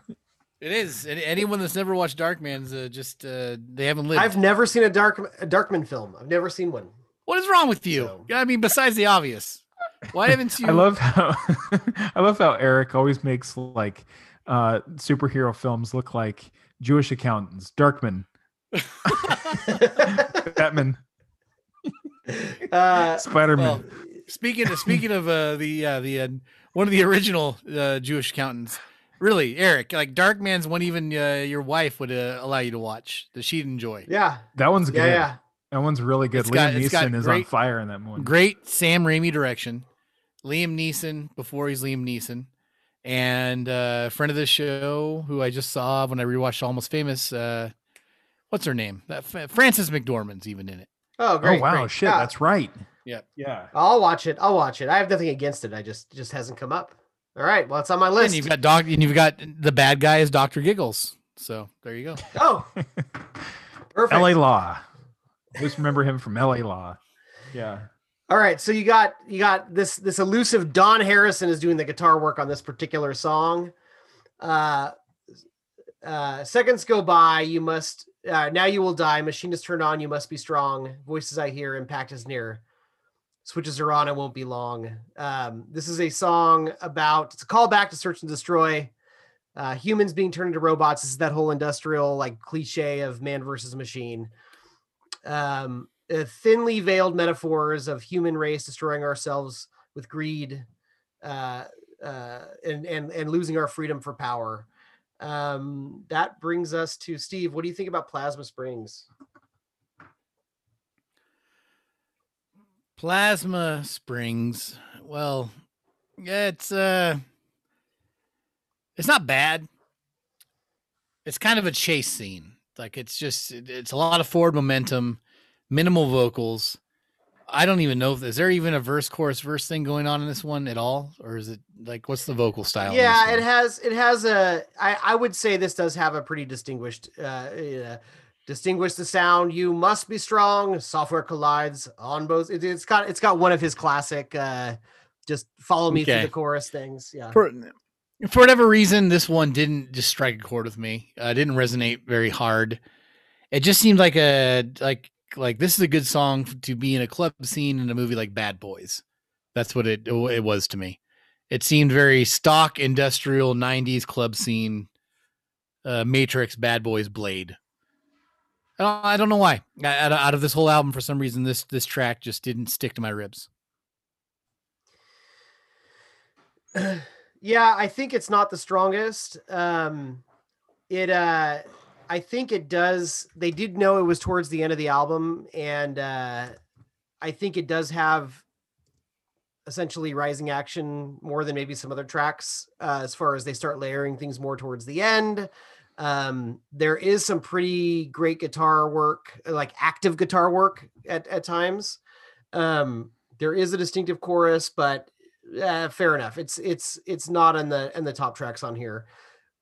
It is. Any- Anyone that's never watched Darkman's uh, just uh, they haven't lived. I've never seen a Dark a Darkman film. I've never seen one. What is wrong with you? I mean, besides the obvious, why haven't you? I love how I love how Eric always makes like uh superhero films look like Jewish accountants. Darkman. Batman. Uh, Spider-Man. Well, speaking of speaking of uh, the uh, the uh, one of the original uh, Jewish accountants, really, Eric, like Dark Man's one even uh, your wife would uh, allow you to watch that she'd enjoy. Yeah. That one's Yeah, good. yeah. That one's really good. It's Liam got Neeson is on fire in that one. Great Sam Raimi direction. Liam Neeson before he's Liam Neeson, and uh, friend of the show who I just saw when I rewatched Almost Famous. Uh, what's her name? That F- Frances McDormand's even in it. Oh, great. oh wow, great. shit, Yeah. that's right. Yeah. Yeah. I'll watch it. I'll watch it. I have nothing against it. I just it just hasn't come up. All right. Well, it's on my list. And you've got Doc, and you've got the bad guy is Doctor Giggles. So there you go. Oh, perfect. LA Law. Just remember him from LA Law. Yeah. All right, so you got you got this this elusive Don Harrison is doing the guitar work on this particular song. Uh, uh, seconds go by. You must uh, now. You will die. Machine is turned on. You must be strong. Voices I hear. Impact is near. Switches are on. It won't be long. Um, this is a song about. It's a callback to Search and Destroy. Uh, humans being turned into robots. This is that whole industrial like cliche of man versus machine um, uh, thinly veiled metaphors of human race destroying ourselves with greed uh, uh, and, and, and losing our freedom for power. Um, that brings us to Steve. What do you think about Plasma Springs? Plasma Springs. Well, yeah, it's uh it's not bad. It's kind of a chase scene. Like it's just it's a lot of forward momentum, minimal vocals. I don't even know if is there even a verse chorus verse thing going on in this one at all or is it like what's the vocal style? yeah, it has it has a. I, I would say this does have a pretty distinguished. Uh, uh, distinguish the sound. You must be strong. Software collides on both. It, it's got it's got one of his classic. Uh, just follow me through the chorus things. Yeah. for, for whatever reason, this one didn't just strike a chord with me. Uh, it didn't resonate very hard. It just seemed like a like like this is a good song to be in a club scene in a movie like Bad Boys. That's what it it was to me. It seemed very stock industrial '90s club scene, uh, Matrix, Bad Boys, Blade. I don't, know why. Out of, out of this whole album, for some reason, this this track just didn't stick to my ribs. yeah i think it's not the strongest um it uh i think it does they did know it was towards the end of the album and uh i think it does have essentially rising action more than maybe some other tracks uh, as far as they start layering things more towards the end um there is some pretty great guitar work like active guitar work at, at times um there is a distinctive chorus but uh, fair enough. It's it's it's not in the in the top tracks on here.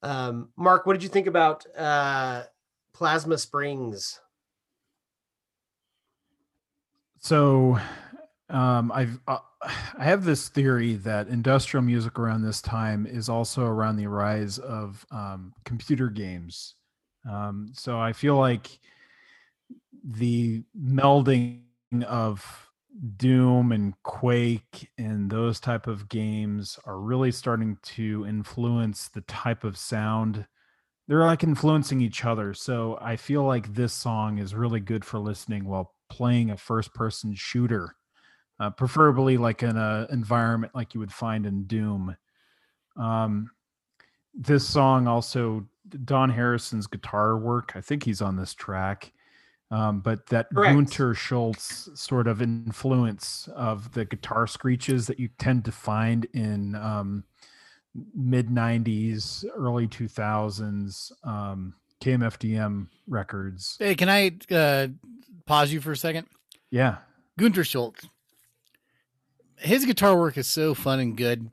Um, Mark, what did you think about uh, Plasma Springs? So, um, I've uh, I have this theory that industrial music around this time is also around the rise of um, computer games. Um, so I feel like the melding of Doom and Quake and those type of games are really starting to influence the type of sound they're like influencing each other. So I feel like this song is really good for listening while playing a first person shooter, uh, preferably like in a environment like you would find in Doom. Um, this song also Don Harrison's guitar work. I think he's on this track. Um, but that Correct. Günter Schulz sort of influence of the guitar screeches that you tend to find in um, mid 90s, early 2000s um, KMFDM records. Hey, can I uh, pause you for a second? Yeah. Günter Schulz. His guitar work is so fun and good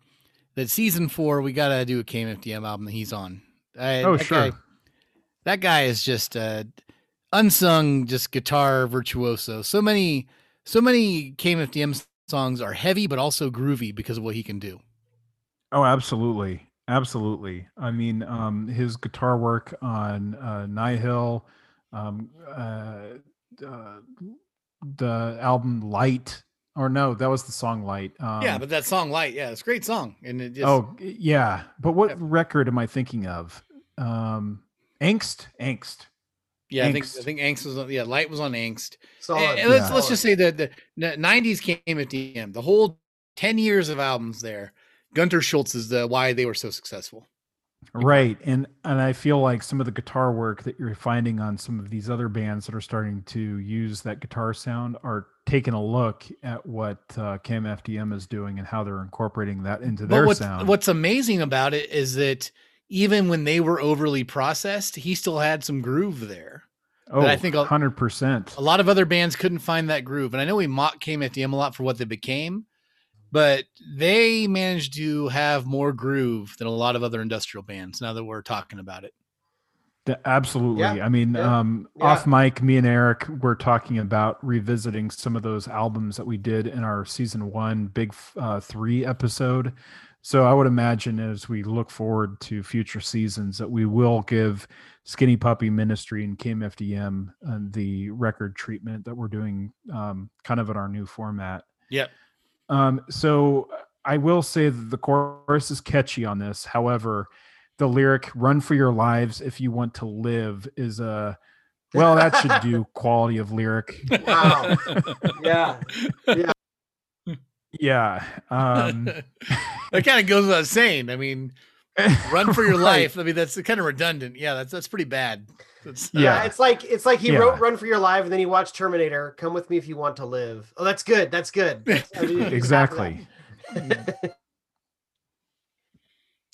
that season four we gotta do a KMFDM album that he's on. I, Oh, that sure. Guy, that guy is just uh, unsung, just guitar virtuoso. So many, so many KMFDM songs are heavy but also groovy because of what he can do. Oh, absolutely. Absolutely. I mean, um, his guitar work on uh, Nihil, um, uh, uh, the album Light, or no, that was the song Light. Um, yeah, but that song "Light," yeah, it's a great song, and it just oh, yeah. But what record am I thinking of? Um, Angst? Angst. Yeah, I think Angst. I think Angst was on. Yeah, Light was on Angst. Solid. And, and let's Yeah. let's just say that the '90s came at the end. The whole ten years of albums there. Günter Schulz is the why they were so successful. Right. And and I feel like some of the guitar work that you're finding on some of these other bands that are starting to use that guitar sound are taking a look at what uh, FDM is doing and how they're incorporating that into But their what's, sound. what's amazing about it is that even when they were overly processed, he still had some groove there. oh, I think a- 100%. A lot of other bands couldn't find that groove, and I know we mock KMFDM a lot for what they became, but they managed to have more groove than a lot of other industrial bands. Now that we're talking about it. D- Absolutely. Yeah, I mean, yeah, um, yeah. off mic, me and Eric were talking about revisiting some of those albums that we did in our season one Big uh, Three episode. So I would imagine as we look forward to future seasons that we will give Skinny Puppy Ministry and KMFDM uh, the record treatment that we're doing um, kind of in our new format. Yep. Um, so I will say that the chorus is catchy on this. However, the lyric "Run for your lives if you want to live" is a well, that should do quality of lyric. Wow. yeah. Yeah. Um, that kind of goes without saying. I mean, run for your Right. life. I mean, that's kind of redundant. Yeah, that's that's pretty bad. That's, Yeah. Yeah. it's like it's like he Yeah. wrote "Run for Your Life" and then he watched Terminator. Come with me if you want to live. Oh, that's good. That's good. I mean, you just have exactly.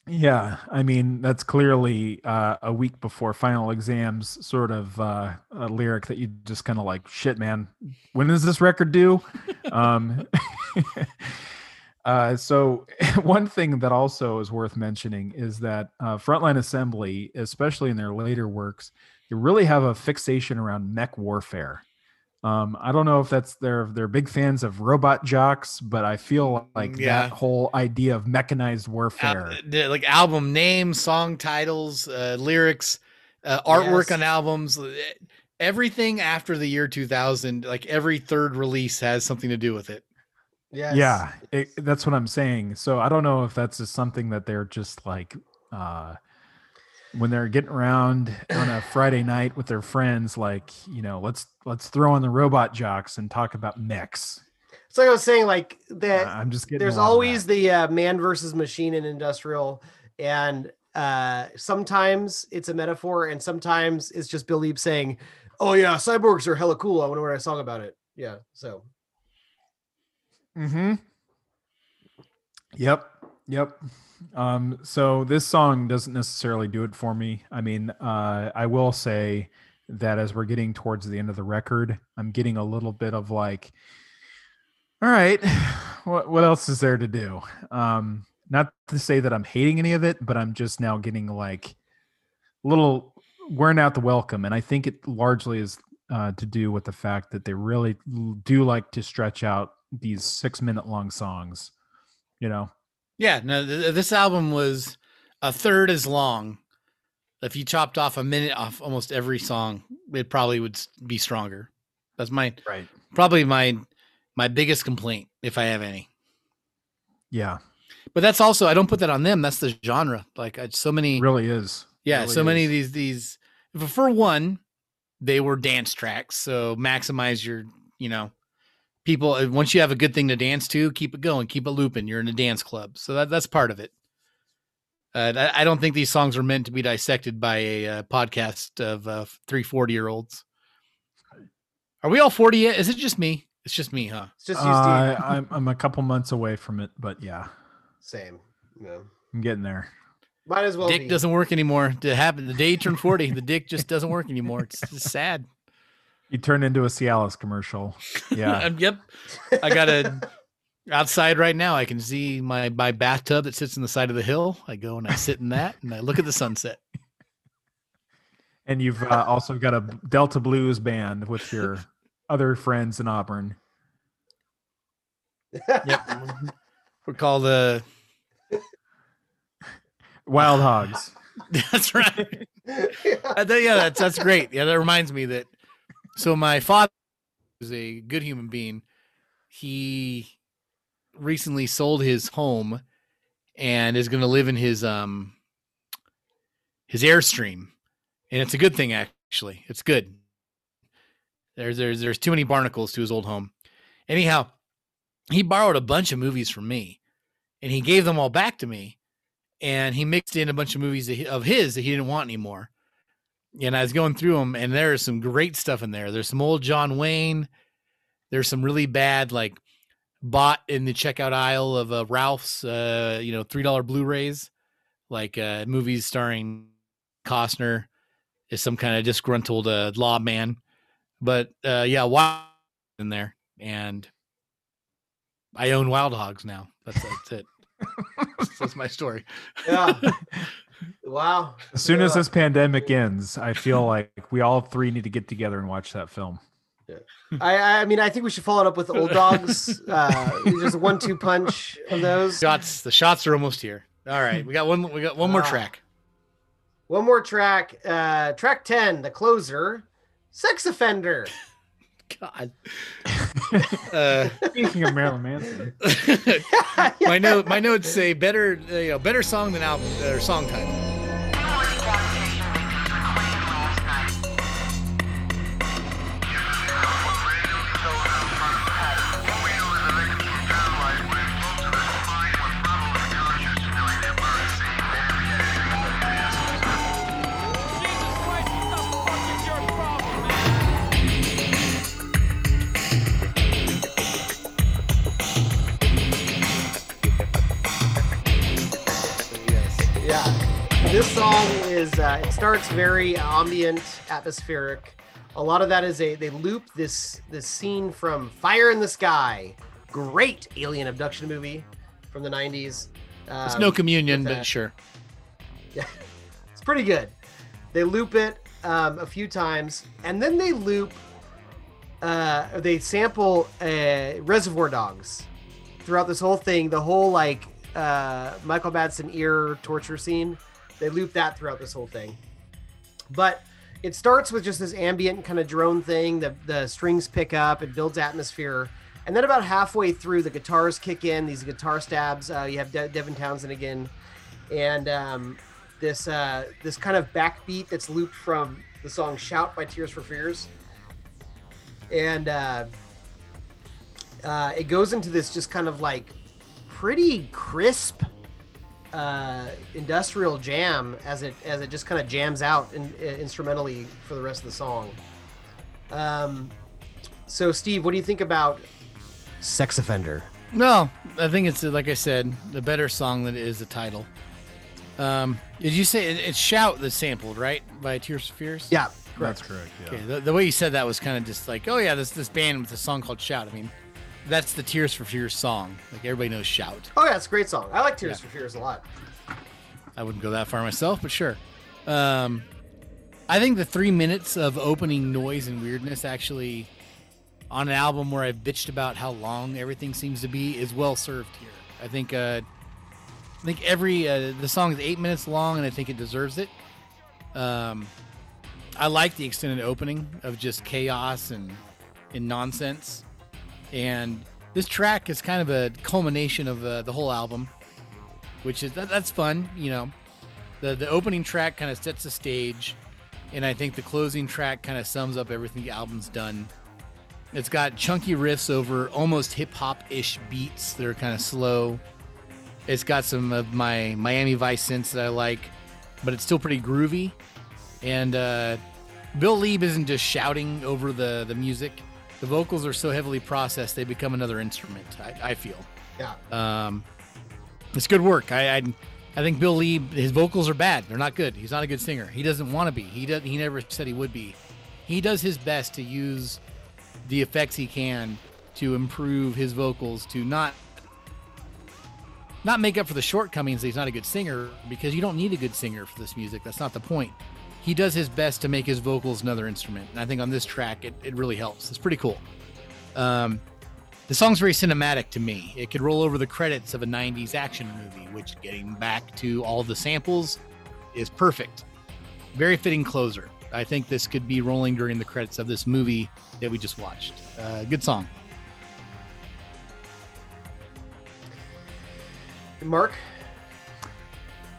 Yeah, I mean that's clearly uh, a week before final exams, sort of uh, a lyric that you just kind of like, shit, man. When is this record due? um, uh, so one thing that also is worth mentioning is that uh, Frontline Assembly, especially in their later works, they really have a fixation around mech warfare. Um, I don't know if that's they're they're big fans of Robot Jox, but I feel like Yeah. that whole idea of mechanized warfare. Al- the- like album names, song titles, uh, lyrics, uh, artwork Yes. on albums, uh, everything after the year 2000, like every third release has something to do with it. Yes. Yeah, it, that's what I'm saying. So I don't know if that's just something that they're just like uh when they're getting around on a Friday night with their friends, like you know, let's let's throw on the Robot Jox and talk about mechs. So like I was saying, like that. I'm just getting. there's a lot of always the uh, man versus machine in industrial, and uh, sometimes it's a metaphor, and sometimes it's just Bill Leeb saying, "Oh yeah, cyborgs are hella cool. I want to write a song about it." Yeah. So Mm-hmm. Yep. Yep. Um, so this song doesn't necessarily do it for me. I mean, uh, I will say that as we're getting towards the end of the record, I'm getting a little bit of like, all right, what what else is there to do? Um, not to say that I'm hating any of it, but I'm just now getting like a little wearing out the welcome, and I think it largely is uh, to do with the fact that they really do like to stretch out these six minute long songs. You know, Yeah, no, th- th- this album was a third as long. If you chopped off a minute off almost every song, it probably would be stronger. That's my right? probably my my biggest complaint, if I have any. Yeah, But that's also I don't put that on them. That's the genre. Like I, so many. really is. Yeah, really so many is. of these these for one, they were dance tracks, so maximize your, you know, people uh, once you have a good thing to dance to, keep it going, keep it looping. You're in a dance club. So that that's part of it. Uh, I I don't think these songs are meant to be dissected by a uh, podcast of uh, three 40 year olds. Are we all 40 yet? Is it just me? It's just me, huh? It's just you, Uh, I'm I'm a couple months away from it, but yeah, Same. No. I'm getting there. Might as well dick be. doesn't work anymore. To happen the day you turn 40, the dick just doesn't work anymore. It's just sad. You turn into a Cialis commercial. Yeah. Um, yep. I got a outside right now. I can see my my bathtub that sits in the side of the hill. I go and I sit in that and I look at the sunset. and you've uh, also got a Delta Blues band with your other friends in Auburn. Yep. We're called uh Wild Hogs. that's right. I think- yeah, that's that's great. Yeah, that reminds me that so my father is a good human being. He recently sold his home and is going to live in his um his airstream. And it's a good thing actually. It's good. There's there's there's too many barnacles to his old home. Anyhow, he borrowed a bunch of movies from me and he gave them all back to me and he mixed in a bunch of movies of his that he didn't want anymore. And I was going through them, and there's some great stuff in there. There's some old John Wayne. There's some really bad, like bought in the checkout aisle of uh, Ralph's, uh, you know, three dollar Blu-rays, like uh, movies starring Costner is some kind of disgruntled uh, lawman. But uh, yeah, Wild in there, and I own Wild Hogs now. That's that's it. that's my story. Yeah. wow. As soon as this pandemic ends, I feel like we all three need to get together and watch that film. I, I mean, I think we should follow it up with old dogs. Uh, just a one-two punch of those. Shots. The shots are almost here. All right, we got one. We got one more Wow. track. One more track. Uh, track ten, the closer, "Sex Offender." God. Uh, Speaking of Marilyn Manson, my note. My notes say better. Uh, you know, better song than album or song title. This song is uh, it starts very ambient, atmospheric. A lot of that is a they loop this this scene from Fire in the Sky, great alien abduction movie from the 90s. It's Um, no communion, but that. sure. It's pretty good. They loop it um, a few times, and then they loop. Uh, they sample uh, Reservoir Dogs throughout this whole thing. The whole like uh, Michael Madsen ear torture scene. They loop that throughout this whole thing. But it starts with just this ambient kind of drone thing. The the strings pick up. It builds atmosphere. And then about halfway through, the guitars kick in. These guitar stabs. Uh, you have De- Devin Townsend again, and um, this uh, this kind of backbeat that's looped from the song "Shout" by Tears for Fears, and uh, uh, it goes into this just kind of like pretty crisp uh, industrial jam as it as it just kind of jams out in, instrumentally for the rest of the song. Um, so, Steve, what do you think about "Sex Offender"? No, I think it's uh, like I said, the better song than it is the title. Um, did you say it- it's "Shout" that's sampled right by Tears for Fears? Yeah, that's correct. Yeah. Okay, the, the way you said that was kind of just like, oh yeah, this this band with a song called "Shout." I mean, that's the Tears for Fears song. Like everybody knows "Shout." Oh yeah, it's a great song. I like Tears for Fears a lot. I wouldn't go that far myself, but sure. Um, I think the three minutes of opening noise and weirdness actually, on an album where I've bitched about how long everything seems to be, is well served here. I think. Uh, I think every uh, the song is eight minutes long, and I think it deserves it. Um, I like the extended opening of just chaos and and nonsense, and this track is kind of a culmination of uh, the whole album, which is that, that's fun, you know. The the opening track kind of sets the stage, and I think the closing track kind of sums up everything the album's done. It's got chunky riffs over almost hip hop ish beats that are kind of slow. It's got some of my Miami Vice synths that I like, but it's still pretty groovy. And uh, Bill Leeb isn't just shouting over the the music. The vocals are so heavily processed they become another instrument. I, I feel. Yeah. Um, it's good work. I, I I think Bill Leeb his vocals are bad. They're not good. He's not a good singer. He doesn't want to be. He does. He never said he would be. He does his best to use the effects he can to improve his vocals to not not make up for the shortcomings that he's not a good singer because you don't need a good singer for this music. That's not the point. He does his best to make his vocals another instrument. And I think on this track, it, it really helps. It's pretty cool. Um, the song's very cinematic to me. It could roll over the credits of a 90s action movie, which, getting back to all the samples, is perfect. Very fitting closer. I think this could be rolling during the credits of this movie that we just watched. Uh, good song. Mark?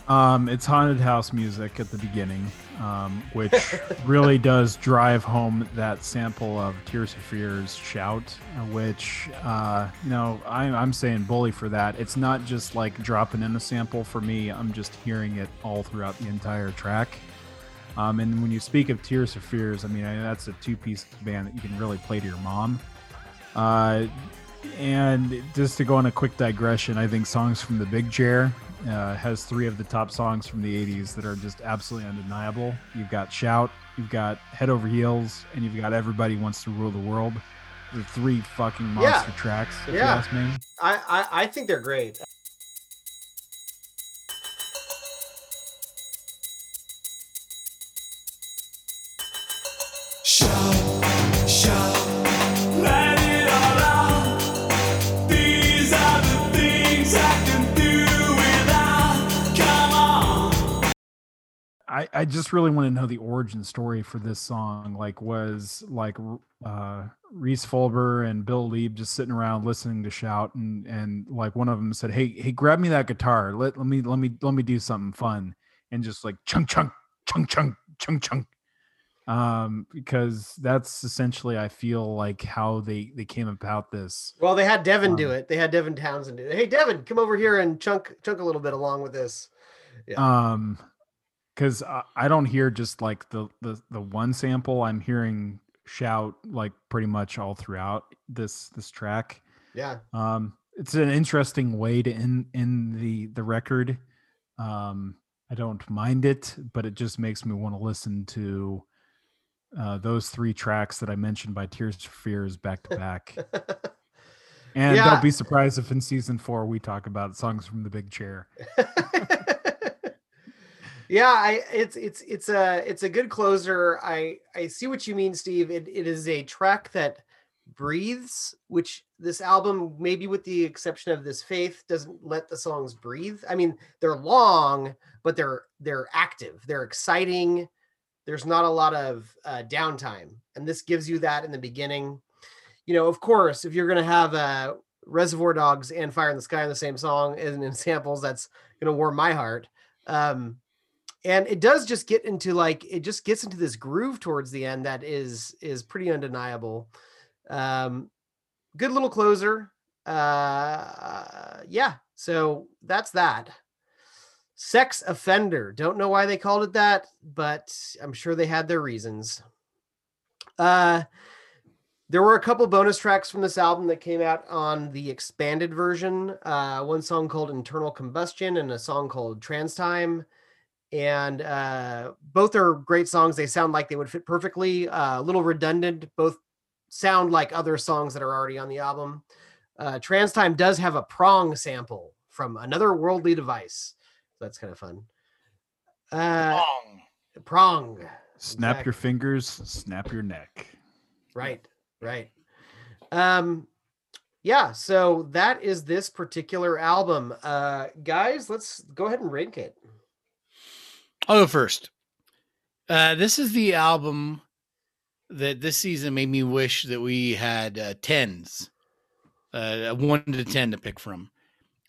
Um, it's haunted house music at the beginning, um, which really does drive home that sample of Tears for Fears shout, which, uh, you know, I'm, I'm saying bully for that. It's not just like dropping in a sample for me, I'm just hearing it all throughout the entire track. Um, and when you speak of Tears for Fears, I mean, that's a two piece band that you can really play to your mom. Uh, and just to go on a quick digression, I think Songs from the Big Chair uh, has three of the top songs from the 80s that are just absolutely undeniable. You've got Shout, you've got Head Over Heels, and you've got Everybody Wants to Rule the World. The three fucking monster Yeah. tracks, if you Yeah. ask me. I, I I think they're great. Shout, shout, I, I just really want to know the origin story for this song. Like, was like uh, Rhys Fulber and Bill Leeb just sitting around listening to shout, and and like one of them said, "Hey, hey, grab me that guitar. Let let me let me let me do something fun," and just like chunk chunk chunk chunk chunk chunk. Um, because that's essentially I feel like how they they came about this. Well, they had Devin Um, do it. They had Devin Townsend do it. Hey, Devin, come over here and chunk chunk a little bit along with this. Yeah. um because I, I don't hear just like the, the the one sample. I'm hearing shout like pretty much all throughout this this track. Yeah. um it's an interesting way to end in the the record. Um i don't mind it but it just makes me want to listen to uh those three tracks that i mentioned by tears for fears back to back. And Yeah. don't be surprised if in season four we talk about songs from the big chair yeah i it's it's it's a it's a good closer. I i see what you mean steve. It, it is a track that breathes which this album maybe with the exception of this faith doesn't let the songs breathe. I mean they're long but they're they're active. They're exciting. There's not a lot of uh, downtime and this gives you that in the beginning. You know of course if you're going to have uh, reservoir dogs and fire in the sky in the same song and in samples that's going to warm my heart. Um and it does just get into like it just gets into this groove towards the end that is is pretty undeniable. Um good little closer uh yeah so that's that. Sex offender don't know why they called it that but i'm sure they had their reasons. Uh there were a couple bonus tracks from this album that came out on the expanded version uh one song called internal combustion and a song called trans time and uh, both are great songs. They sound like they would fit perfectly. Uh, a little redundant. Both sound like other songs that are already on the album. Uh, Trans Time does have a prong sample from another worldly device. So that's kind of fun. Uh, prong. snap your fingers snap your neck Right, right. Um, yeah. So that is this particular album. Uh, guys, let's go ahead and rank it. I'll go first. Uh, this is the album that this season made me wish that we had uh, tens, uh, one to ten to pick from.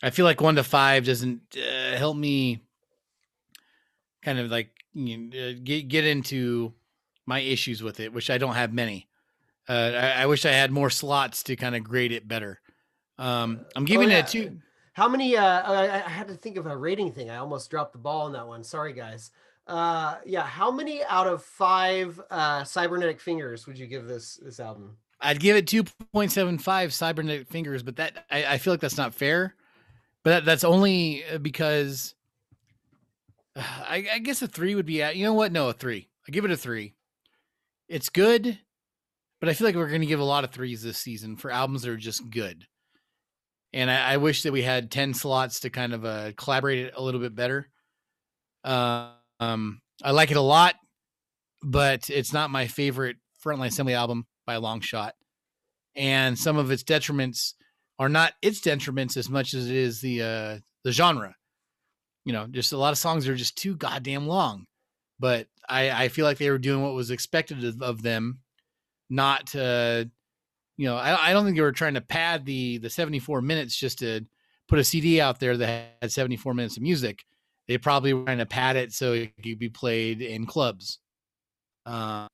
I feel like one to five doesn't uh, help me kind of like you know, uh, get get into my issues with it, which I don't have many. Uh, I, I wish I had more slots to kind of grade it better. Um, I'm giving Oh, yeah. it a two. How many? Uh, I, I had to think of a rating thing. I almost dropped the ball on that one. Sorry, guys. Uh, yeah. How many out of five uh, cybernetic fingers would you give this this album? I'd give it 2.75 cybernetic fingers, but that I, I feel like that's not fair. But that, that's only uh, because uh, I, I guess a three would be at. You know what? No, a three. I give it a three. It's good, but I feel like we're going to give a lot of threes this season for albums that are just good. And I, I wish that we had 10 slots to kind of uh, collaborate it a little bit better. Uh, um, I like it a lot, but it's not my favorite Frontline Assembly album by a long shot. And some of its detriments are not its detriments as much as it is the uh, the genre. You know, just a lot of songs are just too goddamn long. But I, I feel like they were doing what was expected of, them, not uh, you know, I, I don't think they were trying to pad the the 74 minutes just to put a CD out there that had 74 minutes of music. They probably were trying to pad it so it could be played in clubs. Uh,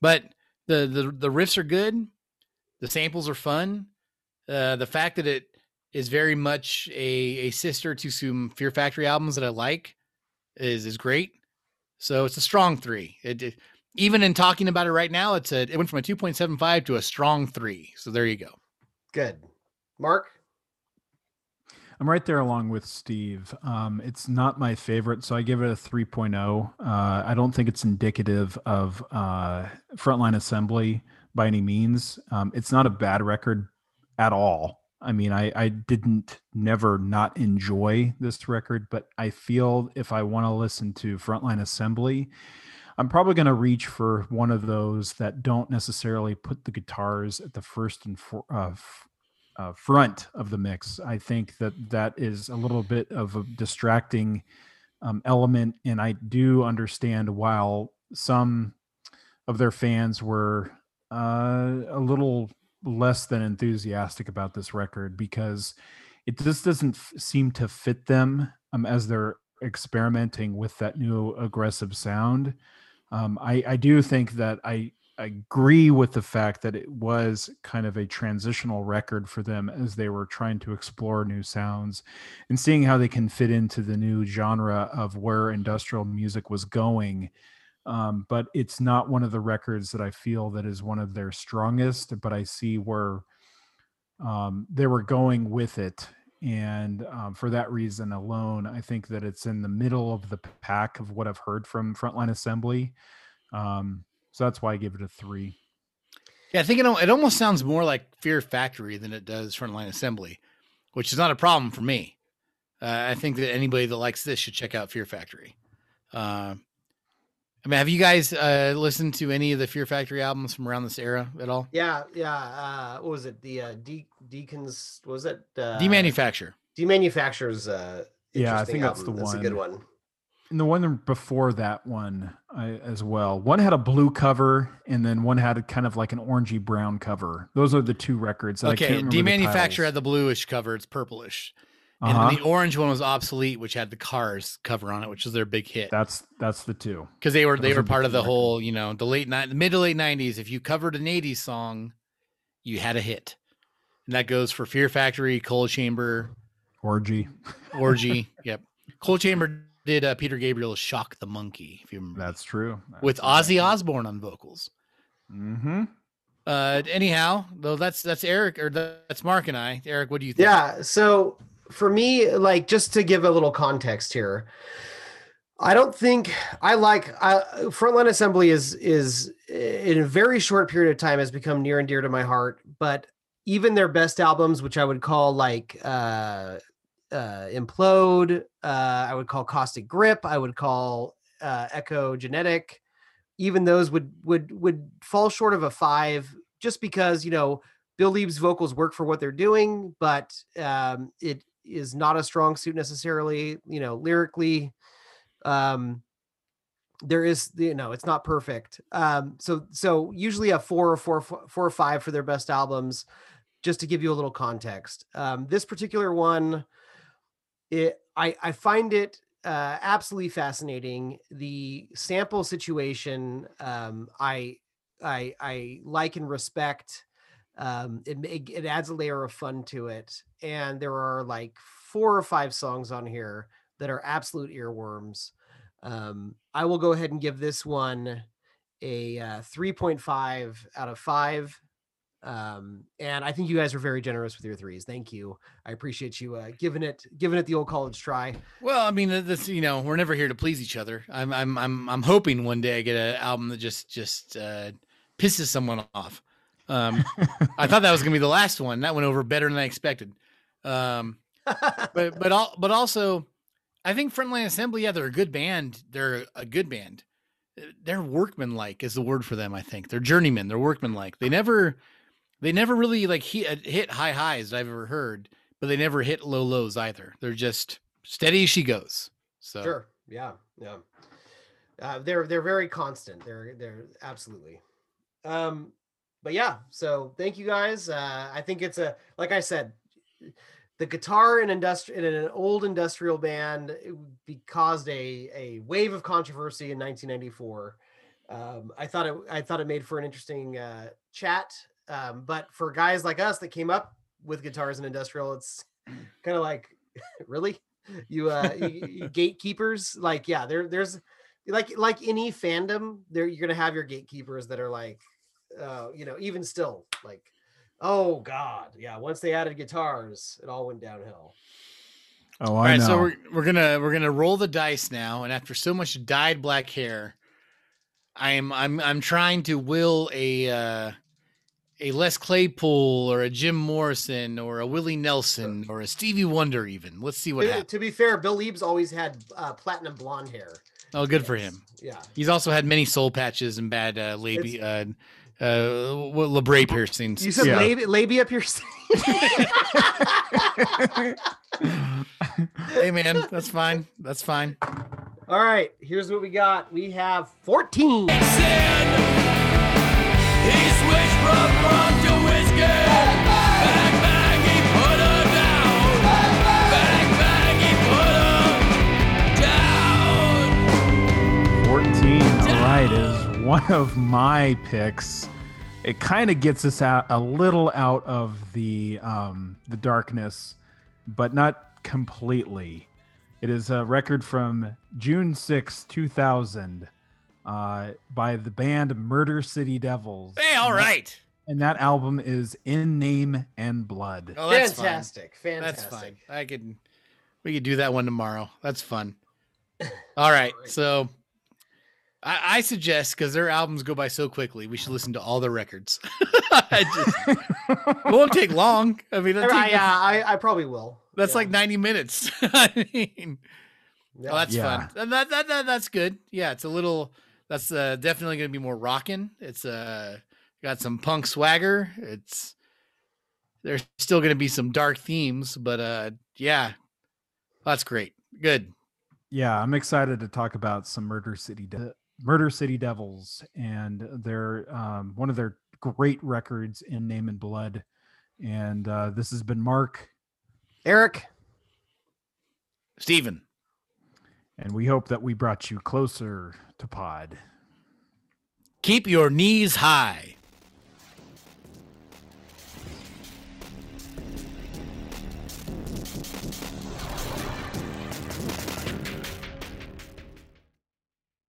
but the, the the riffs are good, the samples are fun. Uh, the fact that it is very much a, a sister to some Fear Factory albums that I like is is great. So it's a strong three. It, it- even in talking about it right now, it's a it went from a two point seven five to a strong three. So there you go. Good. Mark. I'm right there along with Steve. Um, it's not my favorite, so I give it a 3.0. Uh, I don't think it's indicative of uh, Frontline Assembly by any means. Um, it's not a bad record at all. I mean, I, I didn't never not enjoy this record, but I feel if I want to listen to Frontline Assembly, I'm probably going to reach for one of those that don't necessarily put the guitars at the first and for, uh, f- uh, front of the mix. I think that that is a little bit of a distracting um, element, and I do understand while some of their fans were uh, a little less than enthusiastic about this record because it just doesn't f- seem to fit them um, as they're experimenting with that new aggressive sound. Um, I, I do think that I agree with the fact that it was kind of a transitional record for them as they were trying to explore new sounds and seeing how they can fit into the new genre of where industrial music was going. Um, but it's not one of the records that I feel that is one of their strongest, but I see where um, they were going with it. And um, for that reason alone, I think that it's in the middle of the pack of what I've heard from Frontline Assembly. Um, so that's why I give it a three. Yeah, I think it, it almost sounds more like Fear Factory than it does Frontline Assembly, which is not a problem for me. Uh, I think that anybody that likes this should check out Fear Factory. Uh, I mean, have you guys uh, listened to any of the Fear Factory albums from around this era at all? Yeah, yeah. Uh, what was it? The uh, De- Deacons. Was it? Uh, Demanufacture. Demanufacture's. Uh, Yeah, I interesting think that's the album. That's a good one. one. And the one before that one I, as well. One had a blue cover, and then one had a, kind of like an orangey brown cover. Those are the two records. that I Okay, can't remember the Demanufacture titles. had the bluish cover; it's purplish, and Uh-huh. then the orange one was obsolete, which had the Cars cover on it, which was their big hit. That's that's the two. because they were they were part of two the whole you know the late ni- mid to late nineties. If you covered an '80s song, you had a hit, and that goes for Fear Factory, Coal Chamber, Orgy. Orgy. yep, Coal Chamber did uh, Peter Gabriel's "Shock the Monkey," if you remember, That's true. with Ozzy Osbourne on vocals. Mm-hmm. Uh, anyhow, though that's that's Eric or that's Mark and I. Eric, what do you think? Yeah. So for me, like just to give a little context here, I don't think I like Frontline Assembly is is in a very short period of time has become near and dear to my heart. But even their best albums, which I would call like uh, uh, Implode, uh, I would call Caustic Grip, I would call uh, Echogenetic, even those would would would fall short of a five just because you know Bill Leeb's vocals work for what they're doing, but um, it is not a strong suit necessarily. You know, lyrically, um, there is you know it's not perfect. Um, so so usually a four or four four or five for their best albums, just to give you a little context. Um, this particular one, it I I find it uh, absolutely fascinating. The sample situation, um, I, I, I like and respect. Um, it, it it adds a layer of fun to it, and there are like four or five songs on here that are absolute earworms. Um, I will go ahead and give this one a uh, 3.5 out of five. Um, and I think you guys are very generous with your threes. Thank you. I appreciate you uh, giving it giving it the old college try. Well, I mean, this you know, we're never here to please each other. I'm I'm I'm I'm hoping one day I get an album that just just uh, pisses someone off. Um, I thought that was gonna be the last one. That went over better than I expected. Um, but but all but also, I think Frontline Assembly. Yeah, they're a good band. They're a good band. They're workmanlike is the word for them. I think they're journeymen. They're workmanlike. They never they never really like hit, hit high highs that I've ever heard, but they never hit low lows either. They're just steady as she goes. So Sure. Yeah. Yeah. Uh, they're they're very constant. They're they're absolutely. Um, but yeah. So thank you guys. Uh, I think it's a like I said, the guitar in industrial in an old industrial band caused a a wave of controversy in 1994. Um, I thought it I thought it made for an interesting uh, chat. Um, but for guys like us that came up with guitars and industrial, it's kind of like really you uh you- you gatekeepers like yeah there there's like like any fandom there you're gonna have your gatekeepers that are like uh you know even still like oh god yeah once they added guitars it all went downhill Oh, I right, know. so we're we're gonna we're gonna roll the dice now, and after so much dyed black hair, I'm I'm I'm trying to will a uh, a Les Claypool or a Jim Morrison or a Willie Nelson or a Stevie Wonder even. Let's see what to, happens. to be fair bill Leebs always had uh, platinum blonde hair Oh, good for him. yeah He's also had many soul patches and bad uh, labia, uh, uh, what- labret piercings. you said Yeah. labia, labia piercing hey man, that's fine. That's fine. all right here's what we got we have 14 He switched from rum to whiskey. Bang, bang, he put her down. Bang, bang, he put her down. 14 all right is one of my picks it kind of gets us out a little out of the um the darkness but not completely it is a record from june 6 2000 uh by the band murder city devils Hey, all right. and that album is in name and blood Oh, that's fine. fantastic That's fine. I could we could do that one tomorrow. That's fun. All right. So I, I suggest because their albums go by so quickly, we should listen to all their records. Just, it won't take long. I mean, it'll I, take- yeah I, I probably will that's yeah. like 90 minutes. I mean, Yeah. oh, that's Yeah. fun. And That, that, that, that's good. Yeah, it's a little, that's uh, definitely going to be more rocking. It's uh, got some punk swagger. It's, there's still going to be some dark themes, but uh, yeah, that's great. Good. yeah i'm excited to talk about some murder city De- murder city devils and their um, one of their great records in name and blood and uh, this has been mark. Eric. Stephen, and we hope that we brought you closer to pod. Keep your knees high.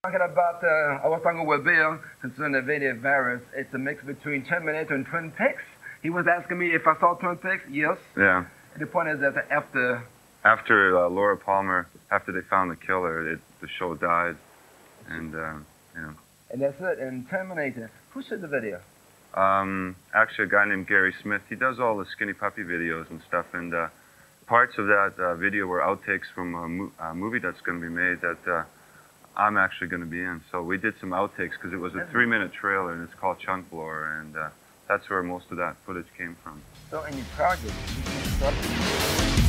Talking about, uh, I was talking with Bill concerning the video virus. It's a mix between Terminator and Twin Peaks. He was asking me if I saw Twin Peaks. Yes. Yeah. The point is that after After uh, Laura Palmer, after they found the killer, it, the show died, and uh, you know. and that's it. And Terminator. Who shot the video? Um, actually, a guy named Gary Smith. He does all the Skinny Puppy videos and stuff. And uh, parts of that uh, video were outtakes from a, mo- a movie that's going to be made that uh, I'm actually going to be in. So we did some outtakes because it was a three-minute trailer, and it's called Chunk Blower, and uh, that's where most of that footage came from. So any project? you can start-